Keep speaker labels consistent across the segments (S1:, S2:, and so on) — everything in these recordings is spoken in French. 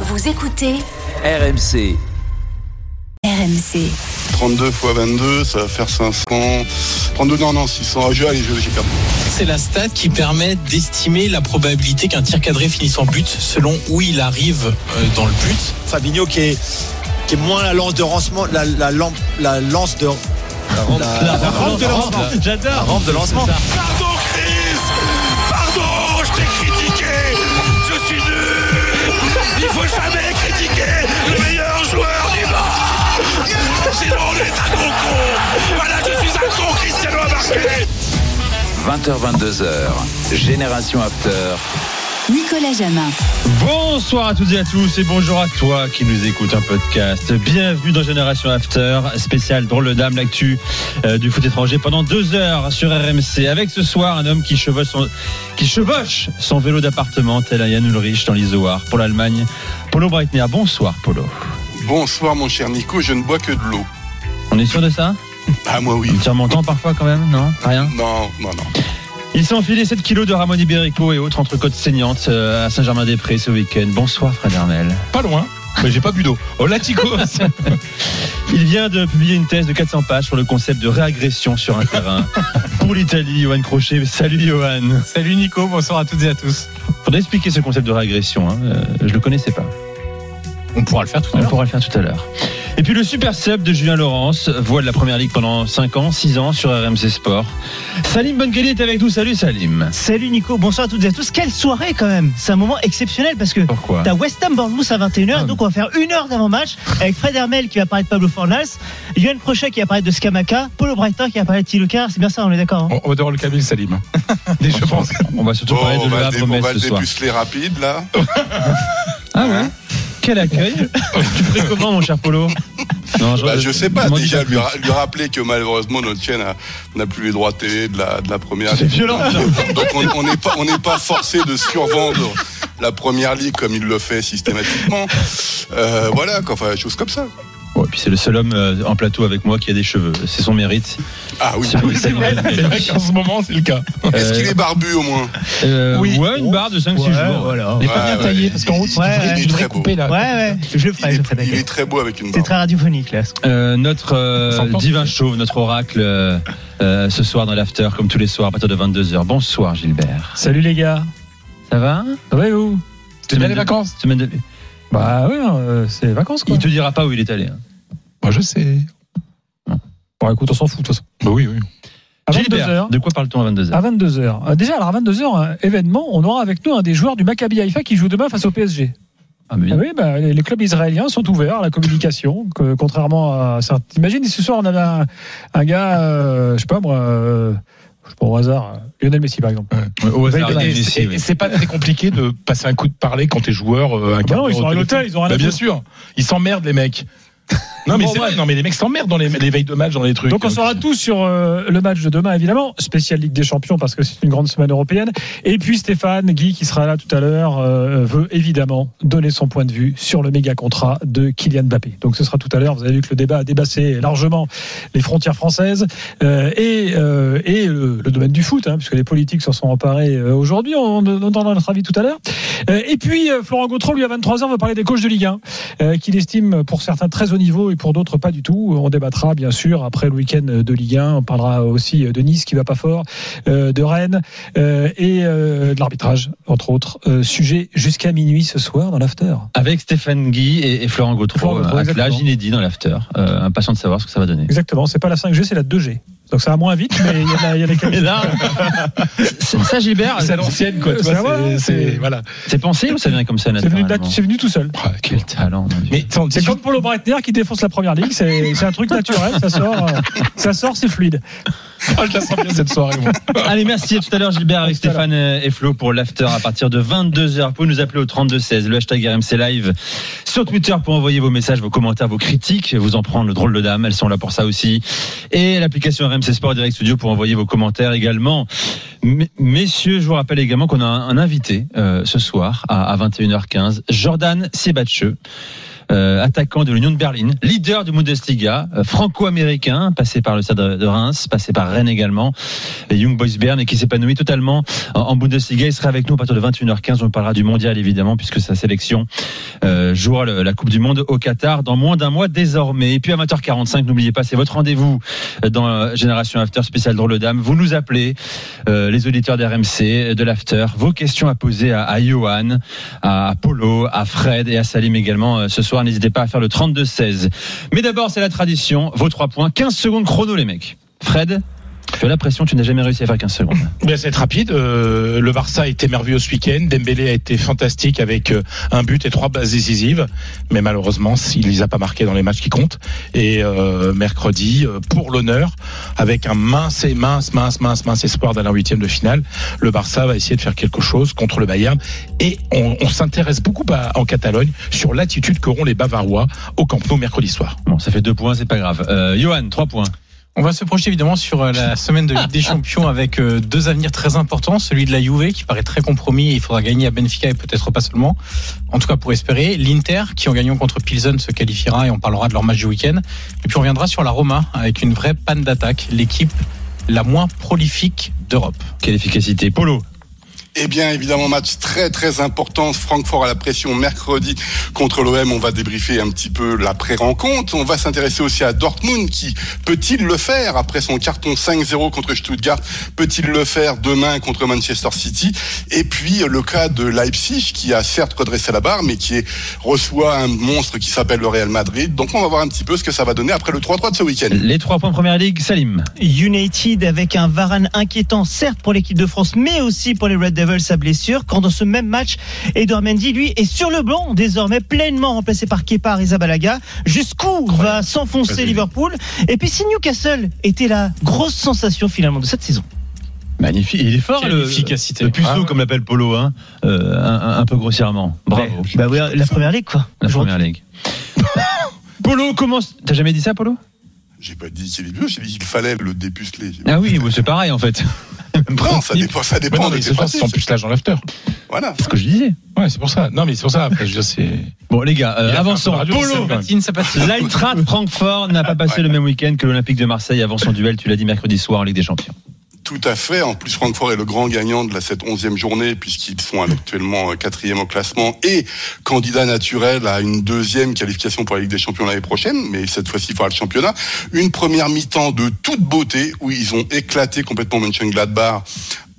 S1: Vous écoutez
S2: RMC.
S1: RMC.
S3: 32 x 22, ça va faire 500. 32, non, non, 600. Ah, j'ai allez, j'ai j'ai perdu.
S4: C'est la stat qui permet d'estimer la probabilité qu'un tir cadré finisse en but selon où il arrive euh, dans le but.
S5: Fabinho qui est, qui est moins la lance de lancement, la, la, lampe- la lance de. La rampe, de lancement.
S4: J'adore.
S5: La rampe de lancement.
S6: Faut jamais critiquer le meilleur joueur du monde Sinon on est un con Voilà, je suis un con, Cristiano a marqué
S2: 20h22h. Génération After.
S1: Nicolas Jamin.
S7: Bonsoir à toutes et à tous et bonjour à toi qui nous écoute un podcast. Bienvenue dans Génération After, spécial drôle de dame, l'actu euh, du foot étranger pendant deux heures sur RMC. Avec ce soir un homme qui chevauche son, qui chevauche son vélo d'appartement tel un Yann Ulrich dans l'Isoar pour l'Allemagne. Polo Breitner, bonsoir Polo.
S3: Bonsoir, mon cher Nico, je ne bois que de l'eau.
S7: On est sûr de ça?
S3: Ah, moi, oui.
S7: Petit remontant parfois quand même Non? Rien?
S3: Non, non, non.
S7: Il s'est enfilé 7 kilos de Ramon Iberico et autres entrecôtes saignantes euh, à Saint-Germain-des-Prés ce week-end. Bonsoir Fred Hermel.
S8: Pas loin, mais j'ai pas bu d'eau. Hola Chico
S7: Il vient de publier une thèse de 400 pages sur le concept de réagression sur un terrain. Pour l'Italie, Johan Crochet. Salut Johan.
S8: Salut Nico, bonsoir à toutes et à tous.
S7: Faudrait expliquer ce concept de réagression. Hein. Euh, je le connaissais pas.
S8: On pourra le faire tout à
S7: On
S8: l'heure.
S7: pourra le faire tout à l'heure. Et puis le super sub de Julien Laurence, voit de la première ligue pendant 5 ans, 6 ans sur RMC Sport. Salim Bongali est avec nous. Salut Salim.
S9: Salut Nico, bonsoir à toutes et à tous. Quelle soirée quand même C'est un moment exceptionnel parce que
S7: Pourquoi
S9: t'as West Ham Bournemouth à 21h,
S7: Ah.
S9: donc on va faire une heure d'avant-match avec Fred Hermel qui va parler de Pablo Fornals, Yoann Crochet qui va parler de Scamaca, Paulo Breiter qui va parler de Tilocar, c'est bien ça, on est d'accord hein
S8: On, devoir le câbler Salim. Mais je pense.
S7: On va surtout
S3: Bon,
S7: parler de
S3: on
S7: Le
S3: va, on va le
S7: ce soir.
S3: dépuceler rapide, là.
S7: Ah ouais Quel accueil Tu ferais comment mon cher Polo non,
S3: Bah, je sais pas, déjà, lui,
S7: plus.
S3: ra- lui rappeler que malheureusement, notre chaîne n'a plus les droits télé de la, de la première
S7: C'est
S3: ligue.
S7: violent.
S3: Donc, on n'est pas, on n'est pas forcé de survendre la première ligue comme il le fait systématiquement. Euh, voilà, quoi, enfin, choses comme ça.
S7: Ouais, puis c'est le seul homme euh, en plateau avec moi qui a des cheveux. C'est son mérite.
S3: Ah oui.
S7: C'est
S8: C'est vrai, c'est vrai qu'en ce moment, c'est le cas.
S3: Est-ce
S7: Euh,
S3: qu'il est barbu au moins
S7: Euh,
S8: Oui.
S7: Ouais, une barre de 5-6
S9: Ouais,
S7: jours.
S9: voilà.
S8: Il est pas
S3: Ouais,
S8: bien taillé parce qu'en haut, tu
S9: Ouais,
S8: devrais,
S9: ouais.
S8: tu
S3: Il est
S8: devrais
S3: très beau.
S8: couper là.
S9: Ouais, ouais, je le ferai,
S3: il
S9: je
S3: est,
S9: le ferai,
S3: il est
S9: t'inquiète.
S3: très beau avec une
S9: C'est
S3: barbe.
S9: très radiophonique là.
S7: Euh, notre euh, divin chauve, notre oracle, ce soir dans l'after, comme tous les soirs à partir de 22h. Bonsoir Gilbert.
S10: Salut les gars.
S7: Ça va?
S10: Ça va et vous?
S8: C'était bien les
S7: de-
S8: vacances?
S7: Semaine de...
S10: Bah ouais, euh, c'est les vacances quoi.
S7: Il te dira pas où il est allé. hein.
S8: Moi, je sais.
S10: Bon écoute, on s'en fout de toute façon.
S8: Bah oui, oui.
S10: À
S7: Gilbert,
S10: 22h.
S7: de quoi parle-t-on à 22h
S10: À 22h. déjà, alors à 22h, événement, on aura avec nous un des joueurs du Maccabi Haïfa qui joue demain face au PSG.
S7: Ah, mais
S10: Ah
S7: bien.
S10: oui, bah, les, clubs israéliens sont ouverts à la communication, que, contrairement à certains. Imagine si ce soir on avait un, un gars, euh, je sais pas moi, euh, je sais pas au hasard, euh, Lionel Messi par exemple.
S7: Au hasard,
S10: Et-
S8: Et
S7: Messi,
S8: c'est-
S7: oui.
S8: et c'est pas très compliqué de passer un coup de parler quand t'es joueur. euh, un
S10: Bah non, ils sont à l'hôtel, ils ont rien à
S8: Bah bien sûr. Ils s'emmerdent les mecs. Non mais
S10: Bon,
S8: vrai. Non mais les mecs s'emmerdent dans les, les veilles de match dans les trucs.
S10: Donc on sera tous sur euh, le match de demain évidemment, spécial Ligue des Champions parce que c'est une grande semaine européenne. Et puis Stéphane Guy qui sera là tout à l'heure euh, veut évidemment donner son point de vue sur le méga contrat de Kylian Mbappé. Donc ce sera tout à l'heure. Vous avez vu que le débat a dépassé largement les frontières françaises euh, et, euh, et le, le domaine du foot, hein, puisque les politiques s'en sont emparés euh, aujourd'hui. On, on entendra notre avis tout à l'heure. Euh, et puis euh, Florent Gautreau lui à 23h veut parler des coachs de Ligue 1 euh, qu'il estime pour certains très haut niveau et pour d'autres pas du tout. On débattra bien sûr après le week-end de Ligue 1. On parlera aussi de Nice qui va pas fort, euh, de Rennes euh, et euh, de l'arbitrage, entre autres sujets jusqu'à minuit ce soir dans l'after.
S7: Avec Stéphane Guy et, et Florent Gautreau,
S10: Florent Gautreau,
S7: un plage inédit dans l'after. Impatient de savoir ce que ça va donner.
S10: Exactement, c'est pas la 5G, c'est la 2G. Donc ça va moins vite, mais il y, a- il y a les
S7: Et
S10: caméras.
S7: ça Gilbert,
S8: C'est à l'ancienne quoi.
S10: va,
S8: c'est- voilà.
S7: pensé ou ça vient comme ça
S10: C'est venu,
S7: naturellement
S10: c'est venu tout seul.
S8: Ah,
S7: Quel talent.
S8: Mais
S10: C'est comme Paulo Breitner qui défonce la première ligue, c'est un truc naturel, ça sort, euh, ça sort, c'est fluide.
S8: Ah, je la sens bien cette soirée. moi.
S7: Allez, merci. À tout à l'heure, Gilbert, avec. Stéphane euh, et Flo pour l'after à partir de 22h. Vous pouvez nous appeler au 3216, le hashtag RMC Live sur Twitter pour envoyer vos messages, vos commentaires, vos critiques, vous en prendre le drôle de dame. Elles sont là pour ça aussi. Et l'application RMC Sport Direct Studio pour envoyer vos commentaires également. Messieurs, je vous rappelle également qu'on a un, un invité euh, ce soir à, à 21h15, Jordan Sebatcheux. Euh, attaquant de l'Union de Berlin, leader du Bundesliga, euh, franco-américain, passé par le Stade de Reims, passé par Rennes également, et Young Boys Bern, et qui s'épanouit totalement en, en Bundesliga. Il sera avec nous à partir de 21h15. On parlera du mondial évidemment, puisque sa sélection euh, jouera la Coupe du Monde au Qatar dans moins d'un mois désormais. Et puis amateur 45, n'oubliez pas, c'est votre rendez-vous dans euh, Génération After spécial drôle dame. Vous nous appelez, euh, les auditeurs d'RMC, de l'After, vos questions à poser à, à Johan, à Polo, à Fred et à Salim également euh, ce soir. N'hésitez pas à faire le 32-16. Mais d'abord, c'est la tradition, vos trois points. 15 secondes chrono, les mecs. Fred, tu as la pression, tu n'as jamais réussi à faire 15 secondes.
S8: Ben, c'est rapide. Euh, le Barça a été merveilleux ce week-end. Dembélé a été fantastique avec euh, un but et trois passes décisives. Mais malheureusement, il les a pas marqués dans les matchs qui comptent. Et euh, mercredi, euh, pour l'honneur, avec un mince et mince, mince, mince, mince espoir d'aller en huitième de finale, le Barça va essayer de faire quelque chose contre le Bayern. Et on, on s'intéresse beaucoup à- en Catalogne sur l'attitude qu'auront les Bavarois au Camp Nou mercredi soir.
S7: Bon, ça fait deux points, c'est pas grave. Euh, Johan, trois points.
S11: On va se projeter évidemment sur euh, la semaine de Ligue des Champions avec euh, deux avenirs très importants. Celui de la Juve qui paraît très compromis. Il faudra gagner à Benfica et peut-être pas seulement. En tout cas pour espérer. L'Inter qui en gagnant contre Pilsen se qualifiera et on parlera de leur match du week-end. Et puis on reviendra sur la Roma avec une vraie panne d'attaque. L'équipe la moins prolifique d'Europe.
S7: Quelle efficacité. Polo.
S3: Eh bien, évidemment, match très très important. Francfort à la pression mercredi contre l'OM. On va débriefer un petit peu l'après-rencontre. On va s'intéresser aussi à Dortmund qui peut-il le faire après son carton 5-0 contre Stuttgart? Peut-il le faire demain contre Manchester City? Et puis le cas de Leipzig qui a certes redressé la barre, mais qui est- reçoit un monstre qui s'appelle le Real Madrid. Donc on va voir un petit peu ce que ça va donner après le 3-3 de ce week-end.
S7: Les trois points Première Ligue, Salim.
S9: United avec un Varane inquiétant, certes pour l'équipe de France, mais aussi pour les Red Devils sa blessure. Quand dans ce même match, Edouard Mendy, lui, est sur le banc, désormais pleinement remplacé par Kepa Arrizabalaga. Jusqu'où va s'enfoncer. Liverpool? Et puis si Newcastle était la grosse sensation finalement de cette saison?
S7: Magnifique. Il est fort,
S11: Quelle
S7: le,
S11: efficacité.
S7: le puceau,
S8: Ah ouais.
S7: comme l'appelle Polo, hein. Euh, un, un- un peu grossièrement. Bravo.
S9: Bah oui, la première ligue quoi.
S7: La première ligue. Polo commence. T'as jamais dit ça, Polo?
S3: J'ai pas dit qu'il est vieux, j'ai dit qu'il fallait le dépuceler.
S7: Ah oui, c'est pareil en fait.
S3: Non, ça dépend, ça
S8: Mais
S3: dépend
S8: non,
S3: de
S8: mais ce soir, c'est son pucelage dans l'after.
S3: Voilà.
S7: C'est ce que je disais.
S8: Ouais, c'est pour ça. Non, mais c'est pour ça. Après, je veux dire, c'est.
S7: Bon, les gars, euh, avançons. Polo.
S11: Patine, ça.
S7: L'Eintracht Francfort n'a pas passé le même week-end que l'Olympique de Marseille avant son duel, tu l'as dit mercredi soir en Ligue des Champions.
S3: Tout à fait. En plus, Francfort est le grand gagnant de la, cette onzième journée puisqu'ils sont actuellement euh, quatrième au classement et candidat naturel à une deuxième qualification pour la Ligue des Champions l'année prochaine. Mais cette fois-ci, il faudra le championnat. Une première mi-temps de toute beauté où ils ont éclaté complètement Mönchengladbach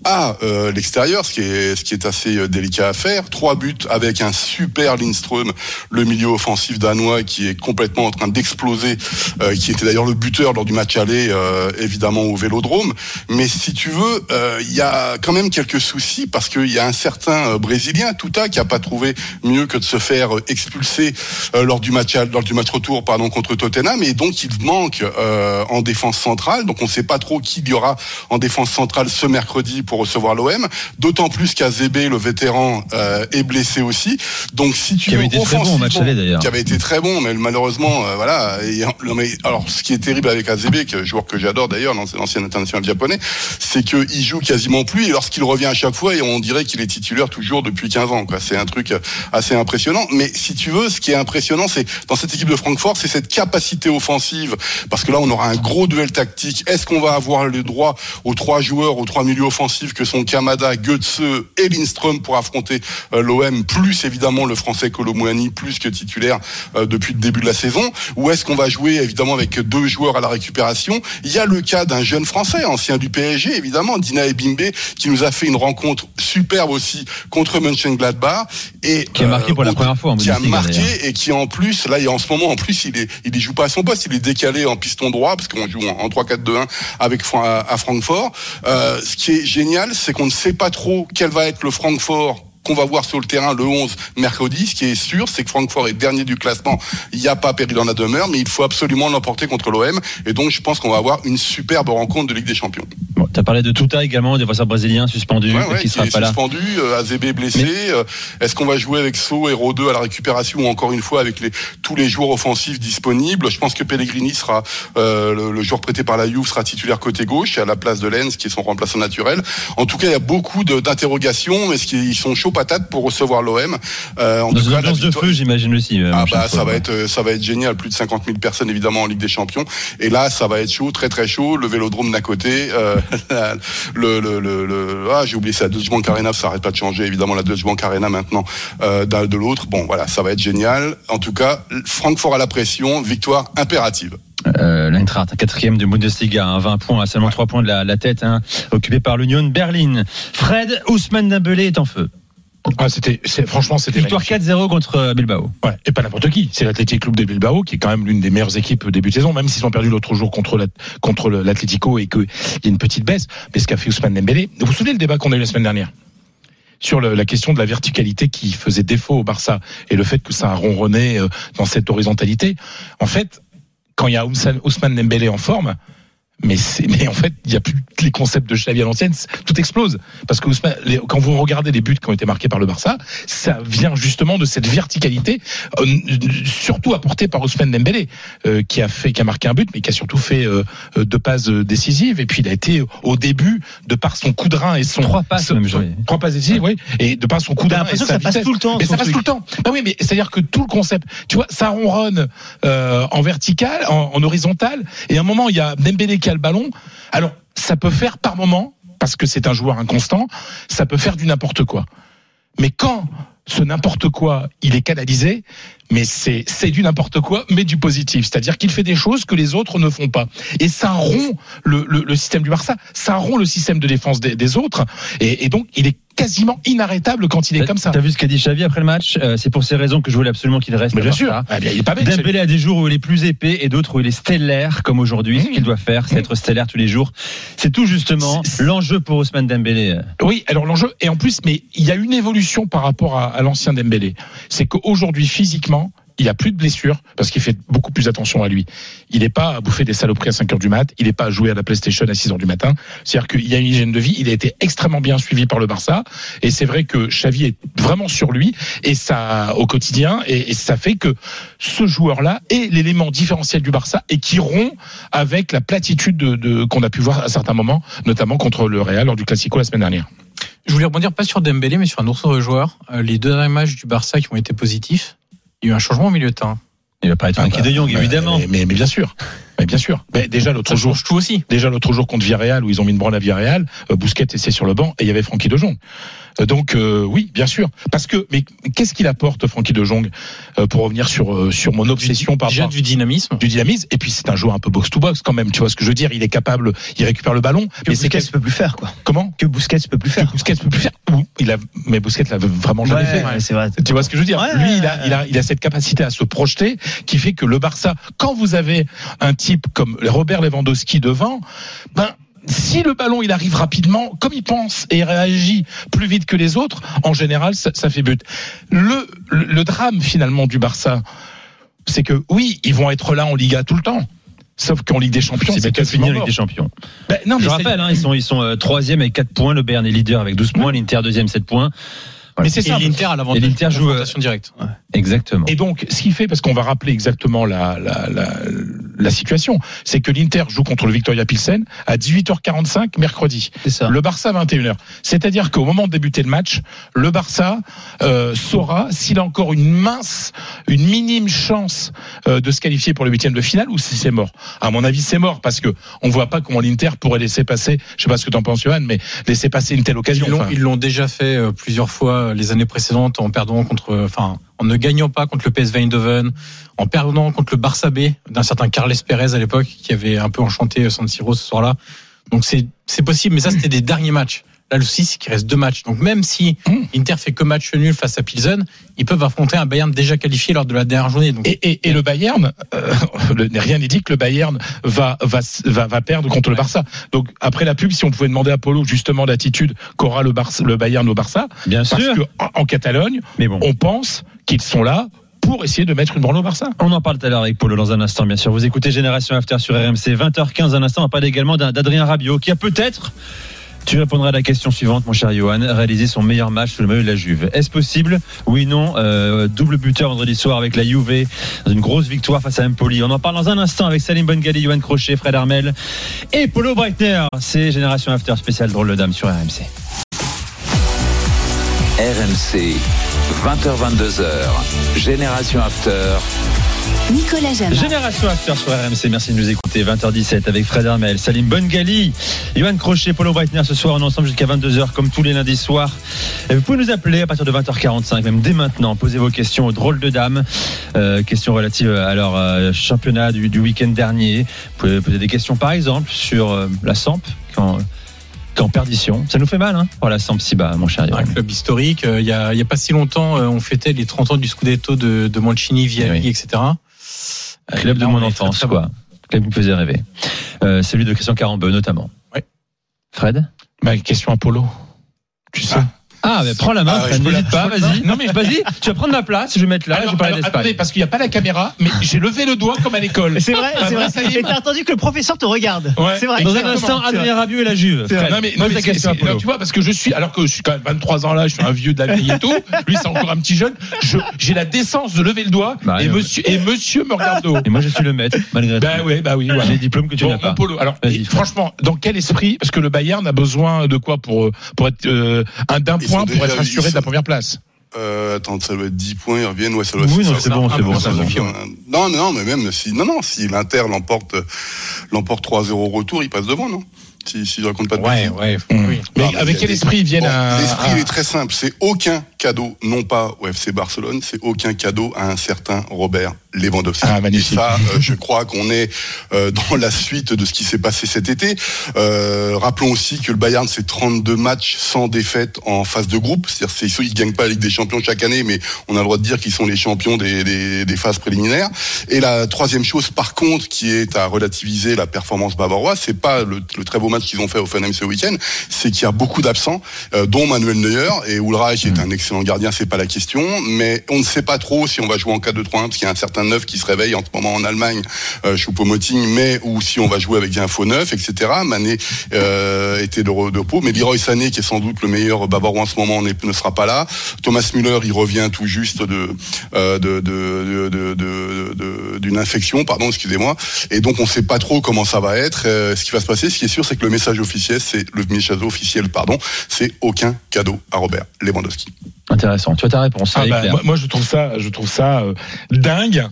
S3: à euh, l'extérieur, ce qui est ce qui est assez euh, délicat à faire. Trois buts avec un super Lindström, le milieu offensif danois qui est complètement en train d'exploser, euh, qui était d'ailleurs le buteur lors du match aller, euh, évidemment au Vélodrome. Mais si tu veux, euh, il y a quand même quelques soucis parce qu'il y a un certain euh, Brésilien, Tuta, qui a pas trouvé mieux que de se faire euh, expulser euh, lors du match lors du match retour pardon contre Tottenham et donc il manque euh, en défense centrale. Donc on ne sait pas trop qui il y aura en défense centrale ce mercredi pour recevoir l'OM. D'autant plus qu'Azébé, le vétéran, euh, est blessé aussi. Donc si tu
S7: Qui
S3: veux
S7: avait été très bon match d'ailleurs.
S3: Qui avait été très bon, mais malheureusement, euh, voilà. Et, mais, alors ce qui est terrible avec Azébé, que joueur que j'adore d'ailleurs, l'ancien international japonais, c'est qu'il joue quasiment plus et lorsqu'il revient à chaque fois, et on dirait qu'il est titulaire toujours depuis 15 ans. Quoi. C'est un truc euh, assez impressionnant. Mais si tu veux, ce qui est impressionnant, c'est dans cette équipe de Francfort, c'est cette capacité offensive. Parce que là, on aura un gros duel tactique. Est-ce qu'on va avoir le droit aux trois joueurs, aux trois milieux offensifs que sont Kamada, Goetze et Lindström pour affronter euh, l'OM, plus évidemment le français Colomouani, plus que titulaire euh, depuis le début de la saison Ou est-ce qu'on va jouer évidemment avec deux joueurs à la récupération? Il y a le cas d'un jeune français, ancien du PSG, évidemment, Dina Ebimbe, qui nous a fait une rencontre superbe aussi contre Mönchengladbach. Et,
S7: Qui a marqué pour la première fois en
S3: Qui a marqué et qui en plus, là, et en ce moment, en plus, il est, il y joue pas à son poste, il est décalé en piston droit, parce qu'on joue en, en 3-4-2-1 avec, à Francfort. Euh, ce qui est génial, c'est qu'on ne sait pas trop quel va être le Francfort qu'on va voir sur le terrain le 11 mercredi. Ce qui est sûr, c'est que Francfort est dernier du classement. Il n'y a pas péril dans la demeure, mais il faut absolument l'emporter contre l'OM. Et donc, je pense qu'on va avoir une superbe rencontre de Ligue des Champions.
S7: Bon, t'as parlé de Tuta également, des défenseur brésilien suspendu,
S3: Ouais, ouais,
S7: qui sera
S3: est
S7: pas là.
S3: suspendu, euh, Azébé blessé. euh, Est-ce qu'on va jouer avec So et Rodeux à la récupération ou encore une fois avec les, tous les joueurs offensifs disponibles? Je pense que Pellegrini sera euh, le, le joueur prêté par la Juve sera titulaire côté gauche à la place de Lens qui est son remplaçant naturel. En tout cas, il y a beaucoup d'interrogations. Est-ce qu'ils sont chauds patates pour recevoir l'OM euh, en
S7: Dans
S3: tout
S7: une
S3: cas, la
S7: de feu, j'imagine aussi. euh,
S3: ah bah ça va être euh, ça va être génial, plus de 50 000 personnes évidemment en Ligue des Champions. Et là, ça va être chaud, très très chaud. Le Vélodrome d'à côté, euh, le, le, le, le- ah, j'ai oublié ça, la Deutsche Bank Arena, ça arrête pas de changer, évidemment, la Deutsche Bank Arena maintenant, euh, d'un- de l'autre. Bon, voilà, ça va être génial. En tout cas, Francfort à la pression, victoire impérative.
S7: Euh, L'Eintracht, quatrième de Bundesliga, hein, 20 points, à seulement 3 points de la, la tête, hein, occupé par l'Union Berlin. Fred Ousmane Dembélé est en feu.
S8: Ah, c'était, c'est, franchement, c'était
S7: Victoire
S8: magnifique.
S7: 4-0 contre euh, Bilbao.
S8: Ouais, et pas n'importe qui. C'est l'Athletic Club de Bilbao, qui est quand même l'une des meilleures équipes au début de saison, même s'ils ont perdu l'autre jour contre la- contre l'Atlético et qu'il y a une petite baisse. Mais ce qu'a fait Ousmane Dembélé, vous vous souvenez le débat qu'on a eu la semaine dernière? Sur le- la question de la verticalité qui faisait défaut au Barça et le fait que ça a ronronné euh, dans cette horizontalité. En fait, quand il y a Ousmane Ousmane Dembélé en forme, mais, c'est- mais en fait, il n'y a plus les concepts de Xavi à l'ancienne, c'est- tout explose. Parce que Ousmane- les- quand vous regardez les buts qui ont été marqués par le Barça, ça vient justement de cette verticalité, euh, surtout apportée par Ousmane Dembélé, euh, qui a fait, qui a marqué un but, mais qui a surtout fait euh, deux passes décisives. Et puis il a été au début, de par son coup de rein et son
S7: Trois passes,
S8: son- trois passes décisives, oui, et de par son coup de rein et sa
S9: ça passe tout le temps,
S8: Mais ça passe tout le temps. Bah oui, mais c'est-à-dire que tout le concept, tu vois, ça ronronne en vertical, en, en horizontal, et à un moment il y a Dembélé qui le ballon. Alors ça peut faire par moment, parce que c'est un joueur inconstant, ça peut faire du n'importe quoi. Mais quand ce n'importe quoi, il est canalisé, mais c'est c'est du n'importe quoi, mais du positif. C'est-à-dire qu'il fait des choses que les autres ne font pas. Et ça rompt le, le, système du Barça, ça rompt le système de défense des, autres. Et donc, il est quasiment inarrêtable quand il est comme ça.
S7: T'as vu ce qu'a dit Xavi après le match Euh, C'est pour ces raisons que je voulais absolument qu'il reste.
S8: Mais bien sûr. Ah, bien, il est pas bête.
S7: Dembélé a des jours où il est plus épais et d'autres où il est stellaire, comme aujourd'hui. Ce qu'il doit faire, c'est être stellaire tous les jours. C'est tout justement l'enjeu pour Ousmane Dembélé.
S8: Oui, alors l'enjeu, et en plus, mais il y a une évolution par rapport à, à l'ancien Dembélé. C'est qu'aujourd'hui, physiquement, il a plus de blessures parce qu'il fait beaucoup plus attention à lui. Il n'est pas à bouffer des saloperies à 5 heures du mat, il n'est pas à jouer à la PlayStation à 6 heures du matin. C'est-à-dire qu'il y a une hygiène de vie, il a été extrêmement bien suivi par le Barça et c'est vrai que Xavi est vraiment sur lui et ça au quotidien et, ça fait que ce joueur-là est l'élément différentiel du Barça et qui rompt avec la platitude de, de- qu'on a pu voir à certains moments, notamment contre le Real lors du Classico la semaine dernière.
S11: Je voulais rebondir pas sur Dembélé, mais sur un autre joueur. Euh, Les deux derniers matchs du Barça qui ont été positifs, il y a eu un changement au milieu de terrain.
S7: Il va pas être Frankie
S8: Ah bah,
S7: de Jong, évidemment.
S8: Mais, mais, mais bien sûr. Mais bien sûr. Mais déjà l'autre jour,
S11: tout aussi.
S8: déjà l'autre jour contre Villarreal où ils ont mis une branle à Villarreal, euh, Bousquet était sur le banc et il y avait Francky de Jong. Euh, Donc euh, oui, bien sûr. Parce que mais qu'est-ce qu'il apporte Francky de Jong euh, pour revenir sur euh, sur mon obsession par
S11: Déjà du dynamisme.
S8: du dynamisme et puis c'est un joueur un peu box to box quand même, tu vois ce que je veux dire, il est capable, il récupère le ballon,
S9: Que
S8: mais c'est
S9: Busquets peut plus faire, quoi.
S8: comment?
S9: Que Busquets peut plus faire.
S8: que Busquets peut plus faire. Ou il a mais Bousquet l'a vraiment jamais
S9: Ouais,
S8: fait.
S9: ouais, c'est vrai.
S8: Tu vois ce que je veux dire?
S9: Ouais,
S8: Lui, il a, il a, il a cette capacité à se projeter qui fait que le Barça, quand vous avez un type comme Robert Lewandowski devant, ben si le ballon il arrive rapidement, comme il pense et réagit plus vite que les autres, en général, ça, ça fait but. Le, le, le drame finalement du Barça, c'est que oui, ils vont être là en Liga tout le temps. Sauf qu'en Ligue des Champions,
S7: C'est
S8: c'est
S7: bientôt fini
S8: quasiment
S7: en Ligue des Champions.
S8: Ben, non, mais
S7: Je rappelle, hein, ils sont, ils sont euh, troisième avec 4 points. Le Bayern est leader avec 12 points. L'Inter deuxième 7 points.
S8: Mais c'est
S11: Et
S8: ça.
S11: l'Inter a l'avantage
S7: Et l'Inter joue, euh,
S11: directe.
S7: Exactement.
S8: Et donc, ce qui fait, parce qu'on va rappeler exactement la, la, la, la situation, c'est que l'Inter joue contre le Victoria Pilsen à 18h45 mercredi.
S9: C'est ça.
S8: Le Barça 21h. C'est-à-dire qu'au moment de débuter le match, le Barça euh, saura s'il a encore une mince, une minime chance euh, de se qualifier pour le huitième de finale ou si c'est mort. À mon avis, c'est mort parce que on voit pas comment l'Inter pourrait laisser passer. Je sais pas ce que t'en penses, Johan, mais laisser passer une telle occasion.
S11: Ils l'ont,
S8: Enfin,
S11: ils l'ont déjà fait euh, plusieurs fois les années précédentes en perdant contre, enfin, en ne gagnant pas contre le PSV Eindhoven, en perdant contre le Barça B d'un certain Carles Pérez à l'époque qui avait un peu enchanté San Siro ce soir-là. Donc c'est possible, mais ça c'était des derniers matchs. Là, le 6, c'est qu'il reste deux matchs. Donc même si
S8: Mm.
S11: Inter fait que match nul face à Pilsen, ils peuvent affronter un Bayern déjà qualifié lors de la dernière journée. Donc,
S8: Et, et, et le Bayern, euh, le- rien n'est dit que le Bayern va, va, va, va perdre contre le Barça. Donc après la pub, si on pouvait demander à Polo justement l'attitude qu'aura le, Barça, le Bayern au Barça,
S7: Bien
S8: parce
S7: sûr.
S8: que en, en Catalogne,
S7: Mais bon.
S8: on pense qu'ils sont là pour essayer de mettre une branle au Barça.
S7: On en parle tout à l'heure avec Polo dans un instant, bien sûr. Vous écoutez Génération After sur RMC, 20h15 un instant. On parle également d'Adrien Rabiot qui a peut-être, tu répondras à la question suivante, mon cher Johan, réalisé son meilleur match sous le maillot de la Juve. Est-ce possible Oui, non. Euh, double buteur vendredi soir avec la Juve dans une grosse victoire face à Empoli. On en parle dans un instant avec Salim Bongali, Johan Crochet, Fred Armel et Polo Breitner. C'est Génération After spécial drôle de dame sur RMC.
S2: RMC, 20h-22h, Génération After.
S1: Nicolas Jamin.
S7: Génération After sur RMC, merci de nous écouter. 20h17 avec Fred Hermel, Salim Bongali, Johan Crochet, Paulo Breitner ce soir. On est ensemble jusqu'à 22h comme tous les lundis soirs. Vous pouvez nous appeler à partir de 20h45, même dès maintenant. Posez vos questions aux drôles de dames. Euh, questions relatives à leur euh, championnat du, du week-end dernier. Vous pouvez poser des questions par exemple sur euh, la Samp quand, en perdition. Ça nous fait mal, hein, pour la Samp si bas, mon cher
S11: Un club historique. Euh, Il y a, il y a pas si longtemps, euh, on fêtait les 30 ans du Scudetto de, de Mancini, Vialli,
S7: Oui.
S11: etc.
S7: Club de mon enfance,
S11: très, très
S7: quoi. Club qui me faisait rêver. Euh, celui de Christian Carambeu, notamment.
S11: Ouais.
S7: Fred?
S8: Ma question Apollo. Tu sais.
S7: Ah, mais prends la main,
S3: Ah ouais, la-
S7: pas, vas-y. Non, mais vas-y, tu vas prendre ma place, je vais mettre là, je vais parler
S8: alors,
S7: d'Espagne.
S8: attendez, parce qu'il n'y a pas la caméra, mais j'ai levé le doigt comme à l'école.
S9: C'est vrai,
S8: Ah,
S9: c'est vrai.
S8: ça y est,
S9: Et t'as attendu que le professeur te regarde.
S8: Ouais.
S9: C'est vrai.
S7: Dans un instant. Adrien Rabiot et la Juve.
S8: Non mais, non, mais
S7: question,
S8: non, tu vois parce que je suis alors que je suis quand même 23 ans là, je suis un vieux de la vieille et tout. Lui c'est encore un petit jeune. Je j'ai la décence de lever le doigt
S7: Bah,
S8: et
S7: ouais.
S8: monsieur et monsieur me regarde de haut.
S7: Et moi, je suis le maître, malgré
S8: Bah
S7: tout.
S8: ouais, bah oui.
S7: J'ai des diplômes que tu
S8: Bon,
S7: n'as pas.
S8: mon polo. Alors, franchement, dans quel esprit Parce que le Bayern a besoin de quoi pour pour être euh, un d'un point
S3: sont
S8: pour être assuré de la première place.
S3: Euh, attends, ça doit être 10 points, ils reviennent, ouais, ça doit
S7: Oui, non, c'est bon, c'est bon,
S3: ça suffit, ouais. Non, non, mais même si, non, non, si l'Inter l'emporte, l'emporte 3-0 au retour, il passe devant, non? Si, si je raconte pas de
S11: Ouais,
S3: bêtises.
S11: ouais.
S8: Mmh.
S11: Oui.
S8: Mais
S3: Non,
S8: avec quel esprit ils viennent
S3: Bon,
S8: à,
S3: L'esprit
S8: à-
S3: il est très simple, c'est aucun cadeau, non pas au FC Barcelone, c'est aucun cadeau à un certain Robert Lewandowski.
S8: Ah, magnifique.
S3: Et ça, euh, je crois qu'on est euh, dans la suite de ce qui s'est passé cet été. Euh, rappelons aussi que le Bayern, c'est 32 matchs sans défaite en phase de groupe. C'est-à-dire, c'est- ils ne gagnent pas la Ligue des Champions chaque année, mais on a le droit de dire qu'ils sont les champions des, des, des phases préliminaires. Et la troisième chose, par contre, qui est à relativiser la performance bavaroise, c'est pas le, le très beau match qu'ils ont fait au Funham ce week-end, c'est qu'il y a beaucoup d'absents, euh, dont Manuel Neuer et Ulreich est un excellent gardien, c'est pas la question, mais on ne sait pas trop si on va jouer en 4-2-3-1 parce qu'il y a un certain neuf qui se réveille en ce moment en Allemagne, euh, Choupo-Moting, mais ou si on va jouer avec un faux neuf, etc. Mané euh, était de, re- de repos, mais Leroy Sané, qui est sans doute le meilleur bavarois en ce moment, ne sera pas là. Thomas Müller, il revient tout juste de euh, d'une infection, pardon, excusez-moi. Et donc on ne sait pas trop comment ça va être, euh, ce qui va se passer. Ce qui est sûr, c'est que le message officiel, c'est le message officiel, pardon, c'est aucun cadeau à Robert Lewandowski.
S7: Intéressant. Tu as ta réponse.
S8: Ah bah, moi, moi, je trouve ça, je trouve ça euh, dingue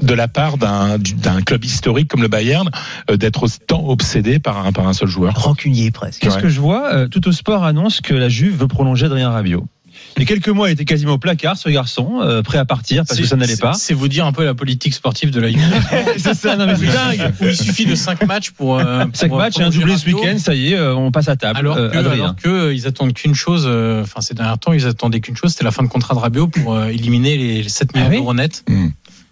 S8: de la part d'un du- d'un club historique comme le Bayern euh, d'être autant obsédé par un par un seul joueur.
S9: Rancunier presque.
S7: Qu'est-ce
S8: Ouais.
S7: que je vois Euh, Tout au sport annonce que la Juve veut prolonger Adrien Rabiot. Il y a quelques mois, il était quasiment au placard, ce garçon, euh, prêt à partir parce que ça n'allait pas.
S11: C'est vous dire un peu la politique sportive de la Juve.
S7: c'est ça, non mais c'est dingue.
S11: Où il suffit de 5 matchs pour. euh,
S7: Cinq
S11: pour
S7: matchs et un doublé ce week-end, ça y est, euh, on passe à table.
S11: Alors
S7: Euh,
S11: que,
S7: Adrien.
S11: alors que, ils attendent qu'une chose, euh, enfin ces derniers temps, ils attendaient qu'une chose, c'était la fin de contrat de Rabiot pour euh, éliminer les 7 millions
S7: Ah oui
S11: d'euros nets
S8: Mm.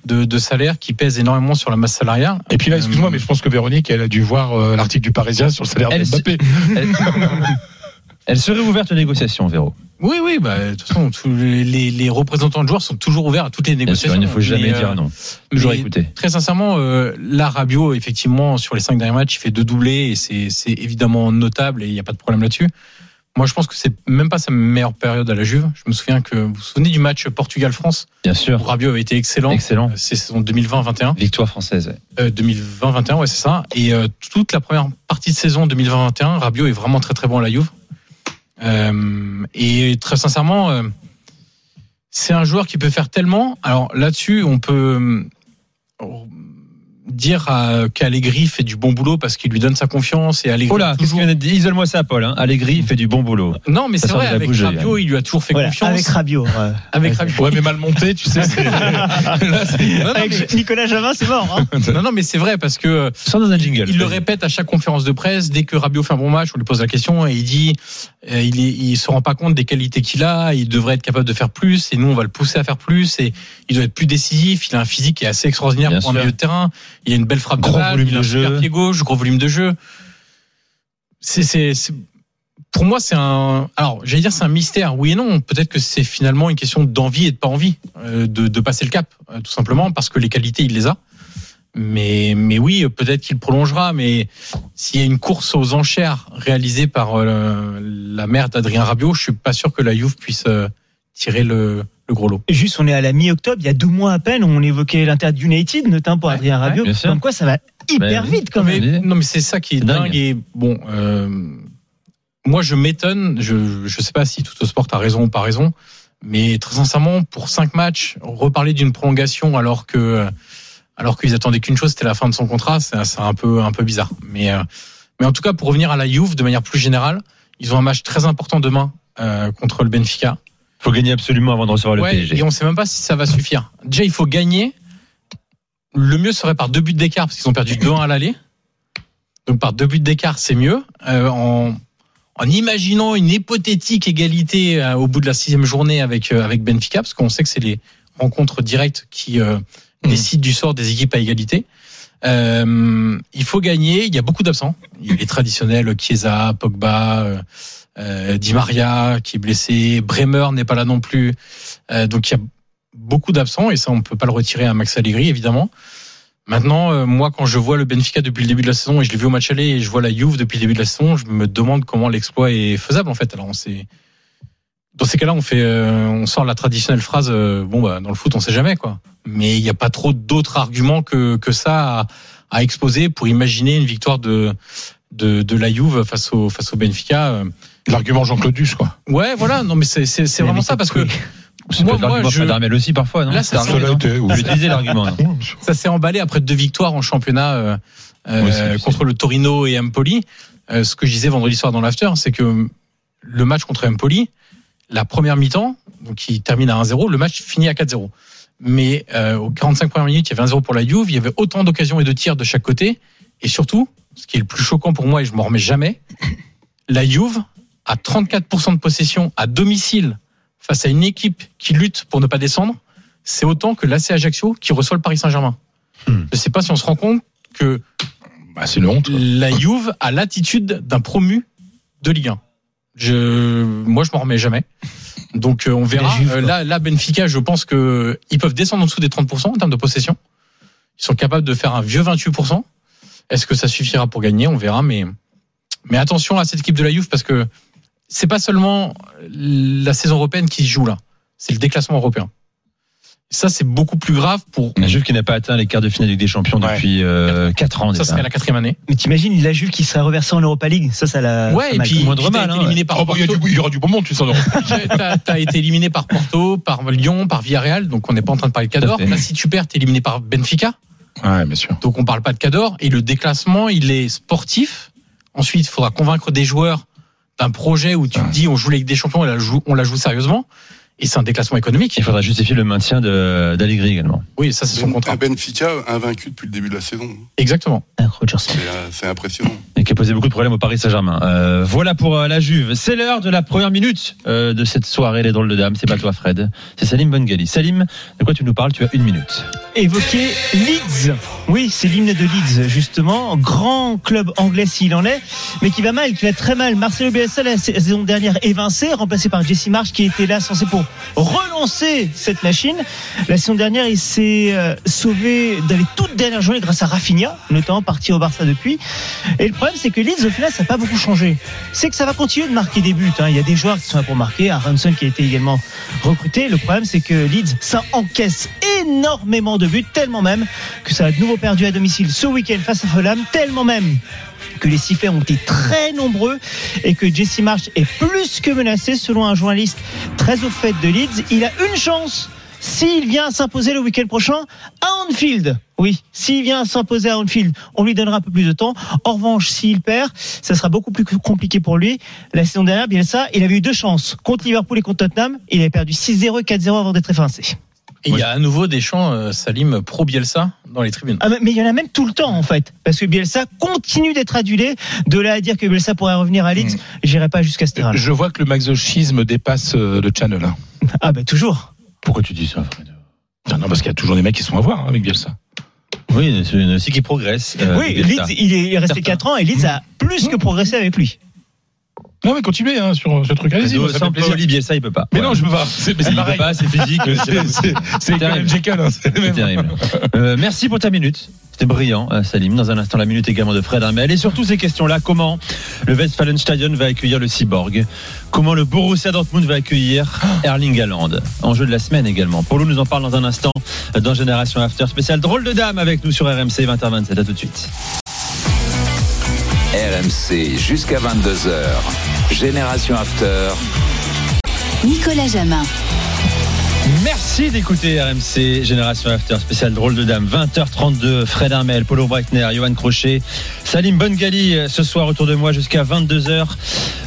S11: de, de salaire qui pèsent énormément sur la masse salariale.
S8: Et puis là, excuse-moi,
S11: Euh,
S8: mais je pense que Véronique, elle a dû voir euh, l'article du Parisien sur le salaire
S7: Elle-
S8: d'Mbappé.
S7: Elle, elle serait ouverte aux négociations, Véro.
S11: Oui, oui, bah, de toute façon, tous les, les- les représentants de joueurs sont toujours ouverts à toutes les
S7: Bien sûr,
S11: négociations.
S7: il ne faut jamais
S11: Mais, euh,
S7: dire non. Toujours écouter.
S11: Très sincèrement, euh, là, Rabiot, effectivement, sur les cinq derniers matchs, il fait deux doublés et c'est évidemment notable et il n'y a pas de problème là-dessus. Moi, je pense que c'est même pas sa meilleure période à la Juve. Je me souviens que vous vous souvenez du match Portugal-France?
S7: Bien
S11: où
S7: sûr.
S11: Rabiot avait été excellent.
S7: Excellent.
S11: Euh, C'est saison 2020-21.
S7: Victoire française. ouais.
S11: Euh, 2020-21, ouais, c'est ça. Et euh, toute la première partie de saison 2020-21, Rabiot est vraiment très très bon à la Juve. Euh, et très sincèrement, euh, c'est un joueur qui peut faire tellement. Alors là-dessus, on peut euh, dire à- qu'Allegri fait du bon boulot parce qu'il lui donne sa confiance et Allegri
S7: Oh là,
S11: toujours-
S7: Isole-moi ça, Paul. Hein. Allegri fait du bon boulot.
S11: Non, mais
S7: Ça
S11: c'est vrai avec
S7: bouche de
S11: Rabiot, il lui a toujours fait
S9: Voilà,
S11: confiance.
S9: avec Rabiot. ouais.
S11: Avec Rabiot.
S8: Ouais, mais mal monté, tu sais. c'est- Là, c'est-
S11: Non, non,
S9: Avec Nicolas Javin, c'est mort. hein.
S11: non, non, mais c'est vrai parce que
S7: Sans dans un jingle.
S11: Il le répète à chaque conférence de presse. Dès que Rabiot fait un bon match, on lui pose la question et il dit, euh, il, est, il se rend pas compte des qualités qu'il a. Il devrait être capable de faire plus et nous on va le pousser à faire plus et il doit être plus décisif. Il a un physique qui est assez extraordinaire
S7: Bien
S11: pour un
S7: sûr.
S11: milieu de terrain. Il a une belle frappe
S7: Gros
S11: de balle.
S7: volume
S11: Il a
S7: de jeu.
S11: pied gauche, gros volume de jeu. C'est, pour moi c'est un. Alors j'allais dire c'est un mystère. Oui et non. Peut-être que c'est finalement une question d'envie et de pas envie euh, de, de passer le cap, euh, tout simplement parce que les qualités il les a. Mais, mais oui, peut-être qu'il prolongera. Mais s'il y a une course aux enchères réalisée par euh, la mère d'Adrien Rabiot, je suis pas sûr que la Juve puisse tirer le, le gros lot.
S9: Juste, on est à la mi-octobre, il y a deux mois à peine, on évoquait l'Inter United, notamment pour
S11: Ouais,
S9: Adrien Rabiot. Comme quoi, ça va hyper
S7: Ben,
S9: vite quand même.
S11: Mais, non, mais c'est ça qui est
S7: dingue.
S11: dingue. Et bon, euh, moi, je m'étonne. Je je sais pas si tout au sport a raison ou pas raison, mais très sincèrement, pour cinq matchs, reparler d'une prolongation alors que alors qu'ils attendaient qu'une chose, c'était la fin de son contrat. C'est c'est un peu, un peu bizarre. Mais, euh, mais en tout cas, pour revenir à la Juve de manière plus générale, ils ont un match très important demain euh, contre le Benfica.
S7: Faut gagner absolument avant de recevoir le
S11: Ouais,
S7: PSG.
S11: et on sait même pas si ça va suffire. Déjà, il faut gagner. Le mieux serait par deux buts d'écart parce qu'ils ont perdu 2-1 à l'aller. Donc par deux buts d'écart, c'est mieux. Euh, en, en imaginant une hypothétique égalité euh, au bout de la sixième journée avec euh, avec Benfica, parce qu'on sait que c'est les rencontres directes qui euh, décident du sort des équipes à égalité. Euh, il faut gagner. Il y a beaucoup d'absents. Il y a les traditionnels Chiesa, Pogba, euh, euh, Di Maria qui est blessé, Bremer n'est pas là non plus. Euh, donc il y a beaucoup d'absents et ça on peut pas le retirer à Max Allegri évidemment. Maintenant, euh, moi, quand je vois le Benfica depuis le début de la saison et je l'ai vu au match aller et je vois la Juve depuis le début de la saison, je me demande comment l'exploit est faisable en fait. Alors on sait. Dans ces cas-là, on fait, euh, on sort la traditionnelle phrase. euh, bon, bah, dans le foot, on sait jamais quoi. Mais il n'y a pas trop d'autres arguments que que ça à, à exposer pour imaginer une victoire de de, de la Juve face au face au Benfica.
S8: L'argument Jean-Claude Duss, quoi.
S11: Ouais, voilà. Non, mais c'est c'est c'est vraiment ça parce que
S7: C'est
S11: moi, moi, je-
S7: Fred Armel aussi parfois, non?
S11: Là, ça
S7: l'argument,
S11: ça s'est emballé après deux victoires en championnat euh, euh, contre le Torino et Empoli. Euh, ce que je disais vendredi soir dans l'after, c'est que le match contre Empoli, la première mi-temps, donc qui termine à 1-0, le match finit à 4-0. Mais euh, aux 45 premières minutes, il y avait 1-0 pour la Juve, il y avait autant d'occasions et de tirs de chaque côté. Et surtout, ce qui est le plus choquant pour moi, et je m'en remets jamais, la Juve a 34% de possession à domicile face à une équipe qui lutte pour ne pas descendre. C'est autant que l'AC Ajaccio qui reçoit le Paris Saint-Germain. Je ne sais pas si on se rend compte que
S8: Bah, c'est une honte.
S11: la Juve a l'attitude d'un promu de Ligue 1. Je, moi, je m'en remets jamais. Donc, euh, on verra. Euh, là, là, Benfica, je pense que ils peuvent descendre en dessous des 30% en termes de possession. Ils sont capables de faire un vieux 28%. Est-ce que ça suffira pour gagner? On verra. Mais, mais attention à cette équipe de la Juve parce que c'est pas seulement la saison européenne qui se joue là. C'est le déclassement européen. Ça, c'est beaucoup plus grave pour.
S7: La Juve qui n'a pas atteint les quarts de finale des Champions
S8: Ouais.
S7: depuis 4 ans
S11: Ça serait la quatrième année.
S9: Mais t'imagines la Juve qui serait reversée en Europa League Ça, ça la.
S11: Ouais,
S9: ça
S11: et puis,
S7: moindre mal, hein,
S11: éliminé par
S8: Oh, bah, il y, a
S11: Porto.
S8: du- il y aura du bon monde, tu sais.
S11: T'as t'as été éliminé par Porto, par Lyon, par Villarreal, donc on n'est pas en train de parler de Cador. Là, si tu perds, t'es éliminé par Benfica,
S8: Ouais, bien sûr.
S11: donc on parle pas de Cador. Et le déclassement, il est sportif. Ensuite, il faudra convaincre des joueurs d'un projet où tu te dis on joue la Ligue des Champions et la joue- on la joue sérieusement. Et c'est un déclassement économique.
S7: Il faudra justifier le maintien de- d'Allegri également.
S11: Oui, ça c'est son
S3: Un
S11: contrat.
S3: Benfica invaincu depuis le début de la saison.
S11: Exactement.
S3: C'est euh, c'est impressionnant.
S7: Et qui a posé beaucoup de problèmes au Paris Saint-Germain. Euh, voilà pour euh, la Juve. C'est l'heure de la première minute euh, de cette soirée Les Drôles de Dames. C'est pas toi Fred, c'est Salim Bongali. Salim, de quoi tu nous parles? Tu as une minute.
S9: évoquer Leeds. Oui, c'est l'hymne de Leeds, justement. Grand club anglais s'il en est, mais qui va mal, qui va très mal. Marcelo Bielsa, la saison dernière, évincé, remplacé par Jesse Marsh, qui était là censé pour relancer cette machine. La saison dernière, il s'est euh, sauvé dans les toutes dernières grâce à Rafinha, notamment parti au Barça depuis. Et le problème, c'est que Leeds, au final, ça n'a pas beaucoup changé. C'est que ça va continuer de marquer des buts. hein. Il y a des joueurs qui sont là pour marquer. Aronson qui a été également recruté. Le problème, c'est que Leeds, ça encaisse énormément de buts, tellement même que ça a de nouveau perdu à domicile ce week-end face à Fulham, tellement même que les sifflets ont été très nombreux et que Jesse Marsh est plus que menacé selon un journaliste très au fait de Leeds. Il a une chance s'il vient s'imposer le week-end prochain à Anfield. Oui, s'il vient s'imposer à Anfield, on lui donnera un peu plus de temps. En revanche, s'il perd, ça sera beaucoup plus compliqué pour lui. La saison dernière, Bielsa, il avait eu deux chances contre Liverpool et contre Tottenham. Il avait perdu 6-0 et 4-0 avant d'être évincé.
S11: Et il y a à nouveau des chants euh, Salim pro Bielsa dans les tribunes.
S9: Ah, mais- il y en a même tout le temps en fait, parce que Bielsa continue d'être adulé. De là à dire que Bielsa pourrait revenir à Leeds, j'irai pas jusqu'à ce terrain.
S8: Je vois que le masochisme dépasse euh, le channel. hein.
S9: Ah bah toujours.
S7: Pourquoi tu dis ça Fred?
S8: Non, non, parce qu'il y a toujours des mecs qui sont à voir hein, avec Bielsa.
S7: Oui, c'est qui progresse. euh,
S9: oui. Leeds, il est resté
S7: Certain.
S9: 4 ans et Leeds a plus que progressé avec lui.
S8: Non, mais continuez hein, sur ce truc. Allez-y,
S7: Sans
S8: moi, ça fait plaisir.
S7: Paoli, Bielsa, il peut pas.
S8: Mais non, je peux pas. C'est pareil.
S7: pas, c'est physique.
S8: C'est-
S7: pas
S8: C'est
S7: terrible.
S8: Jekyll, hein, c'est
S7: terrible. Euh, merci pour ta minute. C'était brillant, euh, Salim. Dans un instant, la minute également de Fred Armel. Et surtout ces questions-là, comment le Westfalenstadion va accueillir le Cyborg? Comment le Borussia Dortmund va accueillir Erling Haaland? Enjeu de la semaine également. Paulo nous en parle dans un instant euh, dans Génération After spécial Drôle de dame avec nous sur RMC 20h27. À tout de suite.
S2: RMC jusqu'à 22h. Génération After.
S1: Nicolas Jamin.
S7: Merci d'écouter RMC Génération After spécial drôle de dame 20h32 Fred Armel, Paulo Breitner, Johan Crochet, Salim Bongali euh, ce soir autour de moi jusqu'à 22h.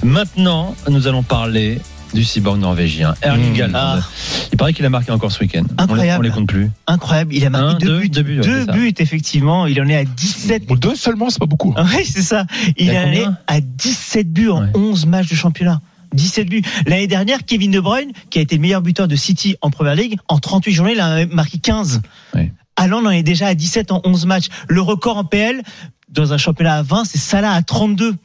S7: Maintenant, nous allons parler du cyborg norvégien Erling
S9: Mmh.
S7: Haaland.
S9: Ah.
S7: Il paraît qu'il a marqué encore ce week-end.
S9: Incroyable.
S7: On les compte plus.
S9: Incroyable, il a marqué
S7: Un,
S9: deux,
S7: deux,
S9: buts.
S7: deux buts,
S9: Deux buts, effectivement. Il en est à 17.
S8: Bon, deux seulement, c'est pas beaucoup.
S9: Oui, c'est ça. Il
S7: Il
S9: en est à 17 buts en
S7: Ouais.
S9: 11 matchs de championnat. 17 buts. L'année dernière, Kevin De Bruyne, qui a été le meilleur buteur de City en Première Ligue, en 38 journées, il a marqué 15.
S7: Ouais.
S9: Haaland en est déjà à 17 en 11 matchs. Le record en PL, dans un championnat à 20, c'est Salah à 32.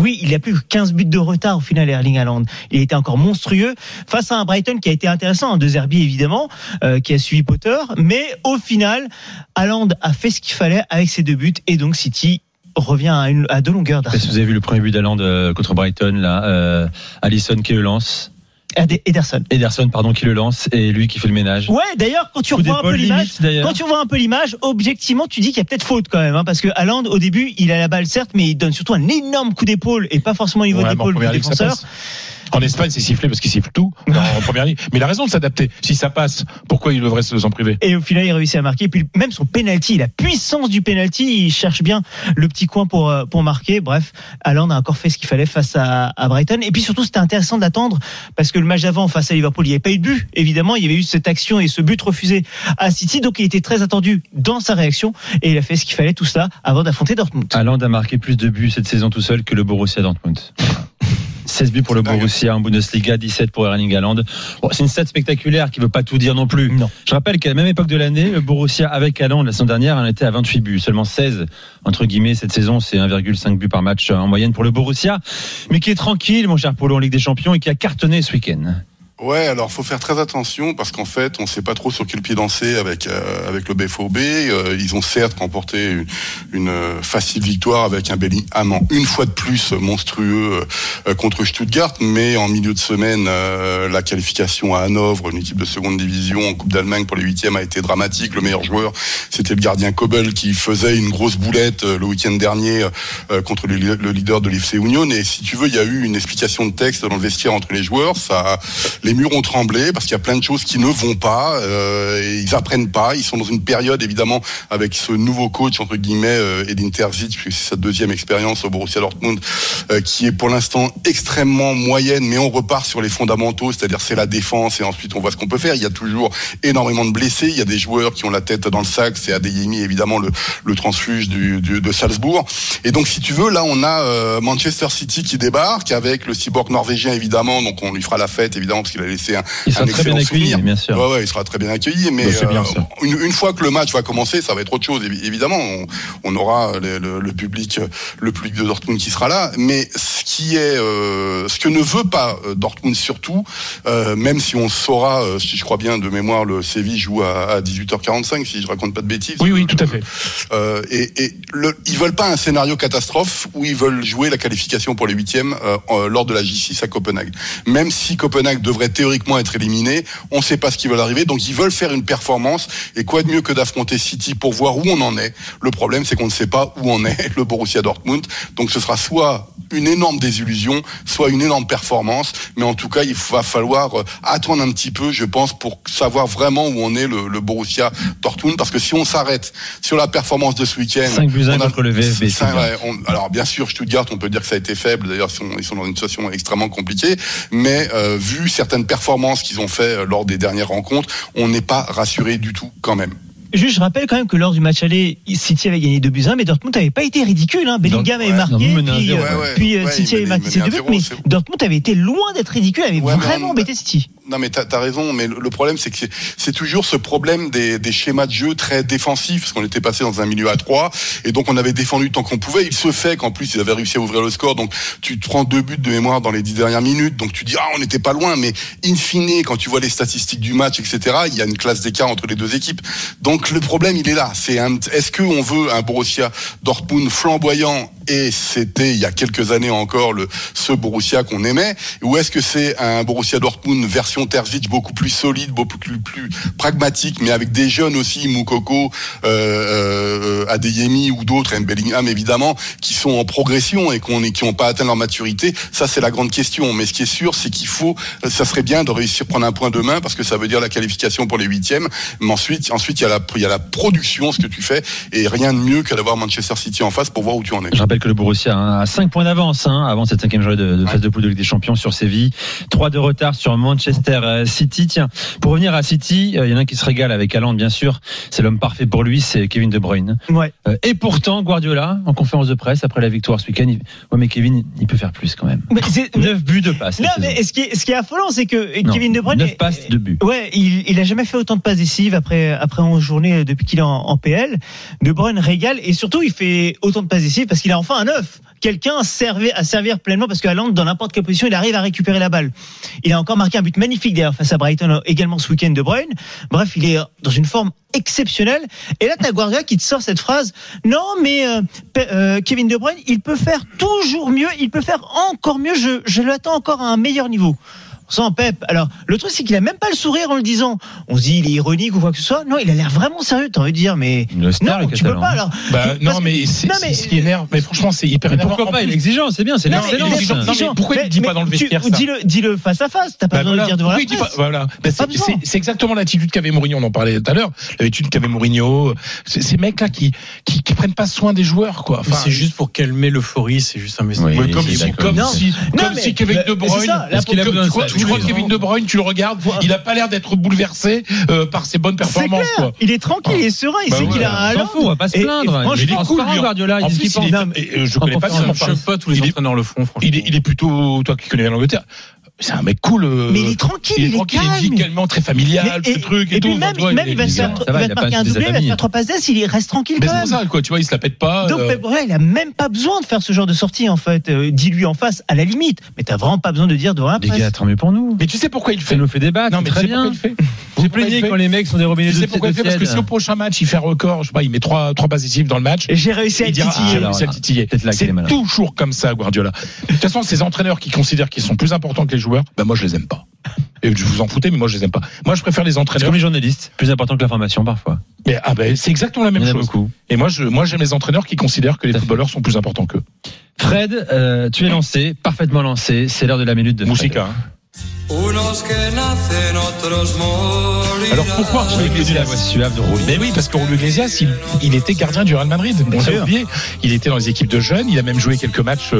S9: Oui, il a plus que 15 buts de retard au final, Erling Haaland. Il était encore monstrueux face à un Brighton qui a été intéressant, hein, de Zerbi évidemment, euh, qui a suivi Potter. Mais au final, Haaland a fait ce qu'il fallait avec ses deux buts et donc City revient à, deux longueurs
S7: vous avez vu le premier but d'Haaland euh, contre Brighton, là, euh, Allison qui le lance,
S9: Ederson.
S7: Ederson pardon qui le lance et lui qui fait le ménage.
S9: Ouais, d'ailleurs, quand tu revois un peu l'image, quand tu vois un peu l'image, objectivement, tu dis qu'il y a peut-être faute quand même, hein, parce que Haaland, au début, il a la balle certes, mais il donne surtout un énorme coup d'épaule et pas forcément au niveau
S8: Ouais,
S9: d'épaule du défenseur.
S8: En Espagne, c'est sifflé parce qu'il siffle tout en première ligue. Mais il a raison de s'adapter. Si ça passe, pourquoi il devrait se- s'en priver?
S9: Et au final, il réussit à marquer. Et puis même son penalty, la puissance du penalty, il cherche bien le petit coin pour euh, pour marquer. Bref, Haaland a encore fait ce qu'il fallait face à, à Brighton. Et puis surtout, c'était intéressant d'attendre parce que le match d'avant face à Liverpool, il n'y avait pas eu de but. Évidemment, il y avait eu cette action et ce but refusé à City, donc il était très attendu dans sa réaction et il a fait ce qu'il fallait tout cela avant d'affronter Dortmund.
S7: Haaland a marqué plus de buts cette saison tout seul que le Borussia Dortmund. Voilà. 16 buts pour le. Borussia en Bundesliga, 17 pour Erling Haaland. Bon, c'est une stat spectaculaire qui veut pas tout dire non plus.
S9: Non.
S7: Je rappelle qu'à la même époque de l'année, le Borussia avec Haaland la saison dernière en était à 28 buts, seulement 16 entre guillemets cette saison, c'est 1,5 buts par match euh, en moyenne pour le Borussia, mais qui est tranquille, mon cher Polo en Ligue des Champions et qui a cartonné ce week-end.
S3: Ouais, alors faut faire très attention parce qu'en fait, on sait pas trop sur quel pied danser avec euh, avec le BFOB. Euh, ils ont certes remporté une, euh, facile victoire avec un Bellingham une fois de plus monstrueux euh, contre Stuttgart, mais en milieu de semaine, euh, la qualification à Hanovre, une équipe de seconde division en Coupe d'Allemagne pour les huitièmes, a été dramatique. Le meilleur joueur, c'était le gardien Kobel qui faisait une grosse boulette euh, le week-end dernier euh, contre le, le leader de l'FC Union. Et si tu veux, il y a eu une explication de texte dans le vestiaire entre les joueurs. Ça, les murs ont tremblé parce qu'il y a plein de choses qui ne vont pas. Euh, ils apprennent pas. Ils sont dans une période évidemment avec ce nouveau coach entre guillemets euh, Edin Terzic, puisque c'est sa deuxième expérience au Borussia Dortmund, euh, qui est pour l'instant extrêmement moyenne. Mais on repart sur les fondamentaux, c'est-à-dire c'est la défense et ensuite on voit ce qu'on peut faire. Il y a toujours énormément de blessés. Il y a des joueurs qui ont la tête dans le sac. C'est Adeyemi évidemment le, le transfuge du, de Salzbourg. Et donc si tu veux, là on a euh, Manchester City qui débarque avec le cyborg norvégien évidemment. Donc on lui fera la fête évidemment qu'il a laissé un,
S7: Il sera
S3: un
S7: très bien accueilli,
S3: souvenir.
S7: bien sûr.
S3: Ouais, ouais, il sera très bien accueilli. Mais
S8: Bah, bien,
S3: euh, une, une fois que le match va commencer, ça va être autre chose. évi- Évidemment, on, on aura le, le- le public, le public de Dortmund qui sera là. Mais ce qui est, euh, ce que ne veut pas euh, Dortmund surtout, euh, même si on saura, si je crois bien de mémoire, le Séville joue à, à 18h45, si je raconte pas de bêtises.
S8: Oui, oui, tout à fait.
S3: Et et le, ils veulent pas un scénario catastrophe où ils veulent jouer la qualification pour les huitièmes lors de la J6 à Copenhague. Même si Copenhague devrait théoriquement être éliminé, on ne sait pas ce qui va arriver. Donc ils veulent faire une performance. Et quoi de mieux que d'affronter City pour voir où on en est? Le problème, c'est qu'on ne sait pas où en est le Borussia Dortmund. Donc ce sera soit une énorme désillusion, soit une énorme performance. Mais en tout cas, il va falloir euh, attendre un petit peu, je pense, pour savoir vraiment où on est le, le Borussia Dortmund. Parce que si on s'arrête sur la performance de ce week-end,
S7: 5 buts 1
S3: on a-
S7: contre le VfB.
S3: Ouais, on- alors bien sûr, Stuttgart, on peut dire que ça a été faible. D'ailleurs, ils sont, ils sont dans une situation extrêmement compliquée. Mais euh, vu certaines performances qu'ils ont fait euh, lors des dernières rencontres, on n'est pas rassuré du tout quand même.
S9: Juste, je rappelle quand même que lors du match aller, City avait gagné 2 buts 1, mais Dortmund n'avait pas été ridicule. Hein. Bellingham
S3: ouais,
S9: avait marqué,
S7: non,
S9: puis,
S7: zéro,
S9: euh,
S3: ouais, ouais.
S9: puis euh,
S3: Ouais,
S9: City avait marqué ses deux buts, mais Dortmund avait été loin d'être ridicule, avait vraiment
S3: en-
S9: embêté City.
S3: Non, mais t'as as raison. Mais le problème, c'est que c'est- c'est toujours ce problème des, des schémas de jeu très défensifs, parce qu'on était passé dans un milieu à 3 et donc on avait défendu tant qu'on pouvait. Il se fait qu'en plus, ils avaient réussi à ouvrir le score. Donc, tu te prends deux buts de mémoire dans les dix dernières minutes. Donc, tu dis, ah, on n'était pas loin. Mais in fine, quand tu vois les statistiques du match, etc., il y a une classe d'écart entre les deux équipes. Donc, le problème, il est là. C'est est-ce qu'on veut un Borussia Dortmund flamboyant et c'était il y a quelques années encore le ce Borussia qu'on aimait ou est-ce que c'est un Borussia Dortmund version Terzic beaucoup plus solide, beaucoup plus, plus pragmatique mais avec des jeunes aussi Moukoko, euh, euh, Adeyemi ou d'autres, Bellingham évidemment, qui sont en progression et qu'on qui n'ont pas atteint leur maturité? Ça c'est la grande question. Mais ce qui est sûr, c'est qu'il faut, ça serait bien de réussir à prendre un point demain parce que ça veut dire la qualification pour les huitièmes. Mais ensuite, ensuite il y a la, il y a la production, ce que tu fais, et rien de mieux que d'avoir Manchester City en face pour voir où tu en es.
S7: Rappelle que le Borussia hein, a 5 points d'avance hein, avant cette cinquième journée de, de phase de poule de Ligue des Champions sur Séville. 3 de retard sur Manchester euh, City. Tiens, pour revenir à City, euh, il y en a un qui se régale avec Haaland, bien sûr. C'est l'homme parfait pour lui, c'est Kevin De Bruyne.
S9: Ouais.
S7: Euh, et pourtant, Guardiola, en conférence de presse après la victoire ce week-end, il... ouais, mais Kevin, il peut faire plus quand même.
S9: Mais c'est-
S7: 9 buts de passe.
S9: Non, mais ce qui est, ce qui est affolant, c'est que
S7: Non,
S9: Kevin De Bruyne.
S7: 9
S9: est-
S7: passes, 2 buts.
S9: Ouais, il, il a jamais fait autant de passes décisives après après 11 journées depuis qu'il est en, en PL. De Bruyne régale et surtout il fait autant de passes décisives parce qu'il a enfin un neuf. Quelqu'un à servir, pleinement parce que Haaland, dans n'importe quelle position, il arrive à récupérer la balle. Il a encore marqué un but magnifique d'ailleurs face à Brighton également ce week-end de Bruyne. Bref, il est dans une forme exceptionnelle. Et là, t'as qui te sort cette phrase. Non, mais euh, euh, Kevin De Bruyne, il peut faire toujours mieux. Il peut faire encore mieux. Je, je l'attends encore à un meilleur niveau. Sans Pep. Alors, le truc, c'est qu'il a même pas le sourire en le disant. On se dit, il est ironique ou quoi que ce soit. Non, il a l'air vraiment sérieux. T'as envie de dire, mais.
S7: Le star,
S9: non,
S7: le
S9: tu peux pas, alors.
S8: Bah, non,
S9: que-
S8: mais c'est
S9: non,
S8: c'est
S9: mais-
S8: ce qui énerve. Mais franchement, c'est hyper
S7: Mais pourquoi pas Il est exigeant, c'est bien, c'est
S9: Non,
S7: l'excellence.
S8: pourquoi il dit pas dans le
S9: tu-
S8: vestiaire ça
S9: Dis-le, dis-le face à face. T'as pas
S8: Bah
S9: besoin de le dire devant la
S8: voilà. Bah, c'est- exactement l'attitude qu'avait Mourinho, on en parlait tout à l'heure. L'attitude qu'avait Mourinho. Ces mecs-là qui, qui, qui prennent pas soin des joueurs, quoi.
S11: c'est juste pour calmer l'euphorie, c'est juste un message.
S8: Comme si, Kevin De Bruyne,
S9: c'est ça, là,
S8: Parce
S7: qu'il a
S8: que
S7: besoin de
S8: tu crois
S7: tous
S8: que
S7: les
S8: Kevin. De Bruyne, tu le regardes, il a pas l'air d'être bouleversé euh, par ses bonnes
S9: C'est
S8: performances,
S9: clair.
S8: quoi.
S9: Il est tranquille, il est serein. Il
S8: Bah
S9: sait
S8: ouais.
S9: qu'il a un Haaland.
S7: on va pas se
S9: Et- et
S7: plaindre.
S9: franchement,
S7: Il est
S8: cool, lui.
S7: Guardiola,
S8: En plus, il est, euh, je connais pas
S11: Je tous les
S8: Il est-
S11: entraîneurs le font, franchement.
S8: Il est, il est plutôt, toi qui connais l'Angleterre, c'est un mec cool. euh,
S9: Mais il est tranquille,
S8: il est
S9: il est
S8: tranquille, il est
S9: calme.
S8: également très familial,
S9: Mais-
S8: ce truc et,
S9: et
S8: tout.
S9: puis même,
S8: tu
S9: même il va se faire.
S7: Ça
S9: il
S7: va,
S9: marquer un doublé, il va faire trois passes d'ess, il reste tranquille
S8: Mais
S9: quand
S8: c'est ça, quoi, tu vois, il se la pète pas.
S9: Donc
S8: euh,
S9: Guardiola, il a même pas besoin de faire ce genre de sortie en fait. Euh, Dis-lui en face, à la limite. Mais t'as vraiment pas besoin de dire devant la
S7: Les gars, tant mieux pour nous.
S8: Mais tu sais pourquoi il
S7: Ça
S8: fait
S7: nous fait débattre,
S8: Non, mais
S7: très
S8: tu sais pourquoi
S7: bien. Vous
S8: il
S7: plaignez quand les mecs sont des robinets
S8: Tu
S7: de
S8: sais pourquoi il fait Parce que si au prochain match il fait record, je sais pas, il met trois trois passes décisives dans le match.
S9: Et j'ai réussi à titiller.
S8: ah,
S7: alors,
S8: c'est toujours comme ça, Guardiola. De toute façon, ces entraîneurs qui considèrent qu'ils sont plus importants que les joueurs, ben moi je les aime pas. Et je vous en foutez, mais moi je les aime pas. Moi je préfère les entraîneurs.
S7: comme les journalistes, plus important que l'information parfois.
S8: Mais ah ben c'est exactement la même chose.
S7: beaucoup.
S8: Et moi je moi j'aime les entraîneurs qui considèrent que les footballeurs sont plus importants qu'eux.
S7: Fred, euh, tu es lancé, parfaitement lancé. C'est l'heure de la minute de.
S8: Moussika. hein. Alors pourquoi Julio Iglesias
S7: voix suave de.
S8: Mais oui, parce que Julio Iglesias, il, il était gardien du Real Madrid. On l'a oublié. Il était dans les équipes de jeunes. Il a même joué quelques matchs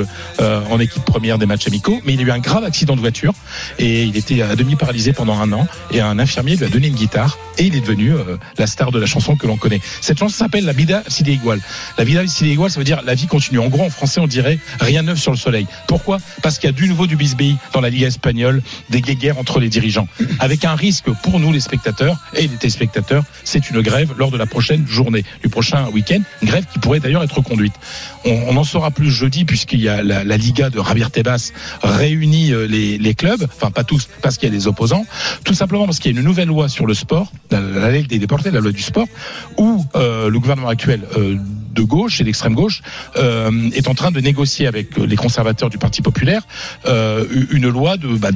S8: euh, en équipe première des matchs amicaux. Mais il a eu un grave accident de voiture et il était à demi paralysé pendant un an. Et un infirmier lui a donné une guitare et il est devenu euh, la star de la chanson que l'on connaît. Cette chanson s'appelle La vida sigue igual. La vida sigue igual, ça veut dire la vie continue. En gros, en français, on dirait rien neuf sur le soleil. Pourquoi? Parce qu'il y a du nouveau du bisbille dans la Liga espagnole, des guéguerres entre les dirigeants, avec un risque pour nous les spectateurs et les téléspectateurs, c'est une grève lors de la prochaine journée, du prochain week-end, grève qui pourrait d'ailleurs être conduite. On, on en saura plus jeudi puisqu'il y a la, Liga de Javier Tebas réunit euh, les, les clubs, enfin pas tous, parce qu'il y a des opposants, tout simplement parce qu'il y a une nouvelle loi sur le sport, la, la loi des déportés, la loi du sport, où euh, le gouvernement actuel euh, de gauche et d'extrême gauche euh, est en train de négocier avec les conservateurs du Parti populaire euh, une loi de, bah,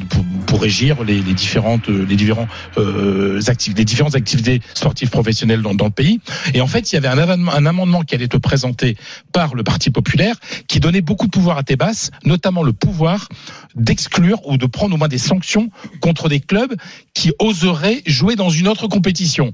S8: pour, régir les, différentes les différents euh, activités les différentes activités sportives professionnelles dans, dans le pays. Et en fait il y avait un amendement, un amendement qui allait être présenté par le Parti populaire qui donnait beaucoup de pouvoir à Tebas notamment le pouvoir d'exclure ou de prendre au moins des sanctions contre des clubs qui oseraient jouer dans une autre compétition.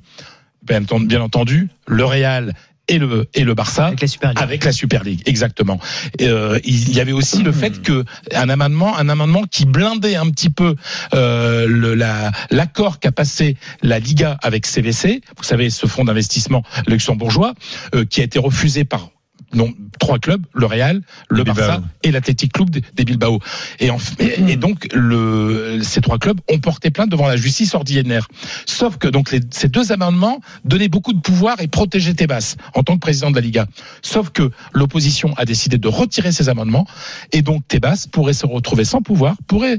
S8: Bien entendu le Real et le et le Barça
S9: Avec la Super League.
S8: avec la Super League, exactement. Et, euh, il y avait aussi le fait que un amendement, un amendement qui blindait un petit peu euh, le, la l'accord qu'a passé la Liga avec CVC. Vous savez, ce fonds d'investissement luxembourgeois euh, qui a été refusé par non, trois clubs, le Real, le
S7: Bilbao.
S8: Barça et l'Athletic Club des Bilbao. Et, en, et, et donc le, ces trois clubs ont porté plainte devant la justice ordinaire. Sauf que donc les, ces deux amendements donnaient beaucoup de pouvoir et protégeaient Tebas en tant que président de la Liga. Sauf que l'opposition a décidé de retirer ces amendements et donc Tebas pourrait se retrouver sans pouvoir, pourrait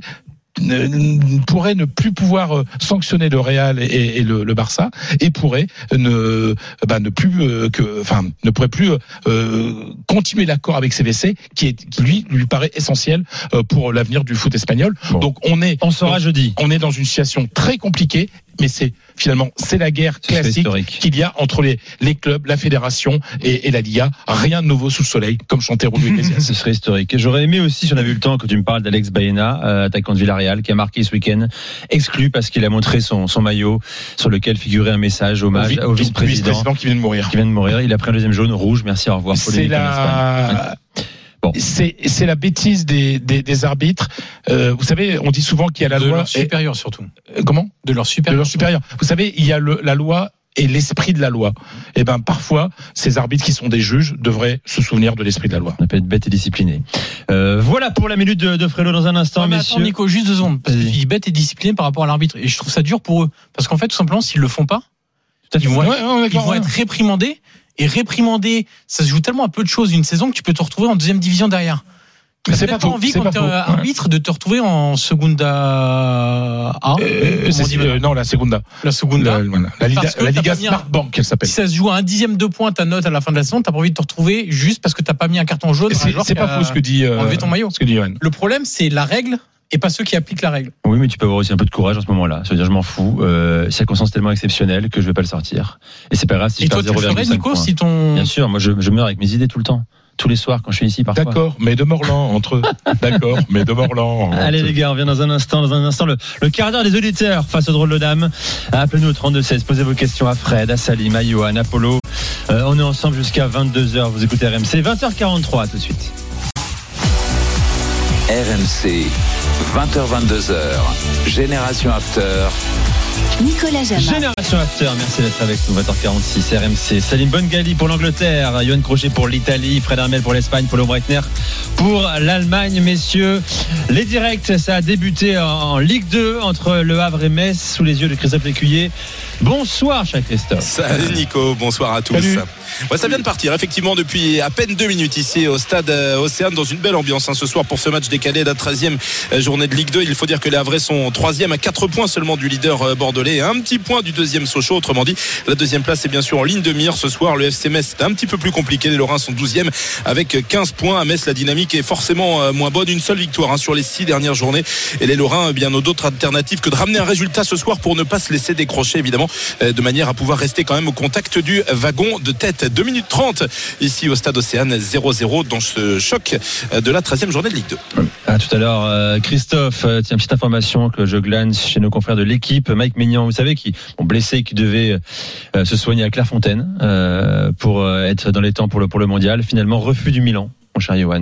S8: pourrait ne plus pouvoir euh, sanctionner le Real et, et le, le Barça et pourrait ne bah, ne plus euh, que enfin ne pourrait plus euh, continuer l'accord avec CVC qui est qui lui lui paraît essentiel pour l'avenir du foot espagnol.
S7: Bon.
S8: Donc on est
S7: On saura jeudi.
S8: on est dans une situation très compliquée, mais c'est finalement c'est la guerre classique qu'il y a entre les, les clubs, la fédération et, et la Liga. Rien de nouveau sous le soleil, comme chantait Roulou Iglesias.
S7: Ce serait historique. Et J'aurais aimé aussi, si on avait eu le temps, que tu me parles d'Alex Baena, euh, attaquant de Villarreal, qui a marqué ce week-end, exclu parce qu'il a montré son, son maillot sur lequel figurait un message hommage au vice-président
S8: vice-président qui vient de mourir.
S7: qui vient de mourir. Il a pris un deuxième jaune, rouge, merci, au revoir.
S8: C'est la. C'est c'est la bêtise des, des, des arbitres. Euh, vous savez, on dit souvent qu'il y a la
S11: de
S8: loi.
S11: leur
S8: et-
S11: supérieur surtout.
S8: euh, comment?
S11: De leur
S8: De
S11: supérieur.
S8: leur supérieur. Vous savez, il y a le, la loi et l'esprit de la loi. Et ben parfois, ces arbitres qui sont des juges devraient se souvenir de l'esprit de la loi.
S7: On peut être bête et discipliné. Euh, voilà pour la minute de, de Frélo dans un instant,
S11: Ouais, mais
S7: messieurs.
S11: attends, Nico, juste deux secondes. Parce bête et discipliné par rapport à l'arbitre. Et je trouve ça dur pour eux. Parce qu'en fait, tout simplement, s'ils le font pas, ils vont,
S8: Ouais,
S11: être,
S8: ouais,
S11: ils vont
S8: ouais.
S11: être réprimandés. Et réprimandés, ça se joue tellement à peu de choses une saison que tu peux te retrouver en deuxième division derrière.
S8: C'est pas
S11: pas envie, quand t'es arbitre, de te retrouver en Segunda A.
S8: Euh, euh, non, la Segunda.
S11: la Segunda.
S8: La, voilà. la Liga, la Liga Smart Bank, elle s'appelle.
S11: Si ça se joue à un dixième de point ta note à la fin de la saison, t'as pas envie de te retrouver juste parce que t'as pas mis un carton jaune.
S8: C'est pas faux ce que dit. euh,
S11: enlevé ton maillot.
S8: Ce que dit Johan.
S11: Le problème, c'est la règle et pas ceux qui appliquent la règle.
S7: Oui, mais tu peux avoir aussi un peu de courage en ce moment-là. Ça veut dire, je m'en fous. Euh, circonstance tellement exceptionnelle que je vais pas le sortir. Et c'est pas grave si
S11: et
S7: je perds
S11: tu le ferais,
S7: 0,5
S11: Nico,
S7: points.
S11: si ton.
S7: Bien sûr, moi je, je meurs avec mes idées tout le temps. Tous les soirs quand je suis ici parfois.
S8: D'accord, mais de Morlan entre eux. D'accord, mais de Morlan. entre
S7: Allez les gars, on revient dans un instant, dans un instant le, le quart d'heure des auditeurs face au drôle de dame. Appelez-nous au 32 16, posez vos questions à Fred, à Salim, à Johan, à Apollo. Euh, on est ensemble jusqu'à 22h, vous écoutez RMC, 20h43 tout de suite.
S2: RMC, 20h22h, Génération After.
S1: Nicolas Jamin.
S7: Génération After, merci d'être avec nous, 20h46, RMC. Salim Bongali pour l'Angleterre, Johan Crochet pour l'Italie, Fred Armel pour l'Espagne, Paulo Breitner pour l'Allemagne. Messieurs, les directs, ça a débuté en, en Ligue 2 entre Le Havre et Metz sous les yeux de Christophe Lécuyer. Bonsoir, cher Christophe.
S12: Salut Nico, bonsoir à tous.
S8: Salut.
S12: Ouais, ça vient de partir effectivement depuis à peine deux minutes ici au stade euh, Océane dans une belle ambiance hein, ce soir pour ce match décalé de la 13e journée de Ligue 2. Il faut dire que les Havrais sont troisième à 4 points seulement du leader euh, bordelais un petit point du deuxième Sochaux. Autrement dit, la deuxième place est bien sûr en ligne de mire ce soir. Le FC Metz c'est un petit peu plus compliqué. Les Lorrains sont 12e avec 15 points. À Metz, la dynamique est forcément euh, moins bonne. Une seule victoire hein, sur les six dernières journées. Et les Lorrains, eh bien, n'ont d'autres alternatives que de ramener un résultat ce soir pour ne pas se laisser décrocher évidemment euh, de manière à pouvoir rester quand même au contact du wagon de tête. 2 minutes 30 ici au stade Océane 0-0 dans ce choc de la 13e journée de Ligue 2.
S7: À tout à l'heure, euh, Christophe. euh, Tiens, petite information que je glane chez nos confrères de l'équipe. Mike Maignan, vous savez, qui bon, blessé, qui devait euh, se soigner à Clairefontaine euh, pour euh, être dans les temps pour le pour le mondial. Finalement, refus du Milan, mon cher Johan.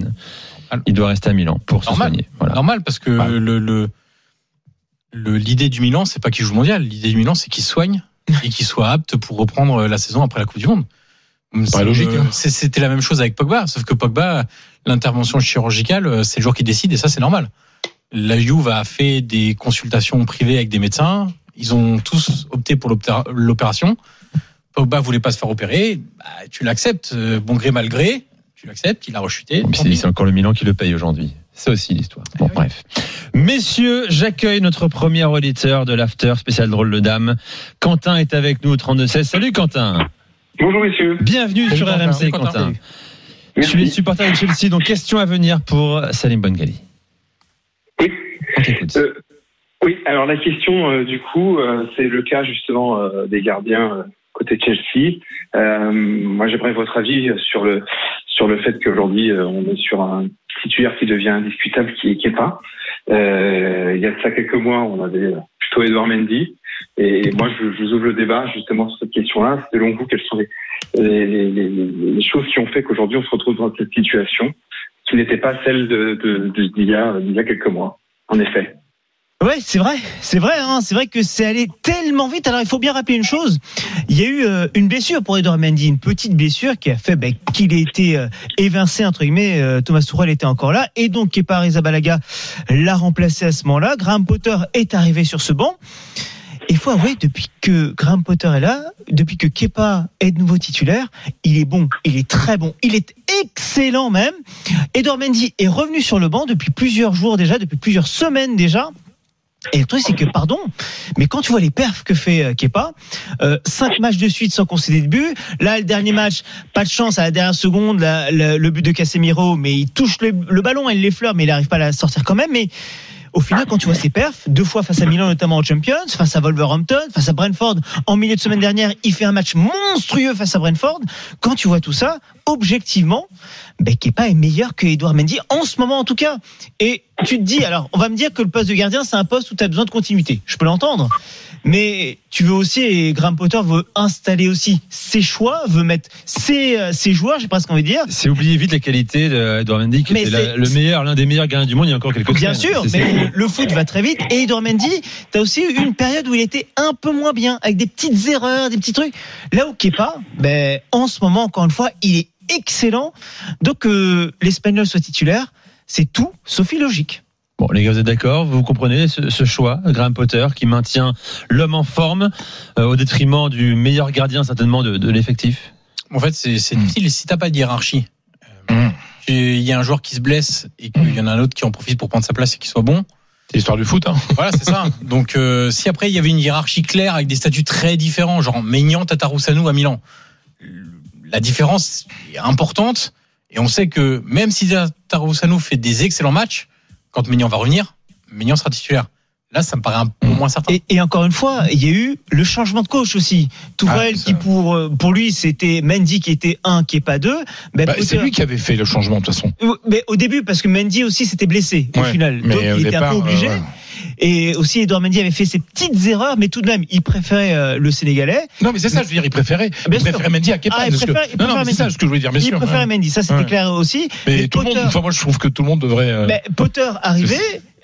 S7: Il doit rester à Milan pour se
S11: Normal.
S7: soigner. Voilà.
S11: Normal, parce que
S8: Ouais.
S11: le, le, le- l'idée du Milan, c'est pas qu'il joue mondial. L'idée du Milan, c'est qu'il soigne et qu'il soit apte pour reprendre la saison après la Coupe du Monde. C'est-
S8: logique, hein.
S11: C'était la même chose avec Pogba, sauf que Pogba, l'intervention chirurgicale, euh, c'est le joueur qui décide et ça, c'est normal. La Juve a fait des consultations privées avec des médecins. Ils ont tous opté pour l'opéra- l'opération. Pogba voulait pas se faire opérer. Bah, tu l'acceptes, euh, bon gré mal gré. Tu l'acceptes, il a rechuté.
S7: Mais C'est encore le Milan qui le paye aujourd'hui. C'est aussi l'histoire. Bon,
S11: Eh oui.
S7: bref. Messieurs, j'accueille notre premier auditeur de l'After spécial drôle de dame. Quentin est avec nous au 32-16. Salut Quentin.
S13: Bonjour messieurs.
S7: Bienvenue sur. RMC
S11: Quentin.
S7: Quentin. Tu es supporter de Chelsea, donc question à venir pour Salim Bongali.
S13: Oui. Euh, oui, alors la question euh, du coup, euh, c'est le cas justement euh, des gardiens euh, côté Chelsea. Euh, moi, j'aimerais votre avis sur le sur le fait qu'aujourd'hui euh, on est sur un titulaire qui devient indiscutable, qui est pas. Euh, il y a de ça quelques mois, on avait plutôt Edouard Mendy. Et moi, je, vous ouvre le débat justement sur cette question-là. Selon vous, quelles sont les, choses qui ont fait qu'aujourd'hui on se retrouve dans cette situation qui n'était pas celle d'il y a quelques mois. En effet?
S9: Ouais, c'est vrai, c'est vrai, hein, c'est vrai que c'est allé tellement vite. Alors il faut bien rappeler une chose, il y a eu euh, une blessure pour Edouard Mendy, une petite blessure qui a fait bah, qu'il ait été euh, évincé entre guillemets. euh, Thomas Tuchel était encore là et donc Kepa Arrizabalaga l'a remplacé à ce moment-là. Graham Potter est arrivé sur ce banc. Il faut avouer, depuis que Graham Potter est là, depuis que Kepa est de nouveau titulaire, il est bon, il est très bon, il est excellent même. Edouard Mendy est revenu sur le banc depuis plusieurs jours déjà, depuis plusieurs semaines déjà. Et le truc, c'est que, pardon, mais quand tu vois les perfs que fait euh, Kepa, euh, cinq matchs de suite sans concéder de but. Là, le dernier match, pas de chance à la dernière seconde, le but de Casemiro, mais il touche le, le ballon, il l'effleure, mais il n'arrive pas à la sortir quand même. Mais au final, quand tu vois ses perfs, deux fois face à Milan, notamment en Champions, face à Wolverhampton, face à Brentford, en milieu de semaine dernière, il fait un match monstrueux face à Brentford. Quand tu vois tout ça, objectivement, ben, Kepa est meilleur que Edouard Mendy, en ce moment en tout cas. Et tu te dis, alors, on va me dire que le poste de gardien, c'est un poste où tu as besoin de continuité. Je peux l'entendre. Mais tu veux aussi, et Graham Potter veut installer aussi ses choix, veut mettre ses, euh, ses joueurs, j'ai presque envie de dire.
S7: C'est oublier vite la qualité d'Edouard Mendy, qui
S9: Mais
S7: était
S9: c'est-
S7: la- le meilleur, l'un des meilleurs gardiens du monde il y a encore quelques
S9: Bien
S7: semaines.
S9: sûr, mais le foot va très vite. Et Edouard Mendy, t'as aussi eu une période où il était un peu moins bien, avec des petites erreurs, des petits trucs. Là où Kepa, ben, en ce moment, encore une fois, il est excellent. Donc, que l'Espagnol soit titulaire, c'est tout sauf illogique.
S7: Bon, les gars, vous êtes d'accord? Vous comprenez ce, ce choix, Graham Potter, qui maintient l'homme en forme euh, au détriment du meilleur gardien certainement de, de l'effectif?
S11: En fait, c'est c'est difficile si t'as pas de hiérarchie. Euh, Il y a un joueur qui se blesse et qu'il y en a un autre qui en profite pour prendre sa place et qui soit bon.
S8: C'est l'histoire du foot. Hein.
S11: Voilà, c'est ça. Donc, euh, si après il y avait une hiérarchie claire avec des statuts très différents, genre Maignan, Tatarusanu à Milan, la différence est importante. Et on sait que même si Tatarusanu fait des excellents matchs, quand Maignan va revenir, Maignan sera titulaire. Là, ça me paraît un peu moins certain.
S9: Et, et encore une fois, il y a eu le changement de coach aussi. Tourelle,
S8: Ah, ça-
S9: qui pour, euh, pour lui, c'était Mendy qui était un, qui est pas deux. Ben,
S8: Bah, c'est lui qui avait fait le changement de toute façon.
S9: Euh, Mais au début, parce que Mendy aussi s'était blessé au final.
S8: mais
S9: Donc il était un peu obligé.
S8: euh, ouais.
S9: Et aussi, Edouard Mendy avait fait ses petites erreurs, mais tout de même, il préférait euh, le Sénégalais.
S8: Non, mais c'est ça, je veux dire, il préférait,
S9: Bien
S8: il
S9: sûr.
S8: préférait Mendy à Kepa.
S9: Ah, il
S8: que-
S9: il
S8: non, non, c'est ça ce que je voulais dire, bien
S9: il
S8: sûr.
S9: préférait
S8: ouais.
S9: Mendy, ça c'était
S8: Ouais.
S9: clair aussi.
S8: Mais
S9: Mais
S8: tout le monde,
S9: Potter-
S8: enfin, moi, je trouve que tout le monde devrait. euh,
S9: Mais Potter arrivé,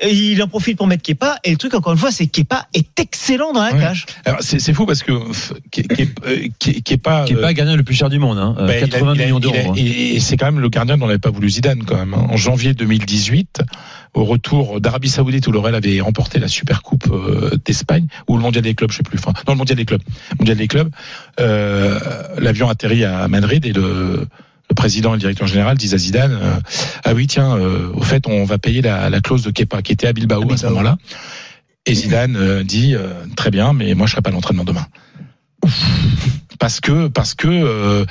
S9: il en profite pour mettre Kepa. Et le truc, encore une fois, c'est que Kepa est excellent dans la
S8: Ouais.
S9: cage.
S8: Alors, c'est fou parce que euh, Ke- Kepa.
S7: Le gardien le plus cher du monde, hein,
S8: bah, il a-
S7: 80
S8: il a-
S7: millions
S8: il
S7: d'euros. hein.
S8: Et, et c'est quand même le gardien dont n'avait pas voulu Zidane quand même. hein. En janvier 2018, au retour d'Arabie Saoudite où l'Orel avait remporté la Super Coupe euh, d'Espagne ou le Mondial des clubs, je sais plus. Enfin, non, le Mondial des clubs. Mondial des clubs. Euh, L'avion atterrit à Madrid et le le président et le directeur général disent à Zidane euh, ah oui tiens euh, au fait on va payer la, la clause de Kepa qui était à Bilbao à ce moment-là et Zidane euh, dit euh, très bien mais moi je serai pas à l'entraînement demain parce que parce que euh,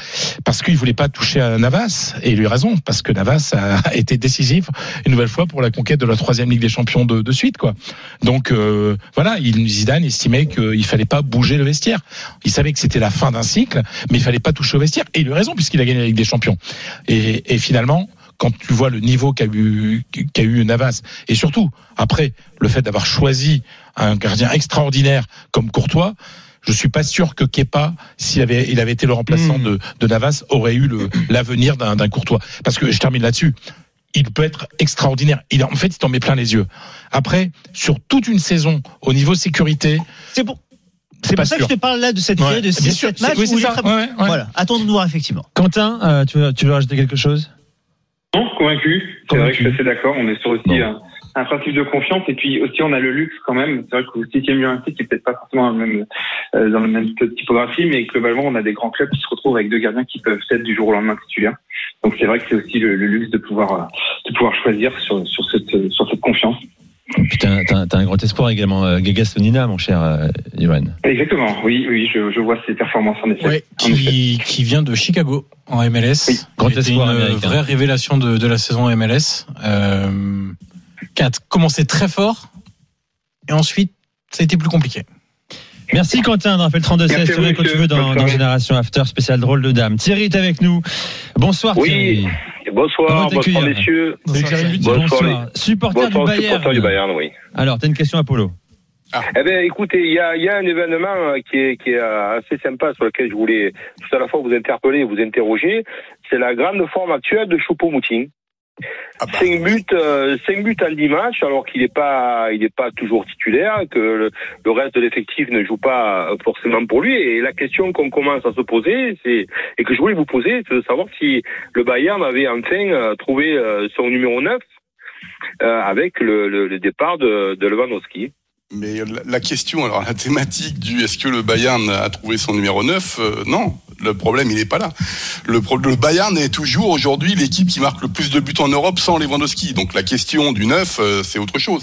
S8: parce qu'il voulait pas toucher à Navas. Et il a eu raison parce que Navas a été décisif une nouvelle fois pour la conquête de la troisième Ligue des Champions de, de suite quoi. Donc euh, voilà il, Zidane estimait qu'il fallait pas bouger le vestiaire. Il savait que c'était la fin d'un cycle mais il fallait pas toucher au vestiaire. Et il a eu raison puisqu'il a gagné la Ligue des Champions. Et, et finalement quand tu vois le niveau qu'a eu qu'a eu Navas et surtout après le fait d'avoir choisi un gardien extraordinaire comme Courtois je suis pas sûr que Kepa, s'il avait, il avait été le remplaçant de, de Navas, aurait eu l'avenir d'un, Courtois. Parce que je termine là-dessus. Il peut être extraordinaire. Il, en fait, il t'en met plein les yeux. Après, sur toute une saison, au niveau sécurité,
S9: C'est pour.
S8: c'est
S9: pour ça que je te parle là de cette
S8: Ouais,
S9: série de
S8: bien
S9: 6
S8: sûr,
S9: 7
S8: c'est-
S9: matchs
S8: oui,
S9: où
S8: ça.
S9: très bon.
S8: Ouais, ouais.
S9: Voilà, attendons de voir effectivement.
S7: Quentin, euh, tu, veux, tu veux rajouter quelque chose?
S13: Non, convaincu. C'est vrai que je suis assez d'accord. On est sur aussi
S7: Bon.
S13: un, un principe de confiance et puis aussi on a le luxe quand même. C'est vrai qu'au sixième lieu ainsi, qui est peut-être pas forcément dans, le même, euh, dans la même typographie, mais globalement on a des grands clubs qui se retrouvent avec deux gardiens qui peuvent être du jour au lendemain titulaires. Donc c'est vrai que c'est aussi le, le luxe de pouvoir euh, de pouvoir choisir sur, sur cette euh, sur cette confiance.
S7: Putain, t'as, t'as un grand espoir également, euh, Gagastonina, mon cher euh.
S13: Exactement. Oui, oui, je, je vois ces performances en effet.
S11: Ouais,
S13: En effet.
S11: qui, vient de Chicago en MLS.
S7: Grand
S11: Qui était
S7: espoir
S11: une
S7: américain.
S11: vraie révélation de, de la saison MLS. Euh, qui a commencé très fort et ensuite ça a été plus compliqué.
S7: Merci Quentin, on fait le 32 16
S13: Merci à
S7: tu quand tu veux dans, dans. Génération After spécial drôle de dame. Thierry est avec nous. Bonsoir
S14: Oui.
S7: Thierry. Comment
S14: Bonsoir, bonsoir messieurs.
S7: Lutti,
S14: Bonsoir,
S7: bonsoir. Supporter
S14: Bonsoir,
S7: du Bayern.
S14: supporter du Bayern, oui.
S7: Alors, t'as une question Apollo
S14: Eh bien, écoutez, il y a, il y a un événement euh, qui est, qui est euh, assez sympa sur lequel je voulais tout à la fois vous interpeller et vous interroger. C'est la grande forme actuelle de Choupo-Moting. Cinq buts, euh, cinq buts en 10 matchs, alors qu'il n'est pas, il n'est pas toujours titulaire, que le, le reste de l'effectif ne joue pas euh, forcément pour lui. Et la question qu'on commence à se poser, c'est et que je voulais vous poser, c'est de savoir si le Bayern avait enfin euh, trouvé son numéro 9 euh, avec le, le, le départ de, de Lewandowski.
S3: Mais la, la question, alors la thématique du est-ce que le Bayern a trouvé son numéro 9 euh, Non, le problème il n'est pas là. Le, le Bayern est toujours aujourd'hui l'équipe qui marque le plus de buts en Europe sans Lewandowski. Donc la question du neuf, euh, c'est autre chose.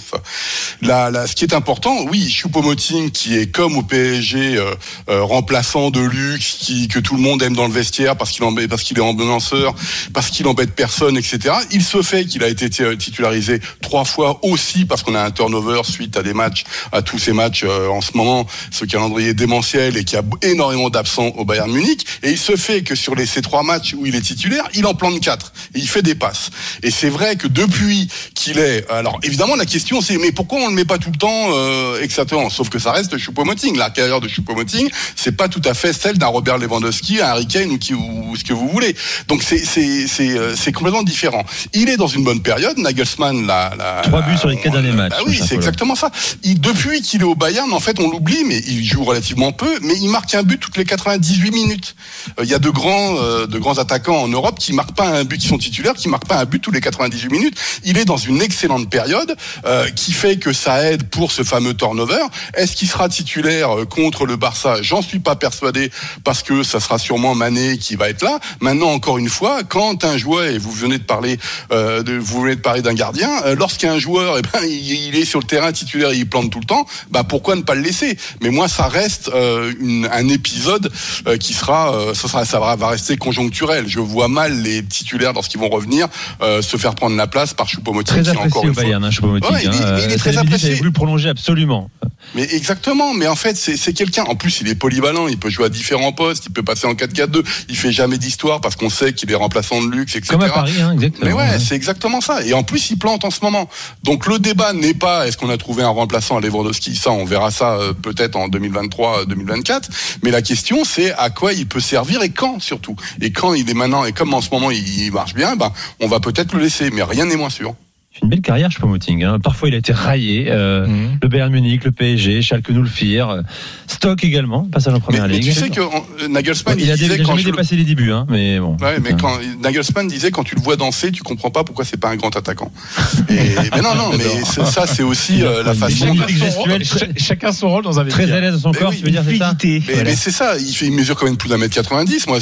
S3: La, la- ce qui est important, oui, Choupo-Moting qui est comme au PSG euh, euh, remplaçant de luxe, qui, que tout le monde aime dans le vestiaire parce qu'il parce qu'il est ambulanceur, parce qu'il embête personne, etc. Il se fait qu'il a été ti- titularisé trois fois aussi parce qu'on a un turnover suite à des matchs, à tous ces matchs en ce moment, ce calendrier démentiel et qui a énormément d'absents au Bayern Munich. Et il se fait que sur les, ces trois matchs où il est titulaire, il en plante quatre et il fait des passes. Et c'est vrai que depuis qu'il est, alors évidemment la question c'est mais pourquoi on le met pas tout le temps, euh, exactement? Sauf que ça reste Choupo-Moting. La carrière de Choupo-Moting, c'est pas tout à fait celle d'un Robert Lewandowski, un Harry Kane ou, qui, ou ce que vous voulez. Donc c'est c'est c'est euh, c'est complètement différent. Il est dans une bonne période. Nagelsmann, la, la
S7: Trois buts sur les quatre derniers matchs.
S3: bah oui, c'est exactement ça. Il, depuis qu'il est au Bayern, en fait, on l'oublie, mais il joue relativement peu, mais il marque un but toutes les 98 minutes. Euh, Il y a de grands, euh, de grands attaquants en Europe qui marquent pas un but, qui sont titulaires, qui marquent pas un but tous les 98 minutes. Il est dans une excellente période euh, qui fait que ça aide pour ce fameux turnover. Est-ce qu'il sera titulaire contre le Barça? J'en suis pas persuadé parce que ça sera sûrement Mané qui va être là. Maintenant, encore une fois, quand un joueur et vous venez de parler, de, vous venez de parler d'un gardien, lorsqu'un joueur, eh ben, il, est sur le terrain titulaire, et il plante tout le temps, bah pourquoi ne pas le laisser? Mais moi, ça reste un épisode qui sera, euh, ça, sera, ça va, rester conjoncturel. Je vois mal les titulaires lorsqu'ils vont revenir euh, se faire prendre la place par Choupo-Moting.
S7: Très apprécié
S3: encore
S7: au Bayern, hein.
S3: Ouais, il est-
S7: hein.
S3: il est
S7: Euh,
S3: très apprécié.
S7: avait voulu prolonger absolument.
S3: Mais exactement, mais en fait, c'est c'est quelqu'un. En plus, il est polyvalent, il peut jouer à différents postes, il peut passer en 4-4-2, il fait jamais d'histoire parce qu'on sait qu'il est remplaçant de luxe, etc.
S7: Comme à Paris, hein, exactement.
S3: Mais ouais,
S7: Ouais.
S3: c'est exactement ça. Et en plus, il plante en ce moment. Donc le débat n'est pas est-ce qu'on a trouvé un remplaçant à Lewandowski? Ça, on verra ça peut-être en 2023-2024. Mais la question, c'est à quoi il peut servir et quand surtout. Et quand il est maintenant et comme en ce moment il, il marche bien, ben on va peut-être le laisser. Mais rien n'est moins sûr.
S7: C'est une belle carrière, Choupo-Moting. Hein. Parfois, il a été raillé. euh,
S3: Mhm.
S7: Le Bayern Munich, le PSG, Schalke nous le firent. euh, Stock également, passage en
S3: Mais,
S7: première
S3: mais
S7: ligue.
S3: tu sais que euh, Nagelsmann,
S7: il a,
S3: disait
S7: il a
S3: quand
S7: jamais
S3: je
S7: dépassé les débuts, hein, mais bon.
S3: Ouais, mais quand Nagelsmann disait quand tu le vois danser, tu comprends pas pourquoi c'est pas un grand attaquant. Et, mais non, non, mais c'est- ça c'est aussi euh, la façon.
S7: magnifique gestuelle,
S8: Ch- Chacun son rôle dans un
S7: Très
S8: vestiaire.
S7: à l'aise dans son
S3: Mais
S7: corps,
S3: oui,
S7: tu veux dire, c'est ça
S3: Mais,
S7: Voilà.
S3: mais c'est ça, il, fait, il mesure quand même plus d'un mètre 90. Moi,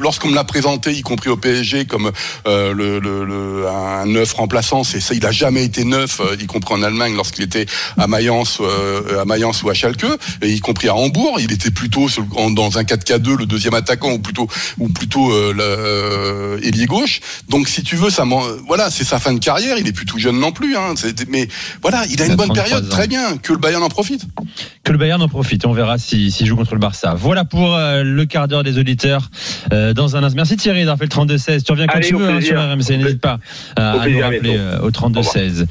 S3: lorsqu'on me l'a présenté, y compris au PSG, comme euh, le, le, le- un neuf remplaçant, c'est ça, il a jamais été neuf, euh, y compris en Allemagne lorsqu'il était à Mayence, euh, à Mayence ou à Schalke, et y compris à Hambourg, il était plutôt sur le- en- dans un 4K2, le deuxième attaquant, ou plutôt ou plutôt euh, euh, ailier gauche. Donc, si tu veux, ça, voilà, c'est sa fin de carrière. Il est plus tout jeune non plus, hein. Mais voilà, il a une bonne
S7: 33
S3: période,
S7: ans.
S3: très bien, que le Bayern en profite.
S7: Que le Bayern en profite. On verra s'il si, joue contre le Barça. Voilà pour euh, le quart d'heure des auditeurs. Euh, dans un instant. Merci Thierry d'avoir fait le 32-16. Tu reviens quand
S14: Allez,
S7: tu veux hein, sur RMC. N'hésite pas à, nous rappeler au 32-16.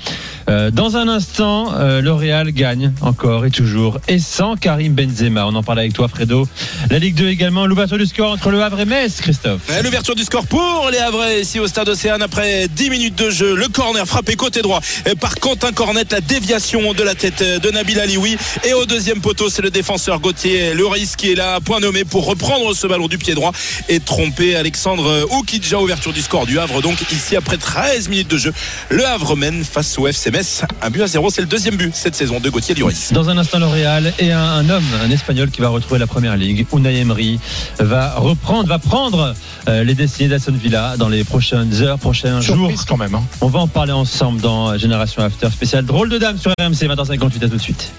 S7: Euh, dans un instant, euh, le Real gagne encore et toujours. Et sans Karim Benzema. On en parle avec toi, Fredo. La Ligue 2 également. L'ouverture du score entre le Havre et Metz, Christophe.
S12: L'ouverture du score pour les Havrais ici au stade Océane après 10 minutes de jeu. Le corner frappé côté droit par Quentin Cornet. La déviation de la tête de Nabil Alioui. Et au deuxième poteau, c'est le défenseur Gauthier Loris qui est là, point nommé pour reprendre ce ballon du pied droit et tromper Alexandre Oukidja. Ouverture du score du Havre. Donc ici après 13 minutes de jeu, le Havre mène face au FC Metz. Un but à zéro. C'est le deuxième but cette saison de Gauthier Loris.
S7: Dans un instant, le Real et un, un homme, un Espagnol qui va retrouver la première ligue, Unai Emery, va reprendre, va prendre euh, les destinées d'Aston Villa dans les prochaines heures, prochains jours.
S8: Quand même. hein.
S7: On va en parler ensemble dans Génération After spécial drôle de dame sur RMC 20h58 à tout de suite.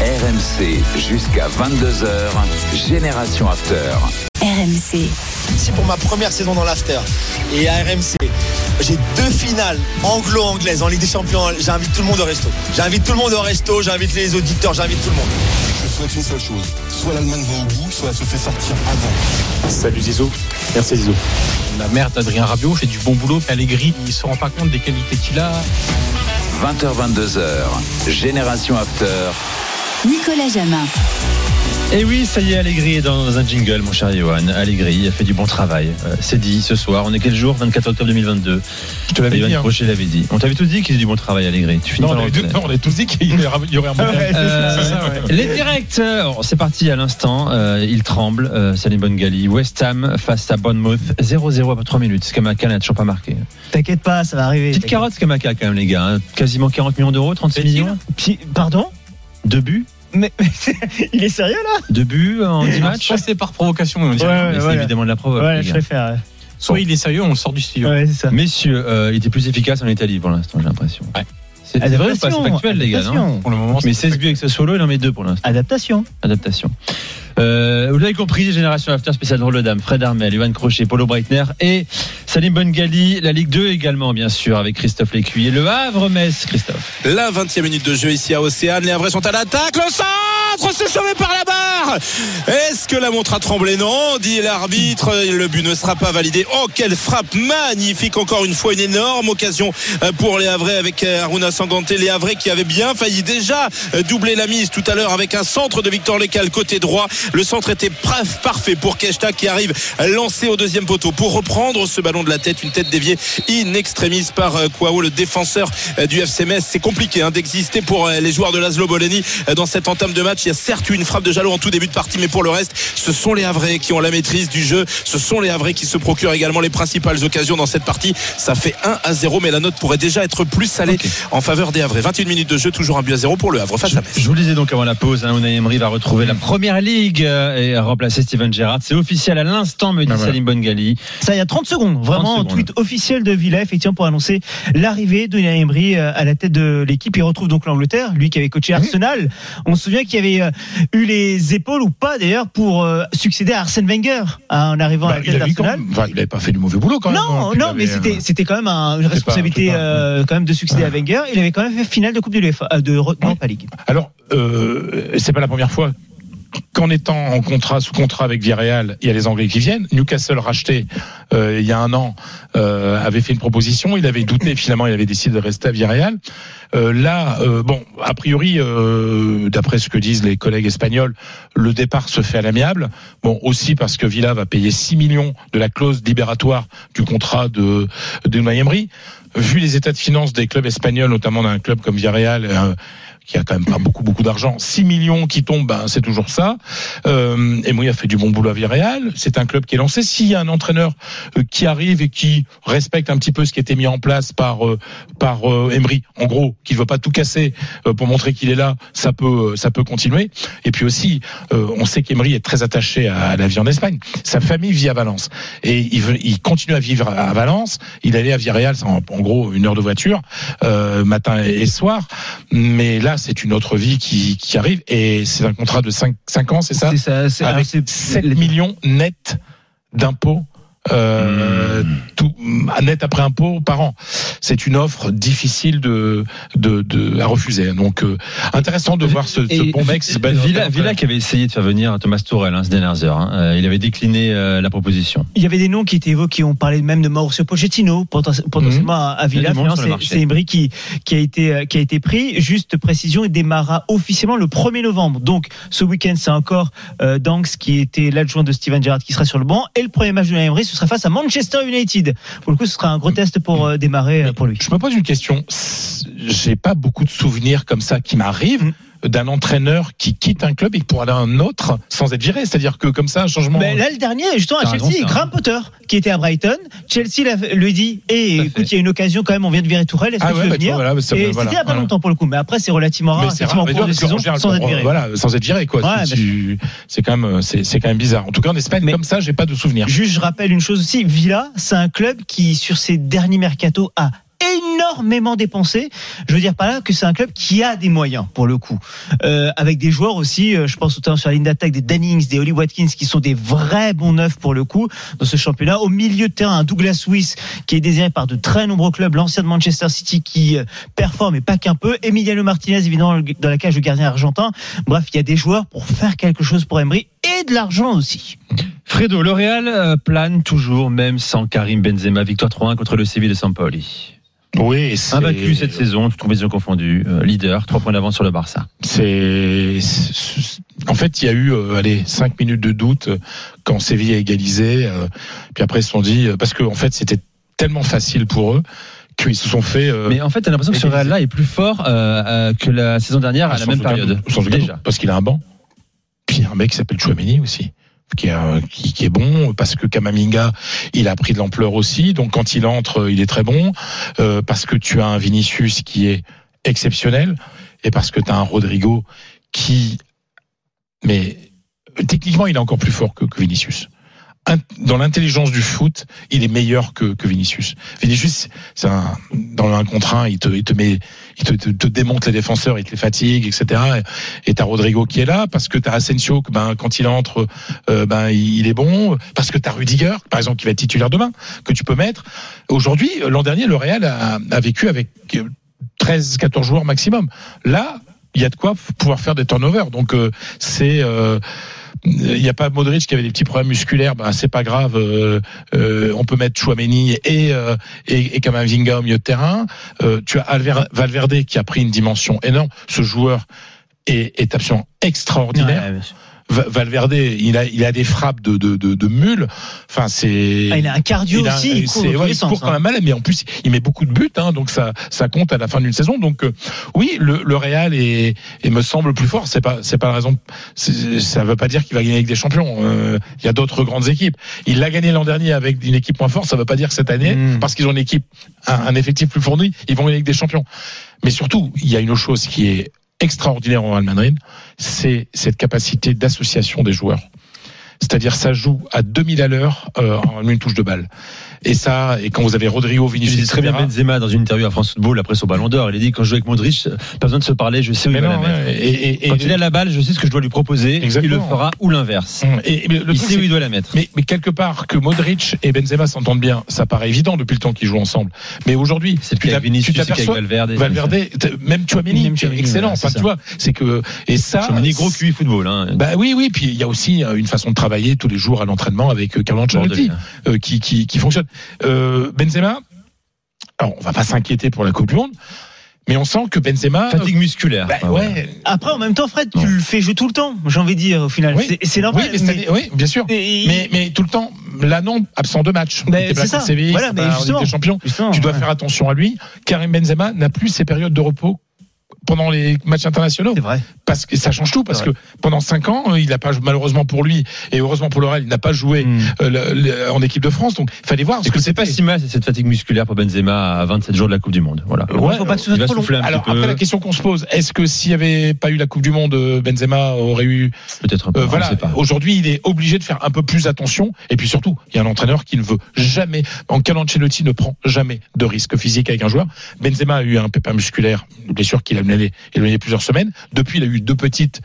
S2: RMC jusqu'à 22h. Génération After.
S1: RMC.
S5: C'est pour ma première saison dans l'after. Et à RMC, j'ai deux finales anglo-anglaises en Ligue des Champions. J'invite tout le monde au resto. J'invite tout le monde au resto, j'invite les auditeurs, j'invite tout le monde.
S15: Je souhaite une seule chose. Soit l'Allemagne va au bout, soit elle se fait sortir avant.
S11: Salut Zizou. Merci Zizou. La mère d'Adrien Rabiot fait du bon boulot. Allegri, il se rend pas compte des qualités qu'il a.
S2: 20h22h. Génération After.
S1: Nicolas Jamin.
S7: Et oui, ça y est, Allegri est dans un jingle, mon cher Johan. Allegri a fait du bon travail. Euh, c'est dit ce soir. On est quel jour? 24 octobre 2022.
S8: Je te l'avais dit. hein.
S7: L'avait dit. On t'avait tous dit qu'il faisait du bon travail, Allegri. Tu finis
S8: Non,
S7: par
S8: on non, on a tous dit qu'il y aurait- il y aurait un bon
S7: Euh,
S8: ça, ouais.
S7: Les directs, euh, c'est parti à l'instant. Euh, il tremble. Euh, Salim Bongali. West Ham face à Bournemouth. 0-0 après 3 minutes. Skamaka n'a toujours pas marqué.
S9: T'inquiète pas, ça va arriver.
S7: Petite carotte Skamaka quand même, les gars. hein. Quasiment 40 millions d'euros, 36 millions.
S9: Pardon?
S7: Deux buts.
S9: Mais, mais il est sérieux là
S7: Deux buts en 10 matchs
S11: Soit c'est par provocation, on dirait.
S9: Ouais,
S7: c'est évidemment de la provoque.
S9: Ouais, je préfère. ouais.
S11: Soit il est sérieux, on le sort du studio.
S9: Ouais, c'est ça.
S7: Messieurs, euh, il était plus efficace en Italie pour l'instant, j'ai l'impression.
S11: Ouais.
S7: C'est vrai ou pas? C'est
S9: Adaptation,
S7: factuel, les gars, non.
S11: Pour le moment,
S7: Mais
S11: c'est
S7: 16 buts avec Sassuolo, il en met deux pour l'instant.
S9: Adaptation.
S7: Adaptation. Euh, vous l'avez compris, Génération After spécial drôle de dame, Fred Armel, Ivan Crochet, Paulo Breitner et Salim Bongali, la Ligue 2 également, bien sûr, avec Christophe Lécuyer. Le Havre-Metz, Christophe.
S12: La 20e minute de jeu ici à Océane. Les Havrais sont à l'attaque. Le centre, c'est sauvé par la barre. Est-ce que la montre a tremblé Non, dit l'arbitre. Le but ne sera pas validé. Oh, quelle frappe magnifique. Encore une fois, une énorme occasion euh, pour les Havrais avec euh, Aruna Sangante. Les Havrais qui avaient bien failli déjà euh, doubler la mise tout à l'heure avec un centre de Victor Lecal côté droit. Le centre était parfait pour Keshta qui arrive lancé au deuxième poteau pour reprendre ce ballon de la tête. Une tête déviée in extremis par euh, Kouao, le défenseur euh, du FC Metz. C'est compliqué hein, d'exister pour euh, les joueurs de Laszlo Boleni dans cette entame de match. Il y a certes eu une frappe de Jalot en tout début de partie, mais pour le reste, ce sont les Havrais qui ont la maîtrise du jeu. Ce sont les Havrais qui se procurent également les principales occasions dans cette partie. Ça fait 1 à 0, mais la note pourrait déjà être plus salée en faveur des Havrais. 21 minutes de jeu, toujours un but à 0 pour le Havre face à Metz.
S7: Je vous le disais donc avant la pause, hein, Unai Emery va retrouver la première ligue euh, et remplacer Steven Gerrard. C'est officiel à l'instant, me dit
S9: Ah, voilà.
S7: Salim Bongali.
S9: Ça, il y a 30 secondes. Vraiment,
S7: 30
S9: un
S7: secondes.
S9: tweet officiel de Villa, effectivement, pour annoncer l'arrivée de Unai Emery euh, à la tête de l'équipe. Il retrouve donc l'Angleterre, lui qui avait coaché Arsenal. On se souvient qu'il avait euh, eu les épaules, ou pas d'ailleurs, pour succéder à Arsène Wenger hein, en arrivant à
S8: Bah,
S9: la tête
S8: a
S9: d'Arsenal.
S8: même- enfin, il n'avait pas fait du mauvais boulot quand même.
S9: Non,
S8: hein,
S9: non, mais c'était
S8: euh,
S9: c'était quand même un- une responsabilité
S8: pas-
S9: euh, quand même de succéder à Wenger. Il avait quand même fait finale de Coupe de l'UEFA, euh, de Europa League.
S8: Alors, euh, c'est pas la première fois qu'en étant en contrat, sous contrat avec Villarreal, il y a les Anglais qui viennent. Newcastle racheté euh, il y a un an euh, avait fait une proposition. Il avait douté, finalement, il avait décidé de rester à Villarreal. Euh, là, euh, bon, a priori, euh, d'après ce que disent les collègues espagnols, le départ se fait à l'amiable. Bon, aussi parce que Villa va payer 6 millions de la clause libératoire du contrat de de Emery. Vu les états de finances des clubs espagnols, notamment d'un club comme Villarreal. Qui a quand même pas beaucoup beaucoup d'argent, 6 millions qui tombent, ben c'est toujours ça. Euh, Emery a fait du bon boulot à Villarreal. C'est un club qui est lancé. S'il y a un entraîneur euh, qui arrive et qui respecte un petit peu ce qui a été mis en place par euh, par euh, Emery, en gros, qui ne veut pas tout casser euh, pour montrer qu'il est là, ça peut ça peut continuer. Et puis aussi, on sait qu'Emery est très attaché à, la vie en Espagne. Sa famille vit à Valence et il, veut, il continue à vivre à Valence. Il allait à Villarreal, en, en gros une heure de voiture matin et soir. Mais là, c'est une autre vie qui, qui arrive et c'est un contrat de 5, ans, c'est ça
S9: C'est ça, c'est-
S8: Avec
S9: alors, c'est-
S8: 7 millions net d'impôts. Euh, tout net après impôt par an. C'est une offre difficile de, de, de à refuser. Donc euh, intéressant de voir ce, ce bon mec. ce Ben
S7: Villa. Villa qui avait essayé de faire venir Thomas Tourelle hein, ces dernières heures. hein. Euh, il avait décliné euh, la proposition.
S9: Il y avait des noms qui étaient évoqués. On parlait même de Mauricio Pochettino, poten- potentiellement à- à Villa.
S7: le
S9: C'est Emery qui, qui, a été, qui a été pris. Juste précision, il démarra officiellement le 1er novembre. Donc, ce week-end, c'est encore euh, Danks qui était l'adjoint de Steven Gerrard qui sera sur le banc. Et le premier match de Emery, ce sera face à Manchester United. Pour le coup, ce sera un gros test pour euh, démarrer euh, pour lui.
S8: Je me pose une question. J'ai pas beaucoup de souvenirs comme ça qui m'arrivent d'un entraîneur qui quitte un club et pour aller à un autre sans être viré. C'est-à-dire que comme ça, un changement.
S9: Ben, là, le dernier, justement, à Chelsea,
S8: un-
S9: Graham Potter, qui était à Brighton. Chelsea lui dit, et écoute, il y a une occasion quand même, on vient de virer Tourelle, est-ce
S8: Ah
S9: que
S8: ouais,
S9: tu veux
S8: bah,
S9: venir
S8: vois, voilà, ça-
S9: Et
S8: voilà,
S9: c'était il y a pas
S8: voilà.
S9: longtemps pour le coup, mais après, c'est relativement rare,
S8: Mais c'est
S9: en cours
S8: mais
S9: de saison,
S8: général,
S9: sans être viré.
S8: Voilà, sans être viré, quoi.
S9: Ouais,
S8: c'est quand même, quand même bizarre. En tout cas, en Espagne, comme ça, j'ai pas de souvenirs.
S9: Juste, je rappelle une chose aussi, Villa, c'est un club qui, sur ses derniers mercato, a énormément dépensé. Je veux dire par là que c'est un club qui a des moyens pour le coup, euh, avec des joueurs aussi. euh, je pense notamment sur la ligne d'attaque des Dannings, des Oli Watkins, qui sont des vrais bons neufs pour le coup dans ce championnat. Au milieu de terrain, un Douglas Luiz qui est désiré par de très nombreux clubs, l'ancien de Manchester City qui euh, performe et pas qu'un peu. Emiliano Martinez évidemment dans la cage de gardien argentin. Bref, il y a des joueurs pour faire quelque chose pour Emery et de l'argent aussi.
S7: Fredo, le Real euh, plane toujours, même sans Karim Benzema. Victoire 3-1 contre le Séville de Sampoli.
S8: Oui, c'est-
S7: Invaincu cette saison, toutes compétitions confondues. Euh, leader, 3 points d'avance sur le Barça.
S8: C'est, en fait, il y a eu, euh, allez, cinq minutes de doute euh, quand Séville a égalisé. euh, puis après, ils se sont dit, euh, parce que en fait, c'était tellement facile pour eux qu'ils se sont fait. euh,
S7: Mais en fait, t'as l'impression que ce Real-là est plus fort euh, euh, que la saison dernière à
S8: Ah,
S7: la même période.
S8: doute,
S7: Déjà.
S8: doute, parce qu'il a un banc. Puis un mec qui s'appelle Chouameni aussi. Qui est, euh, qui, est bon parce que Kamaminga il a pris de l'ampleur aussi donc quand il entre il est très bon euh, parce que tu as un Vinicius qui est exceptionnel et parce que tu as un Rodrigo qui, mais techniquement, il est encore plus fort que, que Vinicius. Dans l'intelligence du foot, il est meilleur que, que Vinicius. Vinicius, c'est un, dans un contre un, il te, il te met, il te, te, te démonte les défenseurs, il te les fatigue, etc. Et t'as Rodrigo qui est là parce que t'as Asensio, que, ben quand il entre, euh, ben il est bon. Parce que t'as Rudiger, par exemple, qui va être titulaire demain, que tu peux mettre. Aujourd'hui, l'an dernier, le Real a, a vécu avec euh, 13, 14 joueurs maximum. Là, il y a de quoi pouvoir faire des turnovers. Donc euh, c'est euh, il n'y a pas Modric qui avait des petits problèmes musculaires, ben c'est pas grave. euh, euh, on peut mettre Chouameni et euh, et, et Kamavinga au milieu de terrain. Euh, tu as Alver- Valverde qui a pris une dimension énorme. Ce joueur est, est absolument extraordinaire. Valverde, il a, il a des frappes de, de, de, de mule. Enfin, c'est.
S9: Ah, il a un cardio
S8: il a-
S9: aussi, il court
S8: ouais, il
S9: sens,
S8: court quand
S9: hein.
S8: même mal, mais en plus, il met beaucoup de buts, hein, donc ça, ça compte à la fin d'une saison. Donc, euh, oui, le, le Real est, est, me semble plus fort. C'est pas, c'est pas la raison. Ça veut pas dire qu'il va gagner avec des champions. Euh, Il y a d'autres grandes équipes. Il l'a gagné l'an dernier avec une équipe moins forte. Ça veut pas dire que cette année,
S9: Hmm.
S8: parce qu'ils ont une équipe, un, un effectif plus fourni, ils vont gagner avec des champions. Mais surtout, il y a une chose qui est extraordinaire au Real Madrid, c'est cette capacité d'association des joueurs. C'est-à-dire, ça joue à 2000 à l'heure euh, en une touche de balle. Et ça, et quand vous avez Rodrigo, Vinicius,
S7: dis très bien Benzema dans une interview à France Football après son Ballon d'Or. Il a dit quand je joue avec Modric, pas besoin de se parler, je sais où
S8: Mais
S7: il va
S8: non,
S7: la mettre.
S8: et- et- et-
S7: quand il a la balle, je sais ce que je dois lui proposer.
S8: Exactement.
S7: Il le fera ou l'inverse.
S8: Et, et le
S7: il sait où il doit la mettre.
S8: Mais, mais quelque part que Modric et Benzema s'entendent bien, ça paraît évident depuis le temps qu'ils jouent ensemble. Mais aujourd'hui, tu t'aperçois,
S7: Valverde.
S8: Valverde, même Chouameni, excellent. Enfin, tu vois, c'est que et ça,
S7: Chouameni, gros QI football. Hein.
S8: bah oui, oui. Puis il y a aussi euh, une façon de travailler tous les jours à l'entraînement avec euh, Carlo Ancelotti euh, qui qui fonctionne. Euh, Benzema, alors on va pas s'inquiéter pour la Coupe du Monde, mais on sent que Benzema,
S7: Fatigue musculaire.
S8: bah, ouais,
S9: Après, en même temps, Fred, tu le fais jouer tout le temps, j'ai envie de dire, au final.
S8: Oui.
S9: C'est- normal.
S8: Oui, mais bien sûr.
S9: Et-
S8: Mais, mais tout le temps, là non, absent de match. Était
S9: c'est ça.
S8: Séville,
S9: Voilà,
S8: c'est
S9: mais
S8: pas en Ligue
S9: justement.
S8: des Champions.
S9: Justement,
S8: tu dois
S9: ouais.
S8: faire attention à lui. Karim Benzema n'a plus ses périodes de repos pendant les matchs internationaux.
S9: C'est vrai.
S8: Parce que ça change tout, parce que pendant cinq ans, euh, il n'a pas malheureusement pour lui et heureusement pour le Real, il n'a pas joué
S7: Mm.
S8: euh, le- le- en équipe de France. Donc, il fallait voir ce
S7: Parce
S8: que
S7: que c'est pas si mal cette fatigue musculaire pour Benzema à 27 jours de la Coupe du Monde? Voilà.
S8: Ouais,
S9: faut pas que ce soit trop long.
S8: Alors après la question qu'on se pose, est-ce que s'il n'y avait pas eu la Coupe du Monde, euh, Benzema aurait eu
S7: Peut-être pas.
S8: Euh, voilà, aujourd'hui, il est obligé de faire un peu plus attention. Et puis surtout, il y a un entraîneur qui ne veut jamais, en Ancelotti ne prend jamais de risque physique avec un joueur. Benzema a eu un pépin musculaire, une blessure qu'il a éloigné, éloigné plusieurs semaines. Depuis, il a eu deux petites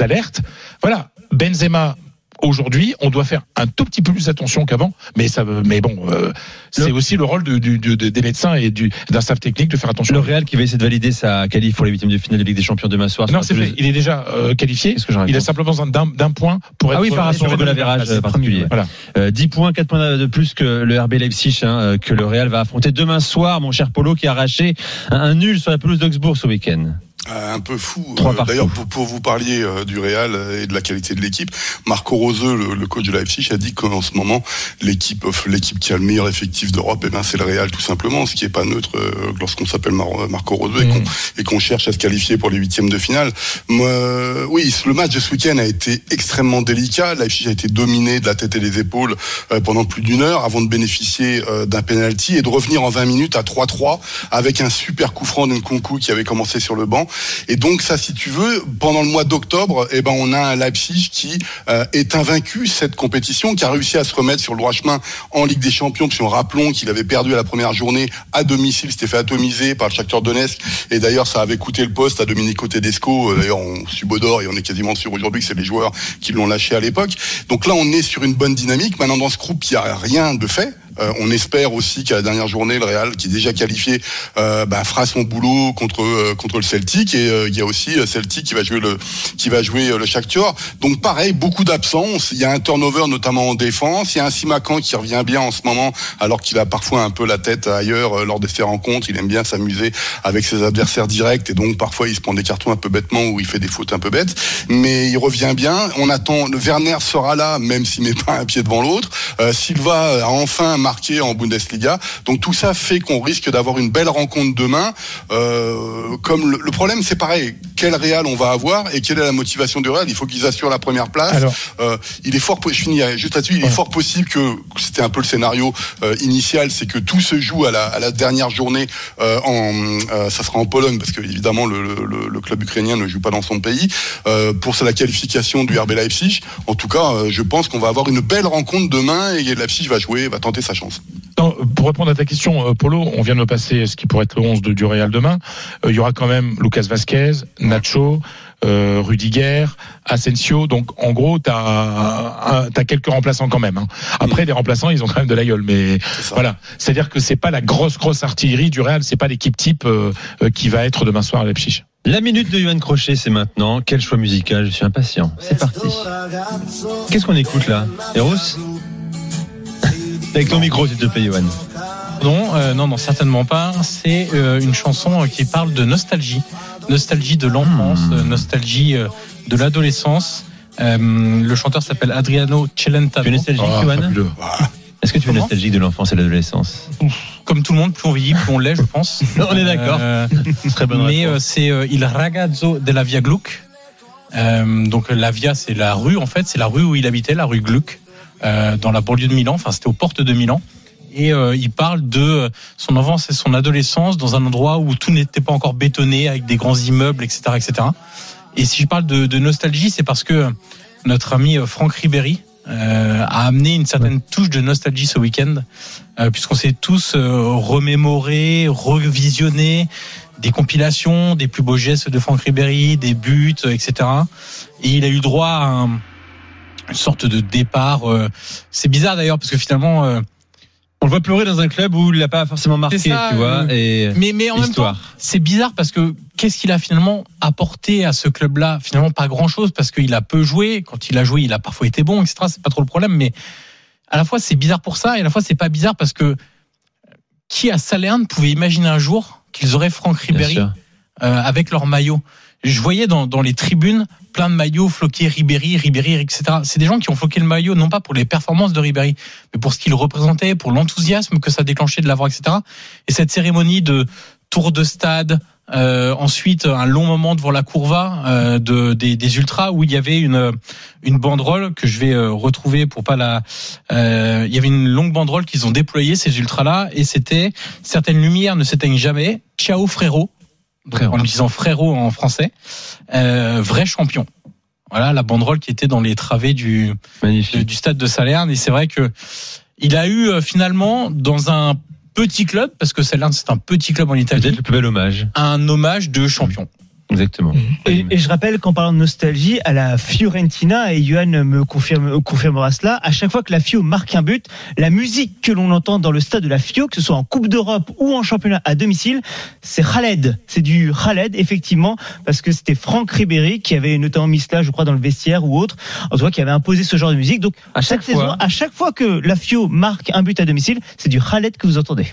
S8: alertes. Voilà, Benzema. Aujourd'hui, on doit faire un tout petit peu plus attention qu'avant, mais ça, mais bon, euh, c'est aussi le rôle du- du- du- des médecins et du- d'un staff technique de faire attention.
S7: Le Real qui va essayer de valider sa qualif pour les huitièmes de finale de Ligue des Champions demain soir.
S8: non, c'est fait. Il est déjà euh, qualifié.
S7: Que
S8: Il a simplement besoin d'un d'un point pour être.
S7: Ah oui, par rapport au goal
S8: la
S7: average
S8: place.
S7: particulier.
S8: Voilà.
S7: Euh, 10 points, 4 points de plus que le RB Leipzig, hein, euh, que le Real va affronter demain soir, mon cher Polo, qui a arraché un, un nul sur la pelouse d'Augsbourg ce week-end.
S3: Euh, un peu fou. Euh. D'ailleurs, pour, pour vous parliez euh, du Real et de la qualité de l'équipe, Marco Roseux, le, le coach de Leipzig, a dit qu'en ce moment, l'équipe l'équipe qui a le meilleur effectif d'Europe, eh ben, c'est le Real tout simplement, ce qui est pas neutre euh, lorsqu'on s'appelle Mar- Marco Roseux et
S8: Mm.
S3: qu'on et qu'on cherche à se qualifier pour les huitièmes de finale. Euh, oui, le match de ce week-end a été extrêmement délicat. Leipzig a été dominé de la tête et des épaules euh, pendant plus d'une heure avant de bénéficier euh, d'un penalty et de revenir en 20 minutes à 3-3 avec un super coup franc d'un Kunku qui avait commencé sur le banc. Et donc ça, si tu veux, pendant le mois d'octobre, eh ben on a un Leipzig qui euh, est invaincu cette compétition, qui a réussi à se remettre sur le droit chemin en Ligue des Champions. Puis on rappelons qu'il avait perdu à la première journée à domicile, s'était fait atomiser par le Shakhtar Donetsk. Et d'ailleurs, ça avait coûté le poste à Domenico Tedesco. Euh, D'ailleurs, on subodore et on est quasiment sûr aujourd'hui que c'est les joueurs qui l'ont lâché à l'époque. Donc là, on est sur une bonne dynamique. Maintenant, dans ce groupe, il n'y a rien de fait. Euh, on espère aussi qu'à la dernière journée, le Real, qui est déjà qualifié, euh, bah, fera son boulot contre euh, contre le Celtic. Et euh, il y a aussi Celtic qui va jouer le qui va jouer le Shakhtar. Donc pareil, beaucoup d'absences. Il y a un turnover notamment en défense. Il y a un Simakan qui revient bien en ce moment, alors qu'il a parfois un peu la tête ailleurs lors de ses rencontres. Il aime bien s'amuser avec ses adversaires directs et donc parfois il se prend des cartons un peu bêtement ou il fait des fautes un peu bêtes. Mais il revient bien. On attend. Le Werner sera là, même s'il met pas un pied devant l'autre. Silva a enfin marqué en Bundesliga. Donc tout ça fait qu'on risque d'avoir une belle rencontre demain. Euh, comme le, le problème, c'est pareil. Quel Real on va avoir et quelle est la motivation du Real? Il faut qu'ils assurent la première place.
S8: Alors.
S3: Euh, il est fort, je euh, juste là-dessus. Il est fort possible que c'était un peu le scénario euh, initial, c'est que tout se joue à la, à la dernière journée. en, ça sera en Pologne parce que évidemment le, le- le club ukrainien ne joue pas dans son pays pour la qualification du RB Leipzig. En tout cas, je pense qu'on va avoir une belle rencontre demain et Leipzig va jouer, va tenter sa chance.
S8: Non, pour répondre à ta question, euh, Polo, on vient de me passer ce qui pourrait être le 11 de, du Real demain. Euh, Il y aura quand même Lucas Vasquez, Nacho, euh, Rudiger, Asensio. Donc en gros, tu as, quelques remplaçants quand même. hein. Après, les remplaçants, ils ont quand même de la gueule. Mais voilà, c'est-à-dire que c'est pas la grosse grosse artillerie du Real. C'est pas l'équipe type euh, euh, qui va être demain soir à Leipzig.
S7: La minute de Johan Crochet, c'est maintenant. Quel choix musical Je suis impatient. C'est parti. Qu'est-ce qu'on écoute là? Eros? Avec ton micro, s'il te plaît, Johan.
S11: Non, euh, non, non, certainement pas. C'est euh, une chanson euh, qui parle de nostalgie, nostalgie de l'enfance, euh, nostalgie euh, de l'adolescence. Euh, le chanteur s'appelle Adriano Celentano.
S7: Tu es nostalgique,
S11: Ah, fabuleux.
S7: Est-ce que tu es nostalgique de l'enfance et de l'adolescence
S11: Comme tout le monde, plus on vieillit, plus on l'est, je pense.
S7: On est d'accord.
S11: Euh,
S7: Très bonne
S11: mais c'est euh, Il ragazzo della via Gluck. Euh, donc la via, c'est la rue en fait, c'est la rue où il habitait, la rue Gluck, dans la banlieue de Milan. Enfin, c'était aux portes de Milan. Et euh, il parle de son enfance et son adolescence dans un endroit où tout n'était pas encore bétonné, avec des grands immeubles, etc., etc. Et si je parle de, de nostalgie, c'est parce que notre ami euh, Franck Ribéry euh, a amené une certaine touche de nostalgie ce week-end, euh, puisqu'on s'est tous euh, remémorés, revisionnés des compilations, des plus beaux gestes de Franck Ribéry, des buts, euh, etc. Et il a eu droit à un- une sorte de départ. euh, C'est bizarre d'ailleurs parce que finalement. euh,
S7: On le voit pleurer dans un club où il n'a pas forcément marqué,
S11: ça,
S7: tu vois.
S11: euh,
S7: Et
S11: mais, mais en même temps,
S7: histoire.
S11: c'est bizarre parce que qu'est-ce qu'il a finalement apporté à ce club-là? Finalement, pas grand-chose parce qu'il a peu joué. Quand il a joué, il a parfois été bon, etc. C'est pas trop le problème, mais à la fois c'est bizarre pour ça et à la fois c'est pas bizarre parce que qui à Salerne pouvait imaginer un jour qu'ils auraient Franck Ribéry euh, avec leur maillot? Je voyais dans, dans les tribunes plein de maillots floqués Ribéry, Ribéry, etc. C'est des gens qui ont floqué le maillot non pas pour les performances de Ribéry, mais pour ce qu'il représentait, pour l'enthousiasme que ça déclenchait de l'avoir, etc. Et cette cérémonie de tour de stade, euh, ensuite un long moment devant la courva euh, de, des, des ultras où il y avait une une banderole que je vais euh, retrouver pour pas la. euh, il y avait une longue banderole qu'ils ont déployée ces ultras là et c'était certaines lumières ne s'éteignent jamais. Ciao frérot. En utilisant frérot en français, euh, vrai champion. Voilà la banderole qui était dans les travées du de- du stade de Salerne et c'est vrai que il a eu euh, finalement dans un petit club parce que Salerne c'est un petit club en Italie.
S7: Peut-être le plus bel hommage.
S11: Un hommage de champion.
S7: Exactement.
S9: Et, et je rappelle qu'en parlant de nostalgie, à la Fiorentina, et Johan me confirme, confirmera cela, à chaque fois que la Fio marque un but, la musique que l'on entend dans le stade de la Fio, que ce soit en Coupe d'Europe ou en championnat à domicile, c'est Khaled. C'est du Khaled, effectivement, parce que c'était Franck Ribéry qui avait notamment mis cela, je crois, dans le vestiaire ou autre, en tout cas, qui avait imposé ce genre de musique. Donc, à chaque
S7: fois.
S9: saison, à chaque fois que la Fio marque un but à domicile, c'est du Khaled que vous entendez.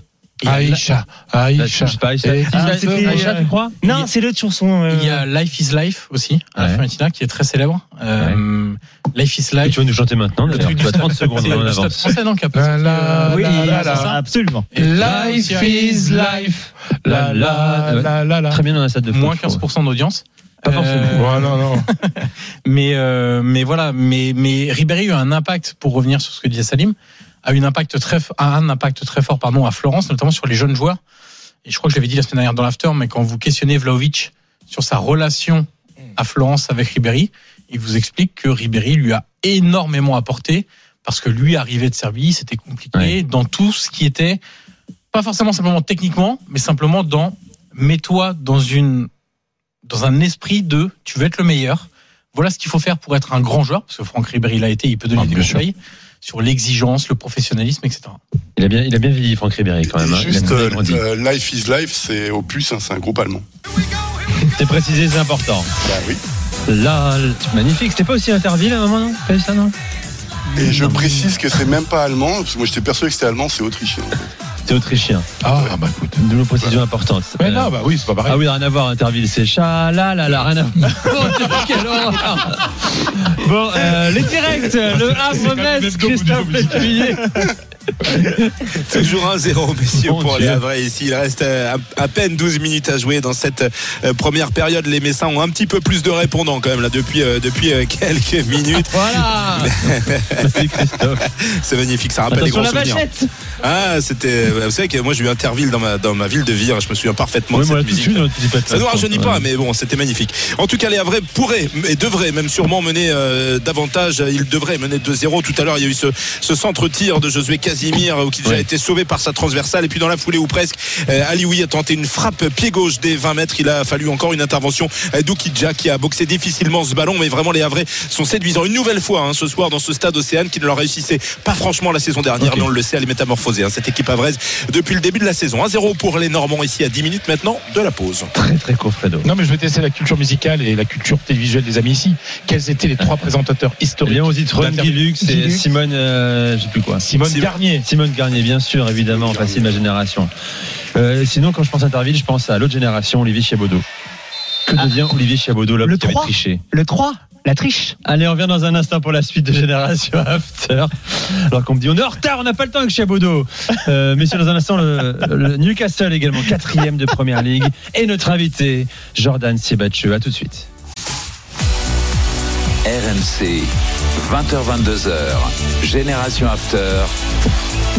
S8: Aïcha, Aïcha.
S7: Aïcha.
S9: Ah, euh,
S7: tu crois
S9: Non, c'est l'autre chanson. euh,
S11: Il y a Life is Life aussi à la. Fiorentina qui est très célèbre. Euh, Life is Life.
S7: tu vas nous chanter maintenant.
S11: Le truc
S7: Tu
S11: du
S7: as 30
S11: stade-
S7: secondes
S11: c'est
S7: en avance.
S11: français non
S9: oui, absolument.
S8: Life is life. La la la la la.
S7: Très bien dans la salle de
S11: moins
S7: je trouve.
S11: 15% d'audience.
S7: Pas forcément.
S8: Ouais, non, non.
S11: mais euh, mais voilà, mais mais Ribéry a eu un impact pour revenir sur ce que disait Salim, a eu un impact très a un impact très fort pardon à Florence, notamment sur les jeunes joueurs. Et je crois que je l'avais dit la semaine dernière dans l'after, mais quand vous questionnez Vlaovic sur sa relation à Florence avec Ribéry, il vous explique que Ribéry lui a énormément apporté parce que lui arrivait de Serbie, c'était compliqué
S7: Ouais.
S11: dans tout ce qui était pas forcément simplement techniquement, mais simplement dans mets-toi dans une dans un esprit de tu veux être le meilleur. Voilà ce qu'il faut faire pour être un grand joueur, parce que Franck Ribéry l'a été, il peut donner
S8: Ah,
S11: des
S8: sûr.
S11: Sur l'exigence, le professionnalisme, etc.
S7: Il a bien, il a bien vieilli, Franck Ribéry, quand même. hein.
S3: Juste, euh, euh, Life is Life, c'est Opus, hein, c'est un groupe allemand.
S7: C'est précisé, c'est important.
S3: Bah oui.
S7: Là, magnifique. C'était pas aussi Interville à un moment, non? T'as vu ça, non?
S3: Et je précise que c'est même pas allemand, parce que moi j'étais persuadé que c'était allemand, c'est autrichien. en fait.
S7: C'est autrichien.
S8: Ah, bah écoute.
S7: Double précision importante.
S8: Mais non, bah oui, c'est pas pareil.
S7: Ah oui, rien à voir, Interville, c'est chat, là, là, là, rien à voir. Horreur. Bon, euh, les directs, le
S8: même
S7: Havre-Metz, Christophe
S8: musical.
S12: Toujours 1-0, messieurs, pour
S7: Dieu.
S12: les Havrais ici. Il reste euh, à, à peine 12 minutes à jouer dans cette euh, première période. Les Messins ont un petit peu plus de répondants quand même là depuis, euh, depuis quelques minutes.
S7: Voilà.
S12: C'est magnifique, ça rappelle
S7: Attention
S12: les
S7: la
S12: grands souvenirs. Ah, c'était. Vous savez que moi j'ai eu Interville dans ma, dans ma ville de Vire. Je me souviens parfaitement
S7: Oui,
S12: de cette musique. Ça nous
S7: façon,
S12: rajeunit
S7: ouais.
S12: pas, mais bon, c'était magnifique. En tout cas, les Havrais pourraient et devraient même sûrement mener euh, davantage. Ils devraient mener 2-0. Tout à l'heure, il y a eu ce, ce centre-tir de Josué Casimir euh, qui déjà a été sauvé par sa transversale. Et puis dans la foulée ou presque, euh, Alioui a tenté une frappe pied gauche des 20 mètres. Il a fallu encore une intervention euh, d'Oukidja qui a boxé difficilement ce ballon. Mais vraiment, les Havrais sont séduisants une nouvelle fois hein, ce soir dans ce stade Océane qui ne leur réussissait pas franchement la saison dernière. Mais on le sait, à les métamorphoser. hein, cette équipe havraise depuis le début de la saison. 1-0 pour les Normands ici à 10 minutes maintenant de la pause.
S7: Très très court Fredo.
S8: Non, mais je vais tester la culture musicale et la culture télévisuelle des amis ici. Quels étaient les trois présentateurs historiques
S7: Léon Zitron,
S8: d'Inter-
S7: Guy Lux et Simone, euh, je sais plus quoi.
S8: Simone Garnier.
S7: Simone Garnier, bien sûr, évidemment, facile ma génération. Euh, sinon, quand je pense à Interville, je pense à l'autre génération, Olivier Chiabodo. Que devient Olivier Chiabodo, l'homme
S9: Le
S7: qui avait
S9: 3
S7: triché
S9: Le 3 La triche
S7: Allez, on revient dans un instant pour la suite de Génération After. Alors qu'on me dit, on est en retard, on n'a pas le temps avec Chiabodo. Euh, messieurs, dans un instant, le, le Newcastle également, quatrième de Première Ligue. Et notre invité, Jordan Siebatcheux. À tout de suite.
S2: RMC, 20h22h, Génération After.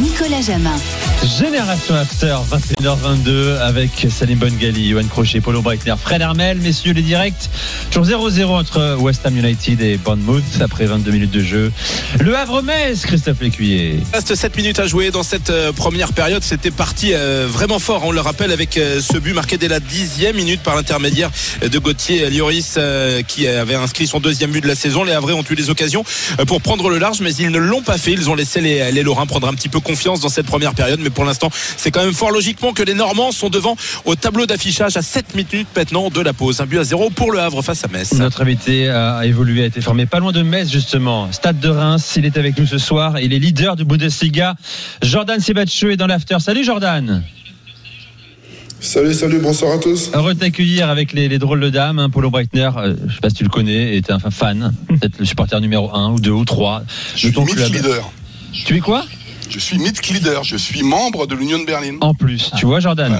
S1: Nicolas Jamin.
S7: Génération After, 21h22, avec Salim Bongali, Johan Crochet, Paulo Breitner, Fred Hermel, messieurs les directs. Toujours 0-0 entre West Ham United et Bournemouth après 22 minutes de jeu. Le Havre-Metz, Christophe Lécuyer.
S12: Il reste 7 minutes à jouer dans cette euh, première période. C'était parti euh, vraiment fort, on le rappelle, avec euh, ce but marqué dès la dixième minute par l'intermédiaire de Gauthier Lloris qui avait inscrit son deuxième but de la saison. Les Havrais ont eu les occasions pour prendre le large, mais ils ne l'ont pas fait. Ils ont laissé les, les Lorrains prendre un petit peu confiance dans cette première période. Mais pour l'instant, c'est quand même fort logiquement que les Normands sont devant au tableau d'affichage à 7 minutes maintenant de la pause. Un but à zéro pour le Havre face à Metz.
S7: Notre invité a évolué, a été formé pas loin de Metz justement, Stade de Reims. Il est avec nous ce soir. Il est leader du Bundesliga. Jordan Siebatcheux est dans l'after. Salut Jordan.
S16: Salut, salut, bonsoir à tous.
S7: Heureux de t'accueillir avec les, les drôles de dames. hein. Paulo Breitner, euh, je sais pas si tu le connais, est un fan, peut-être le supporter numéro 1 ou 2 ou 3
S3: Je suis mythique leader.
S7: Tu es quoi?
S3: Je suis leader. Je suis membre de l'Union de Berlin.
S7: En plus, tu vois Jordan.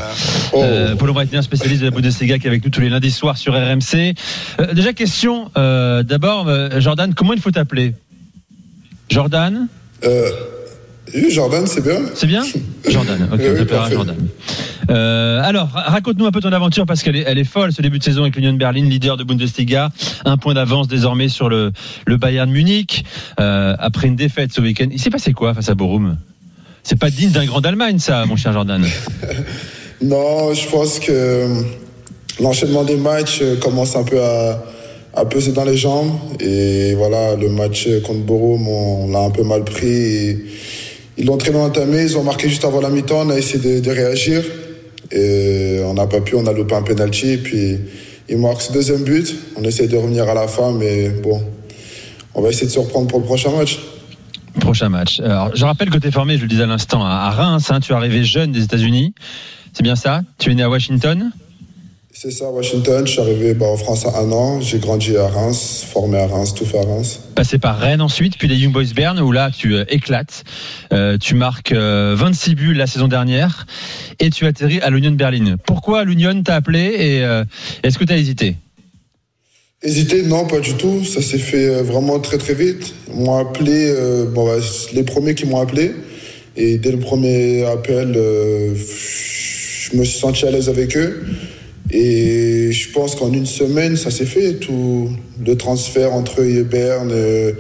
S7: Euh, Paulo Breitner, spécialiste de la Bundesliga, qui est avec nous tous les lundis soirs sur RMC. Euh, déjà question, euh, d'abord euh, Jordan, comment il faut t'appeler? Jordan?
S16: Jordan, c'est bien.
S7: C'est bien Jordan, ok,
S16: Oui,
S7: on. Jordan. Euh, alors, ra- raconte-nous un peu ton aventure parce qu'elle est, elle est folle ce début de saison avec l'Union de Berlin, leader de Bundesliga, un point d'avance désormais sur le, le Bayern Munich. Euh, après une défaite ce week-end, il s'est passé quoi face à Borum C'est pas digne d'un grand d'Allemagne, ça, mon cher Jordan.
S16: Non, je pense que euh, l'enchaînement des matchs commence un peu à, à peser dans les jambes. Et voilà, le match contre Borum, on l'a un peu mal pris. Et ils l'ont bien entamé, ils ont marqué juste avant la mi-temps, on a essayé de, réagir. Et on n'a pas pu, on a loupé un penalty. Puis, il marque ce deuxième but. On essaie de revenir à la fin, mais bon, on va essayer de se reprendre pour le prochain match.
S7: Prochain match. Alors, je rappelle que tu es formé, je le disais à l'instant, à Reims. hein. tu es arrivé jeune des États-Unis. C'est bien ça? Tu es né à Washington?
S16: C'est ça, Washington. Je suis arrivé bah, en France à un an. J'ai grandi à Reims, formé à Reims, tout fait à Reims.
S7: Passé par Rennes ensuite, puis les Young Boys Bern, où là tu euh, éclates. Euh, tu marques euh, 26 buts la saison dernière et tu atterris à l'Union Berlin. Pourquoi l'Union t'a appelé et euh, est-ce que tu as hésité
S16: Hésiter, non, pas du tout. Ça s'est fait euh, vraiment très très vite. Ils m'ont appelé, euh, bon, bah, les premiers qui m'ont appelé. Et dès le premier appel, euh, je me suis senti à l'aise avec eux. Et je pense qu'en une semaine, ça s'est fait. Tout le transfert entre eux et Berne euh,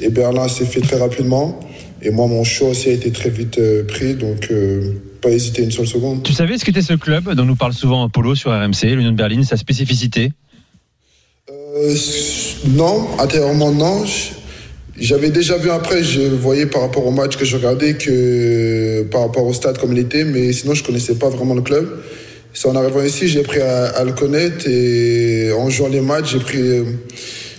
S16: et Berlin s'est fait très rapidement. Et moi, mon choix aussi a été très vite euh, pris. Donc, euh, pas hésiter une seule seconde.
S7: Tu savais ce qu'était ce club dont nous parle souvent Polo sur RMC, l'Union de Berlin, sa spécificité?
S16: Euh, non, intérieurement non. J'avais déjà vu après, je voyais par rapport au match que je regardais que par rapport au stade comme il était, mais sinon je connaissais pas vraiment le club. C'est en arrivant ici, j'ai appris à, le connaître et en jouant les matchs, j'ai pris,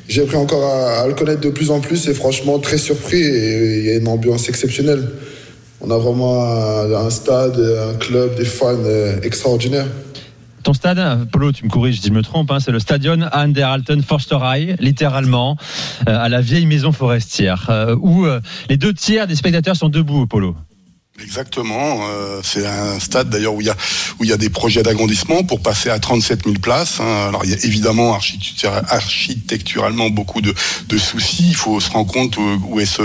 S16: j'ai appris encore à, le connaître de plus en plus et franchement très surpris il y a une ambiance exceptionnelle. On a vraiment un, stade, un club, des fans euh, extraordinaires.
S7: Ton stade, Polo, tu me corriges si je me trompe, hein, c'est le Stadion an der Alten Forsterei, littéralement, euh, à la vieille maison forestière, euh, où les deux tiers des spectateurs sont debout, Polo.
S3: Exactement. euh, c'est un stade d'ailleurs où il y a où il y a des projets d'agrandissement pour passer à 37 000 places. hein. Alors il y a évidemment architectura- architecturalement beaucoup de, de soucis. Il faut se rendre compte où, est ce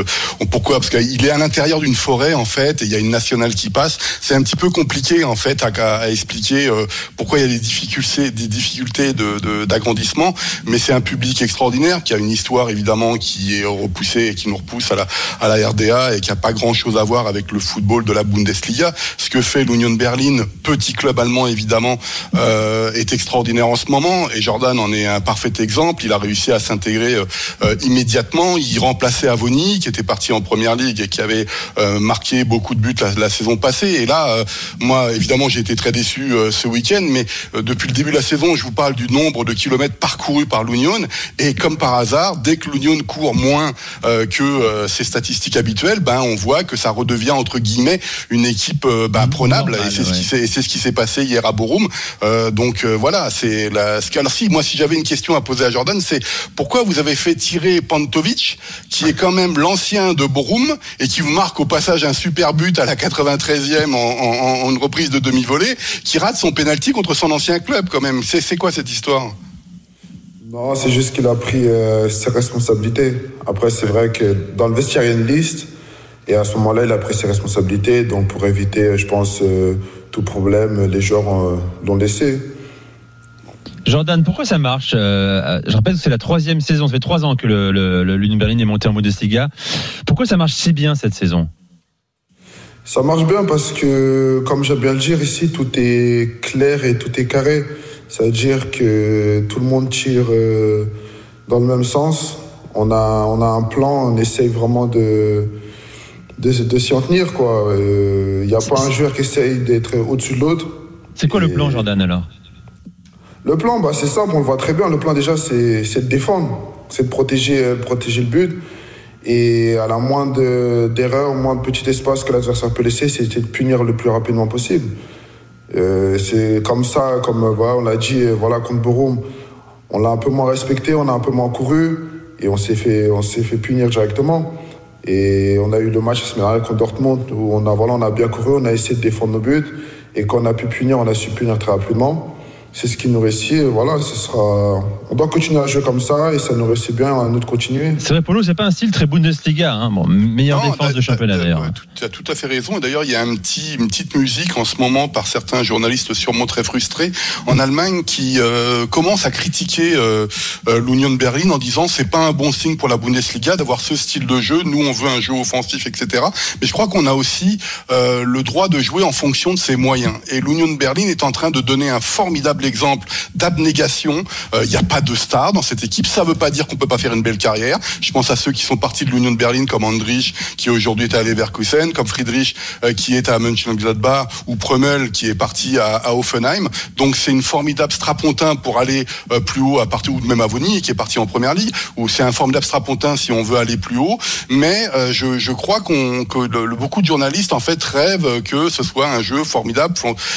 S3: pourquoi? Parce qu'il est à l'intérieur d'une forêt en fait et il y a une nationale qui passe. C'est un petit peu compliqué en fait à, à expliquer euh, pourquoi il y a des difficultés des difficultés de- d'agrandissement. Mais c'est un public extraordinaire qui a une histoire évidemment qui est repoussée et qui nous repousse à la à la RDA et qui a pas grand chose à voir avec le football de la Bundesliga. Ce que fait l'Union Berlin, petit club allemand évidemment, euh, est extraordinaire en ce moment. Et Jordan en est un parfait exemple. Il a réussi à s'intégrer euh, euh, immédiatement. Il remplaçait Avoni, qui était parti en première ligue et qui avait marqué beaucoup de buts la, saison passée. Et là, moi, évidemment, j'ai été très déçu ce week-end. Mais depuis le début de la saison, je vous parle du nombre de kilomètres parcourus par l'Union. Et comme par hasard, dès que l'Union court moins que ses statistiques habituelles, ben on voit que ça redevient entre guillemets une équipe euh, ben, prenable. et c'est ce qui s'est et c'est ce qui s'est passé hier à Borum. Euh, donc euh, voilà, c'est la. Alors si moi si j'avais une question à poser à Jordan, c'est pourquoi vous avez fait tirer Pantovic, qui est quand même l'ancien de Borum et qui vous marque au passage un super but à la 93e en, en- en une reprise de demi-volée, qui rate son penalty contre son ancien club quand même. C'est c'est quoi cette histoire?
S16: Non, c'est juste qu'il a pris euh, ses responsabilités. Après, c'est vrai que dans le vestiaire, il y a une liste. Et à ce moment-là, il a pris ses responsabilités. Donc, pour éviter, je pense, euh, tout problème, les joueurs l'ont laissé.
S7: Jordan, pourquoi ça marche Euh, Je rappelle que c'est la troisième saison, ça fait trois ans que le, l'Union Berlin est monté en Bundesliga. Pourquoi ça marche si bien cette saison?
S16: Ça marche bien parce que, comme j'aime bien le dire ici, tout est clair et tout est carré. Ça veut dire que tout le monde tire euh, dans le même sens. On a, on a un plan, on essaye vraiment de, de, de s'y en tenir. quoi. Il n'y a pas un joueur qui essaye d'être au-dessus de l'autre.
S7: C'est quoi le plan, Jordan, alors?
S16: Le plan, bah, c'est simple, on le voit très bien. Le plan, déjà, c'est de défendre, c'est de protéger, euh, protéger le but. Et à la moindre d'erreur, moindre petit espace que l'adversaire peut laisser, c'est de punir le plus rapidement possible. Euh, c'est comme ça, comme euh, voilà, on l'a dit, euh, voilà, contre Borum, on l'a un peu moins respecté, on a un peu moins couru et on s'est fait, on s'est fait punir directement. Et on a eu le match dernière contre Dortmund où on a, voilà, on a bien couru, on a essayé de défendre nos buts et quand on a pu punir, on a su punir très rapidement. C'est ce qui nous réussit. et Voilà, ce sera. On doit continuer à jouer comme ça et ça nous réussit bien à nous de continuer.
S7: C'est vrai, nous, c'est pas un style très Bundesliga. Hein. Bon, meilleure
S3: Non,
S7: défense de championnat d'ailleurs.
S3: Tu as tout à fait raison. Et d'ailleurs, il y a un petit, une petite musique en ce moment par certains journalistes sûrement très frustrés en Allemagne qui euh, commencent à critiquer euh, euh, l'Union de Berlin en disant c'est pas un bon signe pour la Bundesliga d'avoir ce style de jeu. Nous, on veut un jeu offensif, etc. Mais je crois qu'on a aussi euh, le droit de jouer en fonction de ses moyens. Et l'Union de Berlin est en train de donner un formidable exemple d'abnégation. Euh, Il n'y a pas de star dans cette équipe. Ça ne veut pas dire qu'on peut pas faire une belle carrière. Je pense à ceux qui sont partis de l'Union de Berlin comme Andrich, qui aujourd'hui est à Leverkusen, comme Friedrich, euh, qui est à Mönchengladbach, ou Prömel, qui est parti à, à Hoffenheim. Donc c'est une formidable strapontin pour aller euh, plus haut à partir ou même à Vony, qui est parti en première ligue, ou c'est un formidable strapontin si on veut aller plus haut. Mais euh, je, crois que beaucoup de journalistes en fait rêvent que ce soit un jeu formidable,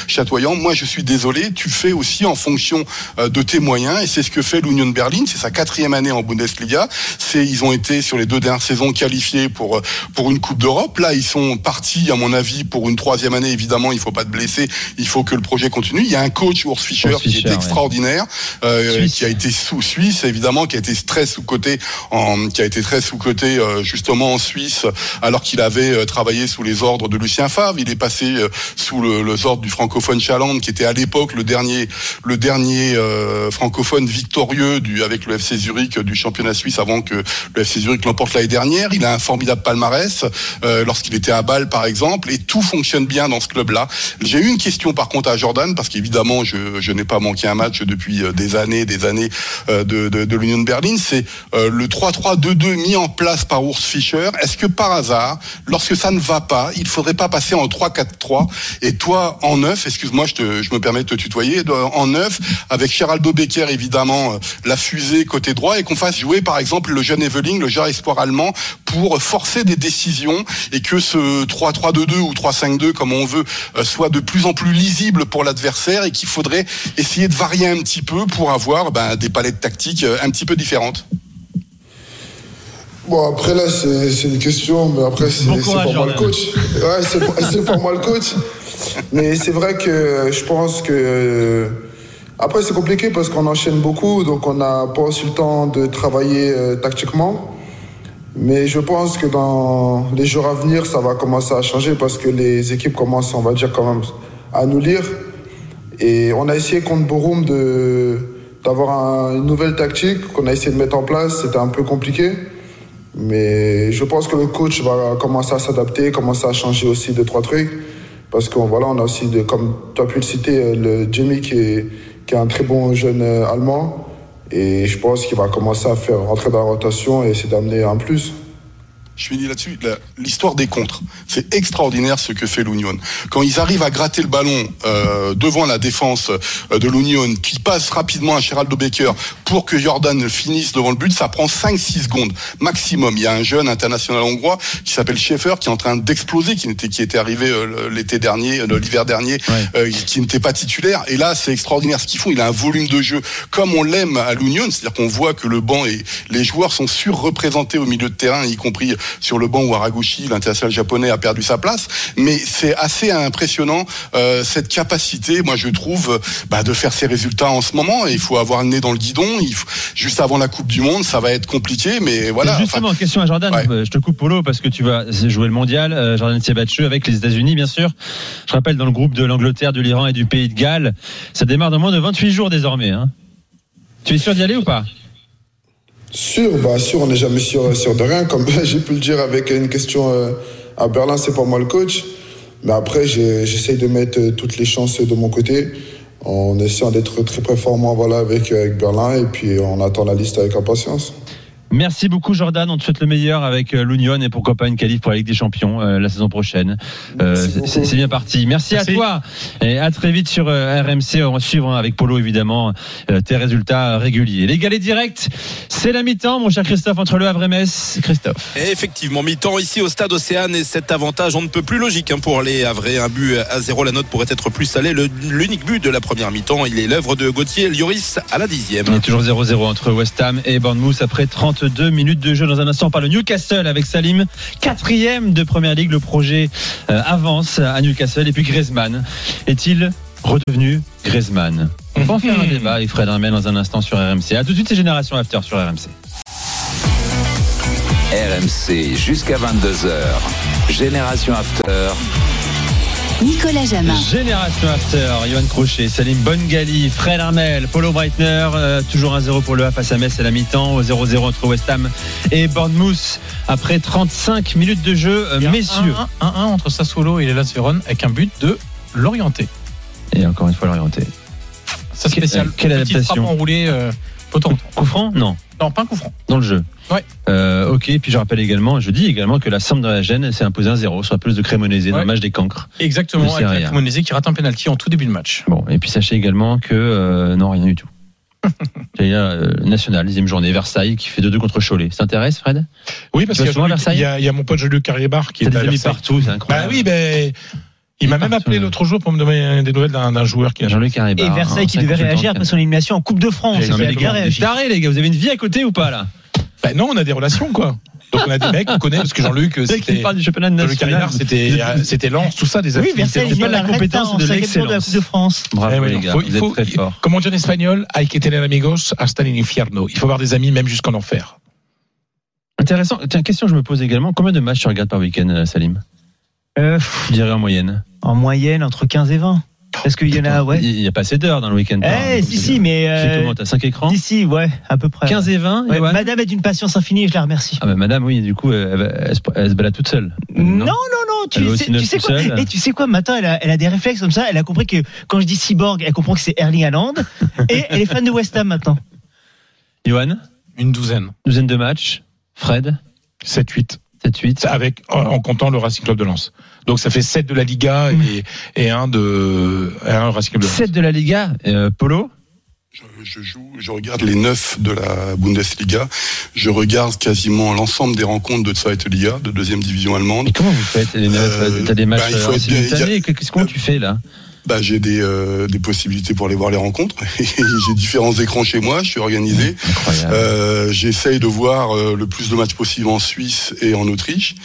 S3: chatoyant. Moi, je suis désolé. Tu fais aussi en fonction euh, de tes moyens, et c'est ce que fait l'Union de Berlin. C'est sa quatrième année en Bundesliga. C'est ils ont été sur les deux dernières saisons qualifiés pour euh, pour une Coupe d'Europe. Là, ils sont partis, à mon avis, pour une troisième année. Évidemment, il faut pas te blesser. Il faut que le projet continue. Il y a un coach, Urs Fischer,
S7: Urs
S3: qui est
S7: ouais.
S3: extraordinaire, euh, qui a été sous Suisse, évidemment, qui a été très sous côté, en, qui a été très sous côté justement en Suisse, alors qu'il avait euh, travaillé sous les ordres de Lucien Favre. Il est passé euh, sous le, les ordres du francophone Chaland, qui était à l'époque le dernier, le dernier euh, francophone victorieux du, avec le FC Zurich euh, du championnat suisse avant que le FC Zurich l'emporte l'année dernière. Il a un formidable palmarès euh, lorsqu'il était à Bâle, par exemple, et tout fonctionne bien dans ce club-là. J'ai eu une question par contre à Jordan, parce qu'évidemment, je, je n'ai pas manqué un match depuis des années, des années de, de, de l'Union de Berlin. C'est le 3-3-2-2 mis en place par Urs Fischer. Est-ce que par hasard, lorsque ça ne va pas, il faudrait pas passer en 3-4-3 et toi en neuf, excuse-moi, je, je me permets de te tutoyer, en neuf, avec Geraldo Becker évidemment, euh, la fusée côté droit, et qu'on fasse jouer par exemple le jeune Eveling, le jeune espoir allemand, pour forcer des décisions et que ce 3-3-2-2 ou 3-5-2, comme on veut, euh, soit de plus en plus lisible pour l'adversaire et qu'il faudrait essayer de varier un petit peu pour avoir ben, des palettes tactiques euh, un petit peu différentes.
S16: Bon, après là, c'est une question, mais après, c'est
S7: Bon
S16: pas moi le coach. Ouais, c'est pas- c'est pas moi le coach. Mais c'est vrai que je pense que. Après, c'est compliqué parce qu'on enchaîne beaucoup, donc on n'a pas aussi le temps de travailler euh, tactiquement. Mais je pense que dans les jours à venir, ça va commencer à changer parce que les équipes commencent, on va dire, quand même à nous lire. Et on a essayé contre Borum d'avoir un- une nouvelle tactique qu'on a essayé de mettre en place. C'était un peu compliqué. Mais je pense que le coach va commencer à s'adapter, commencer à changer aussi deux, trois trucs. Parce qu'on voilà, on a aussi, de, comme tu as pu le citer, euh, le Jamie qui est, qui est un très bon jeune euh, Allemand. Et je pense qu'il va commencer à faire rentrer dans la rotation et essayer d'amener un plus.
S3: Je finis là-dessus. L'histoire des contres, c'est extraordinaire ce que fait l'Union. Quand ils arrivent à gratter le ballon euh, devant la défense euh, de l'Union, qui passe rapidement à Geraldo Becker pour que Jordan finisse devant le but, ça prend 5-6 secondes maximum. Il y a un jeune international hongrois qui s'appelle Schaeffer qui est en train d'exploser, qui était qui était arrivé euh, l'été dernier, euh, l'hiver dernier, euh, qui n'était pas titulaire. Et là, c'est extraordinaire ce qu'ils font. Il a un volume de jeu comme on l'aime à l'Union, c'est-à-dire qu'on voit que le banc et les joueurs sont surreprésentés au milieu de terrain, y compris sur le banc où Haraguchi, l'international japonais, a perdu sa place. Mais c'est assez impressionnant euh, cette capacité, moi je trouve, bah, de faire ces résultats en ce moment. Et il faut avoir le nez dans le guidon. Il faut, juste avant la Coupe du Monde, ça va être compliqué, mais voilà.
S7: Justement,
S3: Enfin,
S7: question à Jordan. Euh, Je te coupe Polo parce que tu vas jouer le mondial. euh, Jordan Siebatcheux avec les États-Unis, bien sûr. Je rappelle dans le groupe de l'Angleterre, de l'Iran et du Pays de Galles. Ça démarre dans moins de 28 jours désormais. hein. Tu es sûr d'y aller ou pas?
S16: Sûr, bah sûr, on n'est jamais sûr, sûr de rien. Comme j'ai pu le dire avec une question euh, à Berlin, c'est pas moi le coach. Mais après, j'essaye de mettre euh, toutes les chances de mon côté en essayant d'être très performant voilà, avec, euh, avec Berlin. Et puis, on attend la liste avec impatience.
S7: Merci beaucoup Jordan, on te souhaite le meilleur avec euh, l'Union et pourquoi pas une qualif pour la Ligue des Champions euh, la saison prochaine. Euh, c'est bien parti. Merci, à toi et à très vite sur euh, RMC. On va suivre hein, avec Polo évidemment euh, tes résultats réguliers. Les galets directs, c'est la mi-temps mon cher Christophe entre le Havre et Metz. Christophe.
S12: Et effectivement, mi-temps ici au stade Océane et cet avantage, on ne peut plus logique hein, pour les Havrais. Un but à zéro, la note pourrait être plus salée. Le- L'unique but de la première mi-temps, il est l'œuvre de Gauthier Lloris à la dixième.
S7: Il est toujours 0-0 entre West Ham et Bournemouth après 32 minutes de jeu dans un instant par le Newcastle avec Salim, quatrième de Première Ligue. Le projet euh, avance à Newcastle et puis Griezmann est-il redevenu Griezmann? On va en faire un débat avec Fred Hermel dans un instant sur RMC. A tout de suite, c'est Génération After sur RMC.
S2: RMC jusqu'à 22h. Génération After.
S1: Nicolas Jamin.
S7: Génération After, Johan Crochet, Salim Bongali, Fred Armel, Paulo Breitner, euh, toujours 1-0 pour le A face à Metz à la mi-temps, au 0-0 entre West Ham et Bournemouth après 35 minutes de jeu. Euh,
S11: Il y a
S7: Messieurs.
S11: 1-1 entre Sassuolo et les Las Véron avec un but de l'orienté.
S7: Et encore une fois l'orienté.
S11: Ça spécial.
S7: Que- quelle
S11: Petite
S7: adaptation
S11: frappe enroulée, euh, potent.
S7: Coup franc Non.
S11: Non, pas un coup franc.
S7: Dans le jeu.
S11: Ouais.
S7: Euh, ok, puis je rappelle également, je dis également que la somme de la gêne s'est imposée 1-0 sur la pelouse de Crémonésie dans
S11: Ouais.
S7: le match des cancres.
S11: Exactement,
S7: Le
S11: avec qui rate un penalty en tout début de match.
S7: Bon, et puis sachez également que euh, non, rien du tout. Il y a euh, National, deuxième journée, Versailles, qui fait 2-2 contre Cholet. Ça t'intéresse, Fred?
S8: Oui, parce qu'il y, y a- y a mon pote Jean-Luc Carrier-Bar qui est à Versailles.
S7: partout, c'est incroyable.
S8: Bah oui, ben. Il m'a même appelé l'autre jour pour me donner des nouvelles d'un joueur qui a
S7: Jean-Luc
S9: Et Versailles qui devait réagir après son élimination en Coupe de France.
S7: Les gars, vous avez une vie à côté ou pas là
S8: Ben non, on a des relations, quoi. Donc on a des mecs qu'on connaît, parce que Jean-Luc, c'était.
S7: parle du championnat national.
S8: C'était c'était Lens, tout ça, des
S9: Oui,
S8: affinités.
S9: Versailles,
S7: C'est pas de la compétence, de l'excellence.
S9: Coupe de France.
S7: Bravo
S8: Eh oui,
S7: les gars,
S8: faut-
S7: vous
S8: il faut-
S7: êtes très forts.
S8: Comment dit en espagnol Hay que tener amigos hasta el infierno. Il faut avoir des amis même jusqu'en enfer.
S7: Intéressant. Tiens, question que je me pose également. Combien de matchs tu regardes par week-end, euh, Salim?
S9: Euh,
S7: Je dirais en moyenne.
S9: en moyenne, entre 15 et 20. Est-ce qu'il y en a, ouais.
S7: Il n'y a pas assez d'heures dans le week-end.
S9: Eh, si, si, mais. Euh,
S7: comment T'as 5 écrans
S9: Si, si, ouais, à peu près.
S7: 15 et 20
S9: Ouais,
S7: Johan
S9: Madame est d'une patience infinie et je la remercie.
S7: Ah bah madame, oui, du coup, elle, se- elle se balade toute seule.
S9: Non, non, non,
S7: Elle
S9: tu sais, tu quoi
S7: seule.
S9: Et tu sais quoi Maintenant, elle a, elle a des réflexes comme ça. Elle a compris que quand je dis cyborg, elle comprend que c'est Erling Haaland. et elle est fan de West Ham maintenant.
S7: Johan
S11: Une douzaine.
S7: Douzaine de matchs. Fred
S8: 7-8.
S7: 7-8.
S8: Avec, en, en comptant le Racing Club de Lens. Donc ça fait 7 de la Liga et, et un de et un Racing Club de Lens.
S7: 7 de la Liga. Euh, Polo
S3: Je, je joue, je regarde les neuf de la Bundesliga. Je regarde quasiment l'ensemble des rencontres de Zweite Liga, de deuxième division allemande.
S7: Et comment vous faites les neuf?
S3: Euh,
S7: T'as des matchs
S3: bah, faut
S7: euh, en simultané? Qu'est-ce que tu fais là?
S3: Bah, j'ai des, euh, des possibilités pour aller voir les rencontres. j'ai différents écrans chez moi, je suis organisé. Euh, J'essaye de voir euh, le plus de matchs possible en Suisse et en Autriche.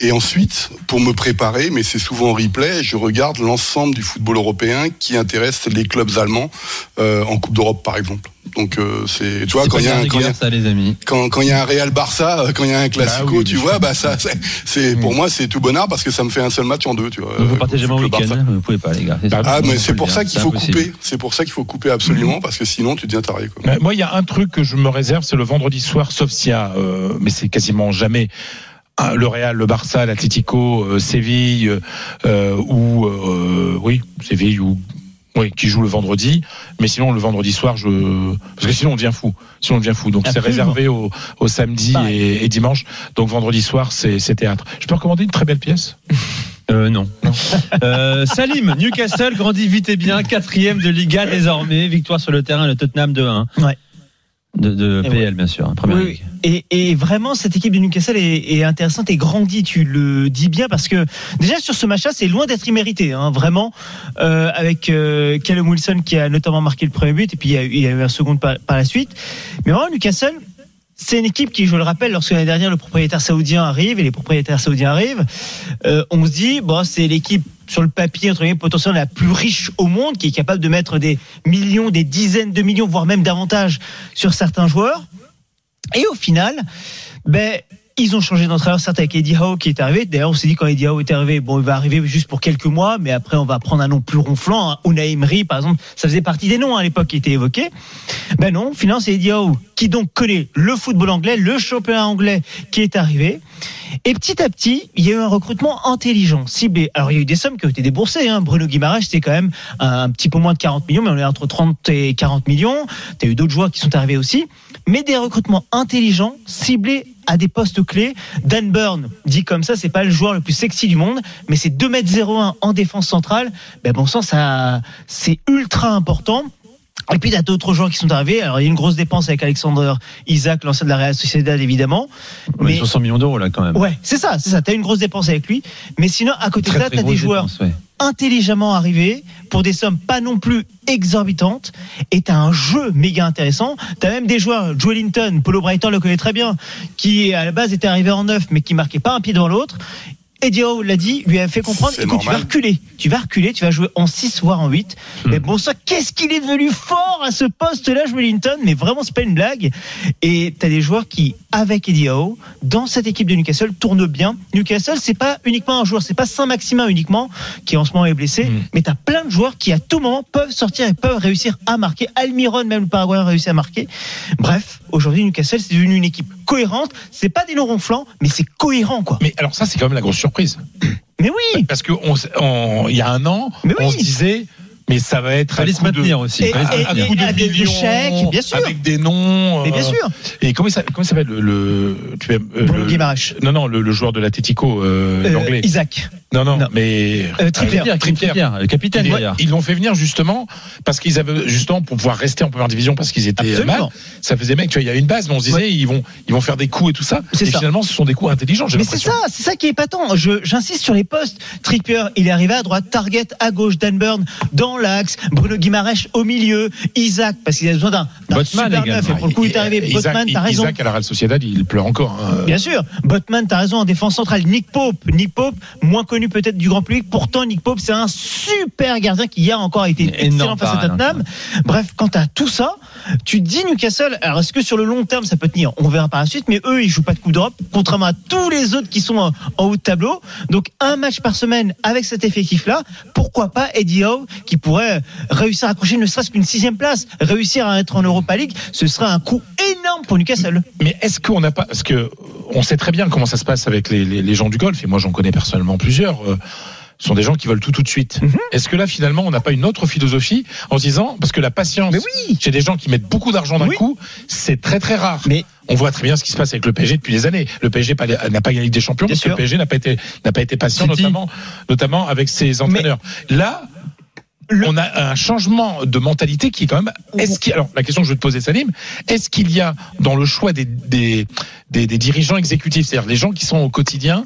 S3: Et ensuite, pour me préparer, mais c'est souvent en replay, je regarde l'ensemble du football européen qui intéresse les clubs allemands en Coupe d'Europe, par exemple. Donc euh, c'est tu vois quand il y a un- quand il y a-
S7: rigueur, ça, les amis.
S3: quand quand il y a un Real Barça, euh, quand il y a un classico, tu vois, bah ça c'est- c'est pour moi c'est tout bonheur parce que ça me fait un seul match en deux, tu vois.
S7: Vous
S3: Euh,
S7: partez jamais au
S3: le
S7: week-end,
S3: Barça.
S7: hein, vous pouvez pas, les gars.
S3: Ah mais c'est pour ça qu'il faut
S7: impossible.
S3: couper, c'est pour ça qu'il faut couper absolument parce que sinon tu deviens taré quoi.
S8: Euh, Moi, il y a un truc que je me réserve, c'est le vendredi soir, sauf s'il y a, euh, mais c'est quasiment jamais. un- Le Real, le Barça, l'Atlético, euh, Séville, euh, ou euh, oui, Séville ou oui, qui joue le vendredi. Mais sinon, le vendredi soir, je parce que sinon on devient fou. Sinon on devient fou. Donc c'est réservé au, au samedi et, et dimanche. Donc vendredi soir, c'est c'est théâtre. Je peux recommander une très belle pièce?
S7: Euh, non. Euh, Salim, Newcastle grandit vite et bien, quatrième de Liga désormais, victoire sur le terrain de Tottenham 2-1.
S9: Ouais.
S7: De, PL, bien sûr, hein, première
S9: Oui,
S7: ligue.
S9: oui. Et, et vraiment, cette équipe de Newcastle est, est intéressante et grandit, tu le dis bien, parce que déjà sur ce match-là, c'est loin d'être immérité, hein, vraiment, euh, avec euh, Callum Wilson qui a notamment marqué le premier but, et puis il y a, eu- il y a eu un second par, par la suite. Mais vraiment, Newcastle, c'est une équipe qui, je le rappelle, lorsque l'année dernière le propriétaire saoudien arrive et les propriétaires saoudiens arrivent, euh, on se dit bon c'est l'équipe sur le papier entre guillemets potentiellement la plus riche au monde qui est capable de mettre des millions, des dizaines de millions, voire même davantage sur certains joueurs. Et au final, ben ils ont changé d'entraîneur, certes avec Eddie Howe qui est arrivé. D'ailleurs, on s'est dit quand Eddie Howe est arrivé, bon, il va arriver juste pour quelques mois, mais après on va prendre un nom plus ronflant. Hein. Unai Emery, par exemple, ça faisait partie des noms hein, à l'époque qui étaient évoqués. Ben non, finalement c'est Eddie Howe qui donc connaît le football anglais, le championnat anglais qui est arrivé. Et petit à petit, il y a eu un recrutement intelligent, ciblé. Alors il y a eu des sommes qui ont été déboursées. Hein. Bruno Guimaraes, c'était quand même un, un petit peu moins de 40 millions, mais on est entre 30 et 40 millions. Tu as eu d'autres joueurs qui sont arrivés aussi. Mais des recrutements intelligents, ciblés à des postes clés. Dan Burn, dit comme ça, c'est pas le joueur le plus sexy du monde, mais c'est 2m01 en défense centrale. Ben bon sang, ça, c'est ultra important. Et puis, il y a d'autres joueurs qui sont arrivés. Alors, il y a une grosse dépense avec Alexander Isaac, l'ancien de la Real Sociedad, évidemment.
S7: Mais 60 millions d'euros, là, quand même.
S9: Ouais, c'est ça, c'est ça. T'as une grosse dépense avec lui. Mais sinon, à côté
S7: Très,
S9: de ça, t'as des joueurs
S7: ouais.
S9: intelligemment arrivés pour des sommes pas non plus exorbitantes. Et t'as un jeu méga intéressant. T'as même des joueurs, Joe Linton, Polo Brighton le connaît très bien, qui à la base était arrivé en neuf, mais qui marquait pas un pied devant l'autre. Eddie Howe l'a dit, lui a fait comprendre, écoute, tu vas reculer, tu vas reculer, tu vas jouer en 6 voire en 8. Mais bon ça, qu'est-ce qu'il est devenu fort à ce poste-là, Joe Linton, mais vraiment c'est pas une blague. Et t'as des joueurs qui, avec Eddie Howe, dans cette équipe de Newcastle, tournent bien. Newcastle, c'est pas uniquement un joueur, c'est pas Saint-Maximin uniquement, qui en ce moment est blessé, mais t'as plein de joueurs qui à tout moment peuvent sortir et peuvent réussir à marquer. Almiron, même le Paraguayen, a réussi à marquer. Bref, aujourd'hui Newcastle, c'est devenu une équipe cohérente. C'est pas des noms ronflants, mais c'est cohérent, quoi.
S8: Mais alors ça, c'est quand même la grosse surprise.
S9: Mais oui
S8: Parce que on s- on- il y a un an,
S9: Mais
S8: on
S9: oui.
S8: se disait. Mais ça va être
S7: Fallait
S8: un
S7: se
S8: coup de-
S7: maintenir aussi.
S9: Et- et-
S7: maintenir.
S8: un coup de
S9: avec des
S8: millions,
S9: chèques, bien sûr.
S8: avec des noms.
S9: Mais bien
S8: euh,
S9: sûr.
S8: Et comment ça, comment ça s'appelle le, le tu aimes, euh, le-. Non non le, le joueur de l'Atletico euh,
S9: Euh,
S8: l'anglais.
S9: Isaac.
S8: Non, non
S9: Non.
S8: mais
S9: Euh, Trippier.
S8: Euh, Trippier.
S7: Le capitaine
S8: Ils,
S7: d'ailleurs.
S8: ils l'ont fait venir justement parce qu'ils avaient justement pour pouvoir rester en première division parce qu'ils étaient
S9: Absolument.
S8: mal. Ça faisait mec, tu vois, il y a une base, mais on se disait ils vont ils vont faire des coups et tout ça. Et
S9: ça.
S8: finalement, ce sont des coups intelligents. j'ai
S9: Mais c'est ça, c'est ça qui est épatant. Je, j'insiste sur les postes. Trippier, il est arrivé à droite, Target à gauche, Dan Burn dans l'axe, Bruno Guimaraes au milieu, Isaac, parce qu'il a besoin d'un, super neuf. Et pour le coup, il est arrivé.
S8: Isaac,
S9: Botman, t'as raison.
S8: Isaac à la Real Sociedad, il pleure encore. hein.
S9: Bien sûr, Botman, t'as raison en défense centrale. Nick Pope, Nick Pope, moins connu peut-être du grand public. Pourtant, Nick Pope, c'est un super gardien qui hier encore a été excellent face à Tottenham. Bref, quand t'as tout ça, tu dis Newcastle. Alors, est-ce que sur le long terme ça peut tenir? On verra par la suite. Mais eux, ils jouent pas de Coupe d'Europe, contrairement à tous les autres qui sont en, haut de tableau. Donc, un match par semaine avec cet effectif-là. Pourquoi pas Eddie Howe qui pourrait réussir à accrocher ne serait-ce qu'une sixième place, réussir à être en Europa League, ce serait un coup énorme pour Newcastle.
S8: Mais est-ce qu'on n'a pas parce que on sait très bien comment ça se passe avec les, gens du golf et moi j'en connais personnellement plusieurs. euh, sont des gens qui veulent tout tout de suite.
S9: Mhm.
S8: Est-ce que là finalement on n'a pas une autre philosophie en se disant parce que la patience
S9: Mais oui.
S8: chez des gens qui mettent beaucoup d'argent d'un
S9: Oui.
S8: coup c'est très très rare.
S9: Mais
S8: on voit très bien ce qui se passe avec le PSG depuis des années. Le PSG n'a pas gagné la Ligue des Champions parce que le PSG n'a pas été n'a pas été patient notamment notamment avec ses entraîneurs. Là
S9: Le-
S8: on a un changement de mentalité qui est quand même. Est-ce qu'il, alors la question que je veux te poser, Salim, est-ce qu'il y a dans le choix des des, des, des dirigeants exécutifs, c'est-à-dire les gens qui sont au quotidien,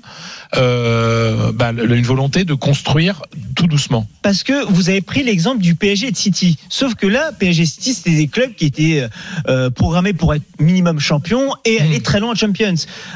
S8: euh, bah, une volonté de construire tout doucement.
S9: Parce que vous avez pris l'exemple du PSG et de City. Sauf que là, PSG et City, c'était des clubs qui étaient euh, programmés pour être minimum champion et aller très loin en Champions.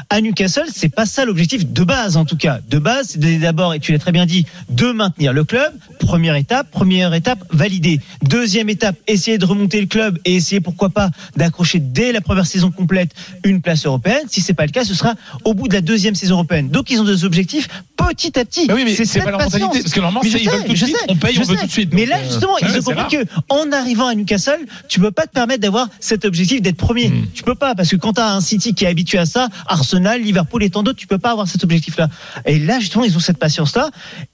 S9: À Newcastle, c'est pas ça l'objectif de base, en tout cas. De base, c'est d'abord, et tu l'as très bien dit, de maintenir le club. Première étape, première étape, validée. Deuxième étape, essayer de remonter le club et essayer, pourquoi pas, d'accrocher dès la première saison complète une place européenne. Si c'est pas le cas, ce sera au bout de la deuxième saison européenne. Donc, ils ont des objectifs petit à petit.
S8: Bah oui, mais c'est pas leur mentalité, parce que normalement, ils
S9: sais,
S8: veulent tout de suite,
S9: sais,
S8: on paye, on veut
S9: sais.
S8: tout de suite.
S9: Mais là,
S8: euh,
S9: justement,
S8: ouais,
S9: ils
S8: c'est
S9: ont compris que en arrivant à Newcastle, tu peux pas te permettre d'avoir cet objectif d'être premier.
S8: Hmm.
S9: Tu peux pas parce que quand tu as un City qui est habitué à ça, Arsenal, Liverpool et tant d'autres, tu peux pas avoir cet objectif-là. Et là, justement, ils ont cette patience-là.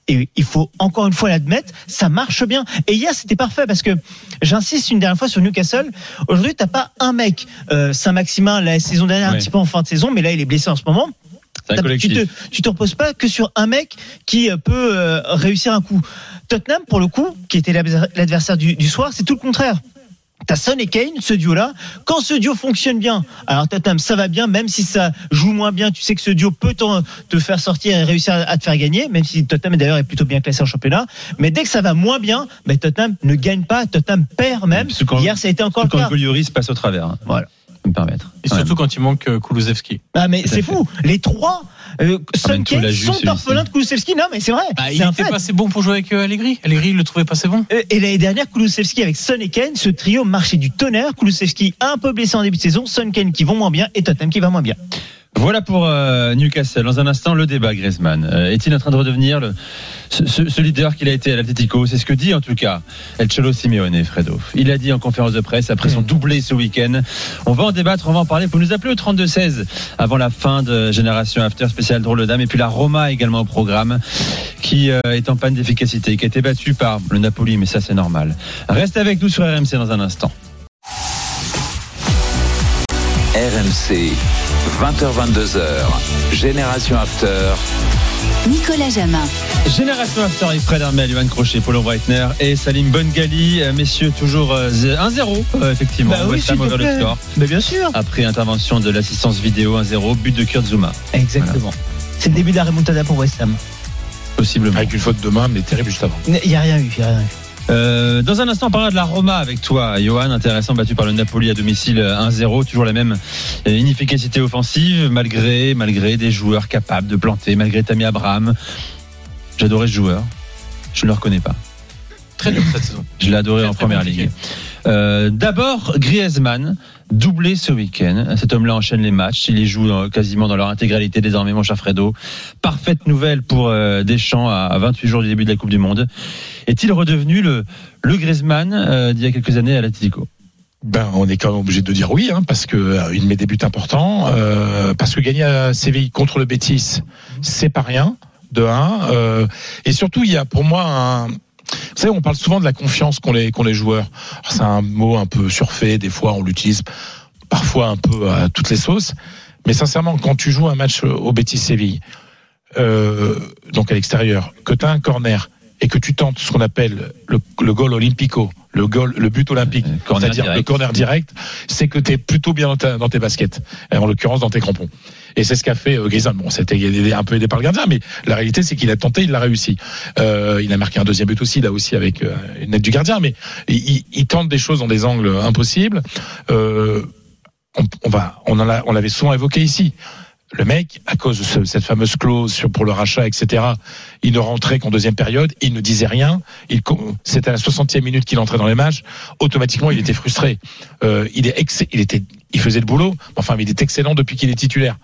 S9: Et il faut encore une fois l'admettre, ça marche bien. Et hier, c'était parfait parce que j'insiste une dernière fois sur Newcastle. Aujourd'hui, t'as pas un mec, euh, Saint-Maximin, la saison dernière, un
S7: Ouais.
S9: petit peu en fin de saison, mais là, il est blessé en ce moment. T'as- tu te, tu te reposes pas que sur un mec qui euh, peut euh, réussir un coup. Tottenham, pour le coup, qui était l'adversaire- du, du soir, c'est tout le contraire. T'as Son et Kane, ce duo-là. Quand ce duo fonctionne bien, alors Tottenham, ça va bien, même si ça joue moins bien, tu sais que ce duo peut te faire sortir et réussir à te faire gagner, même si Tottenham d'ailleurs est plutôt bien classé en championnat. Mais dès que ça va moins bien, ben, Tottenham ne gagne pas, Tottenham perd même.
S7: Quand-
S9: Hier, ça a été encore le
S7: Quand
S9: cas.
S7: Golioris passe au travers. hein.
S9: Voilà.
S7: Je peux me permettre.
S11: Et surtout quand il manque euh, Kulusevski.
S9: Ah mais c'est fou. Les trois, euh, Son,
S7: celui-ci.
S9: orphelins de Kulusevski. Non mais c'est vrai.
S11: Bah, il
S9: c'est un
S11: était
S9: fait.
S11: pas assez bon pour jouer avec euh, Allegri. Allegri, il le trouvait pas assez bon.
S9: Euh, Et l'année dernière, Kulusevski avec Son et Kane, ce trio marchait du tonnerre. Kulusevski un peu blessé en début de saison, Son Kane qui vont moins bien et Tottenham qui va moins bien.
S7: Voilà pour euh, Newcastle. Dans un instant, le débat, Griezmann. Euh, Est-il en train de redevenir le, ce, leader qu'il a été à l'Atletico C'est ce que dit en tout cas El Cholo Simeone, Fredo. Il a dit en conférence de presse après son doublé ce week-end. On va en débattre, on va en parler. Vous nous appeler au 32-16 avant la fin de Génération After spécial drôle de dame. Et puis la Roma également au programme qui euh, est en panne d'efficacité, qui a été battue par le Napoli, mais ça c'est normal. Reste avec nous sur RMC dans un instant.
S2: RMC, 20h22h, Génération After.
S1: Nicolas Jamin.
S7: Génération After avec Fred Armel, Johan Crochet, Paulo Breitner et Salim Bongali. Euh, Messieurs, toujours euh, 1-0, euh, effectivement.
S9: Bah oui,
S7: over le score.
S9: Mais bien sûr.
S7: Après intervention de l'assistance vidéo 1-0, but de Kurt Zuma.
S9: Exactement. C'est le début de la remontada pour West Ham.
S7: Possiblement.
S8: Avec une faute de main, mais terrible juste avant.
S9: Il n'y a rien eu. il y a rien eu.
S7: Euh, dans un instant, on parlera de la Roma avec toi, Johan. Intéressant, battu par le Napoli à domicile euh, 1-0. Toujours la même euh, inefficacité offensive, malgré, malgré des joueurs capables de planter, malgré Tammy Abraham. J'adorais ce joueur. Je ne le reconnais pas.
S11: Très dur cette saison.
S7: Je l'ai adoré
S11: Très,
S7: en
S11: très
S7: première
S11: compliqué.
S7: ligue. Euh, D'abord, Griezmann, doublé ce week-end. Cet homme-là enchaîne les matchs. Il les joue quasiment dans leur intégralité désormais, mon cher Fredo. Parfaite nouvelle pour euh, Deschamps à, à 28 jours du début de la Coupe du Monde. Est-il redevenu le, Griezmann euh, d'il y a quelques années à l'Atlético?
S8: Ben, on est quand même obligé de dire oui, hein, parce que euh, met des buts importants, parce que gagner à Séville contre le Bétis, c'est pas rien, de un, euh, et surtout il y a pour moi un vous savez, on parle souvent de la confiance qu'ont les, les joueurs. C'est un mot un peu surfait, des fois on l'utilise parfois un peu à toutes les sauces. Mais sincèrement, quand tu joues un match au Betis Séville, euh, donc à l'extérieur, que tu as un corner et que tu tentes ce qu'on appelle le, le goal olympico, le goal, le but olympique,
S7: corner
S8: c'est-à-dire le corner direct, c'est que tu es plutôt bien dans, ta- dans tes baskets, et en l'occurrence dans tes crampons. Et c'est ce qu'a fait euh, Griezmann. Bon, c'était un peu aidé par le gardien, mais la réalité c'est qu'il a tenté, il l'a réussi. Euh, il a marqué un deuxième but aussi, là aussi avec euh, une aide du gardien, mais il, il- il tente des choses dans des angles impossibles. Euh, on, on va, on en a, on l'avait souvent évoqué ici. Le mec, à cause de ce- cette fameuse clause sur, pour le rachat, etc., il ne rentrait qu'en deuxième période, il ne disait rien. C'était à la 60e minute qu'il entrait dans les matchs. Automatiquement, il était frustré. Euh, il est il était, il faisait le boulot. Enfin, mais il est excellent depuis qu'il est titulaire.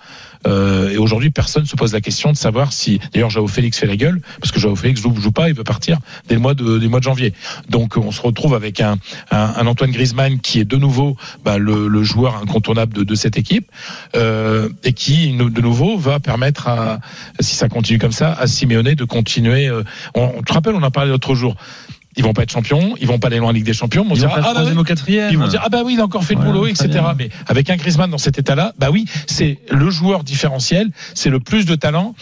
S8: Euh, et aujourd'hui, personne se pose la question de savoir si. D'ailleurs, Joao Félix fait la gueule parce que Joao Félix joue, joue pas, il veut partir dès le mois de, du mois de janvier. Donc, on se retrouve avec un, un, un Antoine Griezmann qui est de nouveau bah, le, le joueur incontournable de, de cette équipe euh, et qui de nouveau va permettre à, si ça continue comme ça, à Simeone de continuer. euh, on, on te rappelle, on en parlait l'autre jour. Ils vont pas être champions, ils vont pas aller loin en Ligue des Champions.
S7: Ils vont faire
S8: ah, bah
S7: quatrième.
S8: Ils vont dire ah bah oui il a encore fait le boulot etc.
S7: bien.
S8: Mais avec un Griezmann dans cet état-là, bah oui c'est le joueur différentiel, c'est le plus de talent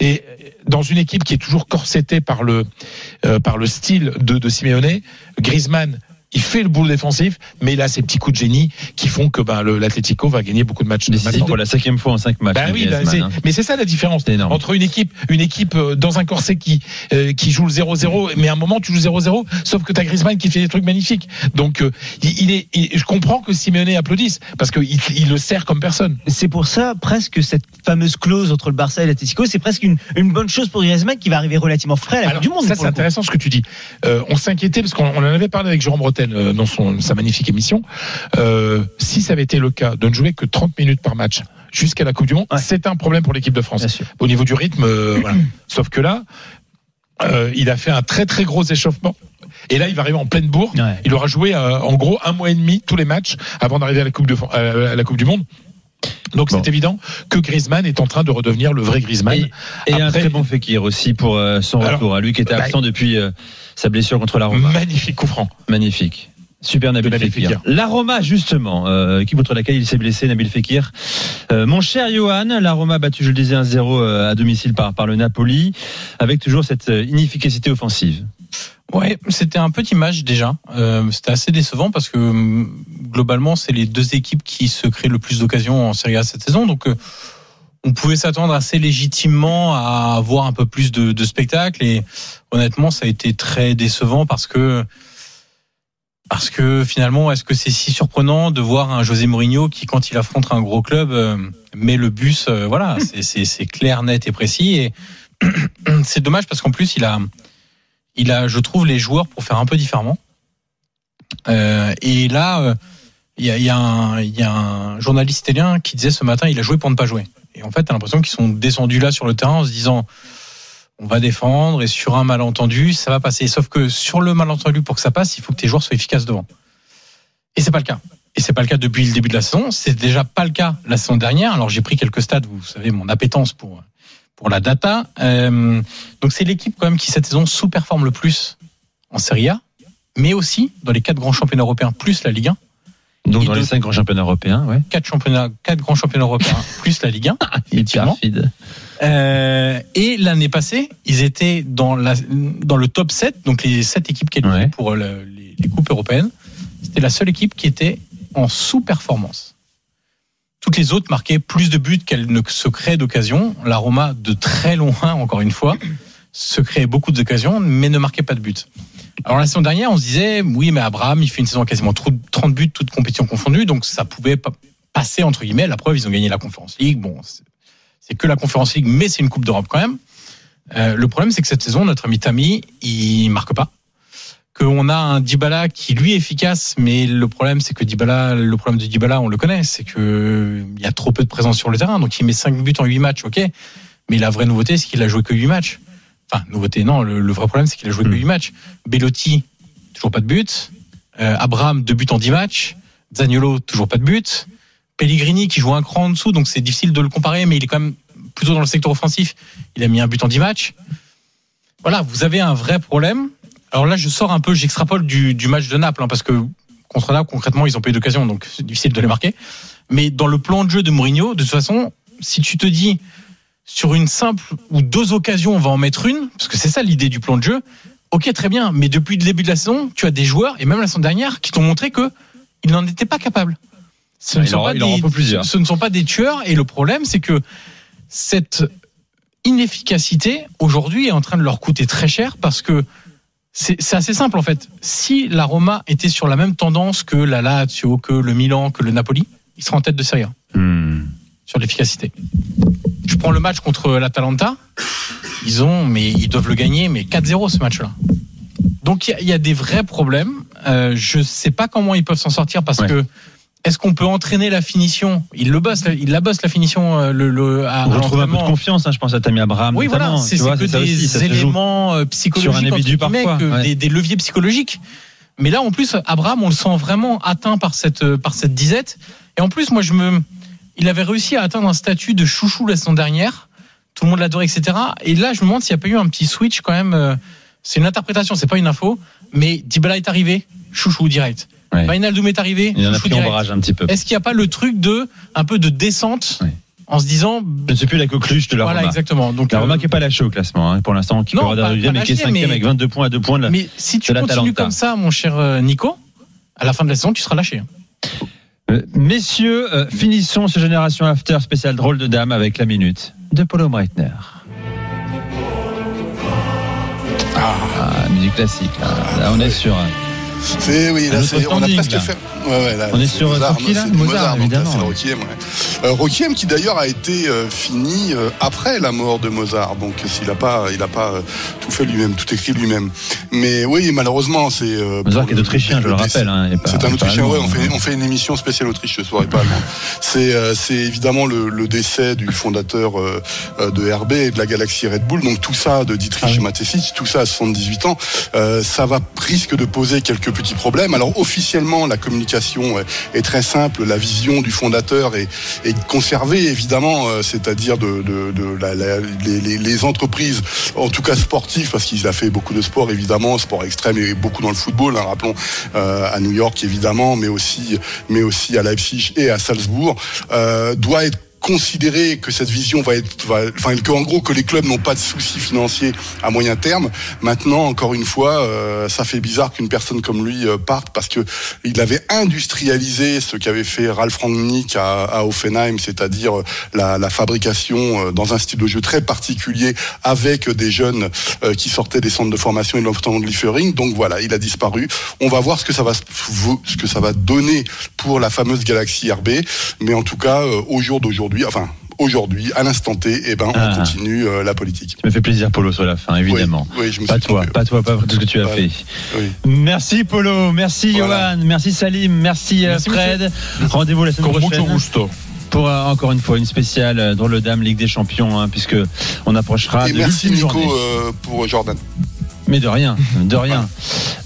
S8: et dans une équipe qui est toujours corsetée par le euh, par le style de, de Simeone, Griezmann il fait le boulot défensif, mais il a ces petits coups de génie qui font que ben, l'Atlético va gagner beaucoup de matchs.
S7: Décisif pour la cinquième fois en cinq matchs.
S8: bah oui, bah,
S7: hein.
S8: mais c'est ça la différence
S7: énorme.
S8: entre une équipe, une équipe euh, dans un corset qui euh, qui joue le 0-0, mais à un moment tu joues 0-0, sauf que t'as Griezmann qui fait des trucs magnifiques. Donc euh, il, il est, il- je comprends que Simeone applaudisse parce qu'il il le sert comme personne.
S9: C'est pour ça, presque, cette fameuse clause entre le Barça et l'Atlético, c'est presque une, une bonne chose pour Griezmann qui va arriver relativement frais à la
S8: Alors,
S9: du Monde.
S8: ça c'est intéressant ce que tu dis. Euh, on s'inquiétait parce qu'on on en avait parlé avec Jérôme Bretel euh, dans son sa magnifique émission. Euh, si ça avait été le cas de ne jouer que 30 minutes par match jusqu'à la Coupe du Monde, c'est un problème pour l'équipe de France. Au niveau du rythme, euh, voilà. Sauf que là, euh, il a fait un très très gros échauffement. Et là, il va arriver en pleine bourre. Il aura joué en gros un mois et demi tous les matchs avant d'arriver à la Coupe de Fran- à la Coupe du Monde. Donc c'est évident que Griezmann est en train de redevenir le vrai Griezmann.
S7: Et un
S8: Après-
S7: très bon Fekir aussi pour son
S8: Alors,
S7: retour. à lui qui était
S8: bah,
S7: absent depuis sa blessure contre la Roma.
S8: Magnifique coup franc.
S7: Magnifique. Super Nabil,
S8: Nabil
S7: Fekir.
S8: Fekir.
S7: La Roma, justement, euh, équipe contre laquelle il s'est blessé, Nabil Fekir. Euh, mon cher Johan, la Roma je le disais, 1-0 euh, à domicile par, par le Napoli, avec toujours cette euh, inefficacité offensive.
S11: Ouais, c'était un petit match déjà. Euh, c'était assez décevant parce que hum, globalement, c'est les deux équipes qui se créent le plus d'occasions en Serie A cette saison. Donc, on pouvait s'attendre assez légitimement à avoir un peu plus de, de spectacle. Et honnêtement, ça a été très décevant parce que parce que finalement, est-ce que c'est si surprenant de voir un José Mourinho qui, quand il affronte un gros club, euh, met le bus euh, Voilà, c'est- c'est clair, net et précis. Et c'est dommage parce qu'en plus, il a il a, je trouve, les joueurs pour faire un peu différemment. Euh, et là, euh, il y, a, y, a un- il y a un journaliste italien qui disait ce matin, il a joué pour ne pas jouer. Et en fait, t'as l'impression qu'ils sont descendus là sur le terrain en se disant, on va défendre et sur un malentendu, ça va passer. Sauf que sur le malentendu, pour que ça passe, il faut que tes joueurs soient efficaces devant. Et c'est pas le cas. Et c'est pas le cas depuis le début de la saison. C'est déjà pas le cas la saison dernière. Alors j'ai pris quelques stats. Vous savez mon appétence pour pour la data. Euh, donc c'est l'équipe quand même qui cette saison sous-performe le plus en Serie A, mais aussi dans les quatre grands championnats européens plus la Ligue 1.
S7: Donc dans les cinq grands championnats européens, ouais.
S11: Quatre championnats, quatre grands championnats européens plus la Ligue 1.
S7: Il est
S11: effectivement. Euh, et l'année passée, ils étaient dans, la, dans le top 7, donc les 7 équipes qualifiées pour le- les, les coupes européennes. C'était la seule équipe qui était en sous-performance. Toutes les autres marquaient plus de buts qu'elles ne se créaient d'occasions. La Roma, de très loin, encore une fois, se créait beaucoup d'occasions, mais ne marquait pas de buts. Alors la saison dernière, on se disait, oui, mais Abraham, il fait une saison quasiment 30 buts, toutes compétitions confondues, donc ça pouvait pas passer, entre guillemets. La preuve, ils ont gagné la Conference League. Bon, c'est- que la Conference League, mais c'est une Coupe d'Europe quand même. Euh, le problème, c'est que cette saison, notre ami Tami, il marque pas. Qu'on a un Dybala qui lui est efficace, mais le problème, c'est que Dybala, le problème de Dybala, on le connaît, c'est que il y a trop peu de présence sur le terrain. Donc il met 5 buts en 8 matchs, ok. Mais la vraie nouveauté, c'est qu'il a joué que 8 matchs. Enfin, nouveauté, non. Le, le vrai problème, c'est qu'il a joué que 8 matchs. Bellotti, toujours pas de but. Euh, Abraham, 2 buts en 10 matchs. Zaniolo, toujours pas de but. Pellegrini, qui joue un cran en dessous, donc c'est difficile de le comparer, mais il est quand même plutôt dans le secteur offensif. Il a mis un but en 10 matchs. Voilà, vous avez un vrai problème. Alors là, je sors un peu, j'extrapole du, du match de Naples, hein, parce que contre Naples, concrètement, ils ont pas eu d'occasion, donc c'est difficile de les marquer. Mais dans le plan de jeu de Mourinho, de toute façon, si tu te dis sur une simple ou deux occasions, on va en mettre une, parce que c'est ça l'idée du plan de jeu. Ok, très bien, mais depuis le début de la saison, tu as des joueurs, et même la saison dernière, qui t'ont montré que ils n'en étaient pas capables. Ce,
S7: Ah,
S11: ne sont pas des, ce ne sont pas des tueurs, et le problème, c'est que cette inefficacité, aujourd'hui, est en train de leur coûter très cher, parce que c'est c'est assez simple, en fait. Si la Roma était sur la même tendance que la Lazio, que le Milan, que le Napoli, ils seraient en tête de Serie A
S7: Hmm.
S11: Sur l'efficacité. Je prends le match contre l'Atalanta. Ils ont, mais ils doivent le gagner, mais 4-0 ce match-là. Donc il y a- il y, a des vrais problèmes. Euh, je sais pas comment ils peuvent s'en sortir parce que est-ce qu'on peut entraîner la finition? Il le bosse, il la bosse la finition. euh, Le, le, à,
S7: retrouve un peu de confiance, hein, je pense à Tammy Abraham.
S11: Oui,
S7: notamment,
S11: voilà, c'est que des
S7: aussi,
S11: éléments euh, psychologiques,
S7: Sur un individu parfois, ouais.
S11: des, des leviers psychologiques. Mais là, en plus, Abraham, on le sent vraiment atteint par cette euh, par cette disette. Et en plus, moi, je me, il avait réussi à atteindre un statut de chouchou la saison dernière. Tout le monde l'adorait, etc. Et là, je me demande s'il n'y a pas eu un petit switch quand même. euh, C'est une interprétation, c'est pas une info. Mais Dybala est arrivé, chouchou direct.
S7: Ouais.
S11: Est arrivé,
S7: Il en a pris ombrage un petit peu.
S11: Est-ce qu'il n'y a pas le truc de un peu de descente en se disant
S7: Je ne sais plus la coqueluche de la
S11: voilà
S7: Roma.
S11: exactement. Donc
S7: La
S11: euh,
S7: Roma qui n'est pas lâchée au classement, hein, pour l'instant, qui
S11: Non,
S7: peut
S11: pas-
S7: arriver,
S11: pas
S7: mais qui est cinquième
S11: mais-
S7: avec 22 points à 2 points de la
S11: Mais si tu continues comme ça, mon cher euh, Nico, À la fin de la saison, tu seras lâché.
S7: Euh, messieurs, euh, finissons ce Génération After spécial drôle de dame avec la minute de Polo Breitner. Ah, musique classique. Là, Là, on est sur. un-
S3: C'est oui, là, c'est, on a presque fait. Ouais, ouais, là,
S7: On est sur,
S3: Mozart,
S7: sur qui,
S3: non,
S7: là Mozart, évidemment.
S3: c'est le Requiem. ouais. Euh, Requiem qui d'ailleurs a été euh, fini euh, après la mort de Mozart, donc s'il a pas, il a pas euh, tout fait lui-même, tout écrit lui-même. Mais oui, malheureusement, c'est. euh,
S7: Mozart qui est autrichien, je le rappelle. hein,
S3: C'est un Autrichien, ouais. On
S7: hein.
S3: fait, on fait une émission spéciale Autriche ce soir et pas allemand. C'est, euh, évidemment le, le décès du fondateur euh, euh, de RB et de la galaxie Red Bull. Donc tout ça de Dietrich Mateschitz, tout ça à 78 ans, euh, ça va risque de poser quelques petits problèmes. Alors officiellement, la communication est, est très simple. La vision du fondateur est, est conservée évidemment, euh, c'est-à-dire de, de, de la- la- les, les- les entreprises, en tout cas sportives, parce qu'il a fait beaucoup de sport évidemment, sport extrême et beaucoup dans le football. hein, rappelons euh, à New York évidemment, mais aussi mais aussi à Leipzig et à Salzbourg, euh, doit être considérer que cette vision va être, va- enfin, que en gros que les clubs n'ont pas de soucis financiers à moyen terme. Maintenant, encore une fois, euh, ça fait bizarre qu'une personne comme lui euh, parte parce que il avait industrialisé ce qu'avait fait Ralph Rangnick à, à Offenheim, c'est-à-dire euh, la, la fabrication euh, dans un style de jeu très particulier avec des jeunes euh, qui sortaient des centres de formation et notamment de Liefering. Donc voilà, il a disparu. On va voir ce que ça va ce que ça va donner pour la fameuse galaxie RB, mais en tout cas au jour d'aujourd'hui, enfin aujourd'hui, à l'instant T, eh ben,
S7: Ah.
S3: on continue euh, la politique.
S7: Ça me fait plaisir, Polo, sur la fin, évidemment.
S3: Oui, oui, je me
S7: pas
S3: suis
S7: toi, pas toi, pas pour tout ce que tu as
S3: Ouais.
S7: fait.
S3: Oui.
S7: Merci Polo, merci
S3: Voilà.
S7: Johan, merci Salim, merci, euh,
S11: Merci,
S7: Fred. Rendez-vous la semaine prochaine
S8: gusto.
S7: pour euh, encore une fois une spéciale euh, drôle de dame Ligue des Champions, hein, puisque on approchera
S3: Et
S7: de
S3: merci Nico euh, pour Jordan.
S7: Mais de rien, de rien.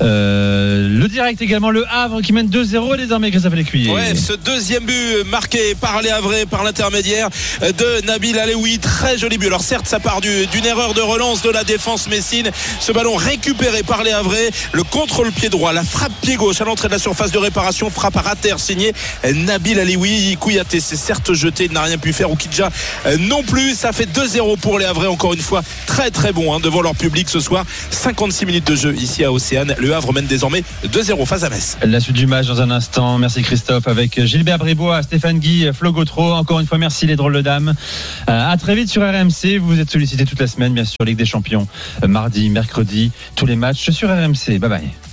S7: Euh, le direct également, le Havre qui mène 2-0 désormais Christophe Lécuyer.
S12: Ouais, ce deuxième but marqué par les Havrais par l'intermédiaire de Nabil Aleoui, très joli but. Alors certes, ça part du- d'une erreur de relance de la défense messine. Ce ballon récupéré par les Havrais, le contrôle pied droit, la frappe pied gauche à l'entrée de la surface de réparation, frappe à rater signé Nabil Aleoui. Kouyaté s'est certes jeté, n'a rien pu faire. Oukidja euh, non plus. Ça fait 2-0 pour les Havrais. Encore une fois, très très bon hein, devant leur public ce soir. 56 minutes de jeu ici à Océane. Le Havre mène désormais 2-0 face à Metz.
S7: La suite du match dans un instant. Merci Christophe avec Gilbert Bribois, Stéphane Guy, Flo Gautreau. Encore une fois, merci les drôles de dames. Euh, à très vite sur RMC. Vous vous êtes sollicités toute la semaine, bien sûr, Ligue des Champions. Euh, mardi, mercredi, tous les matchs sur RMC. Bye bye.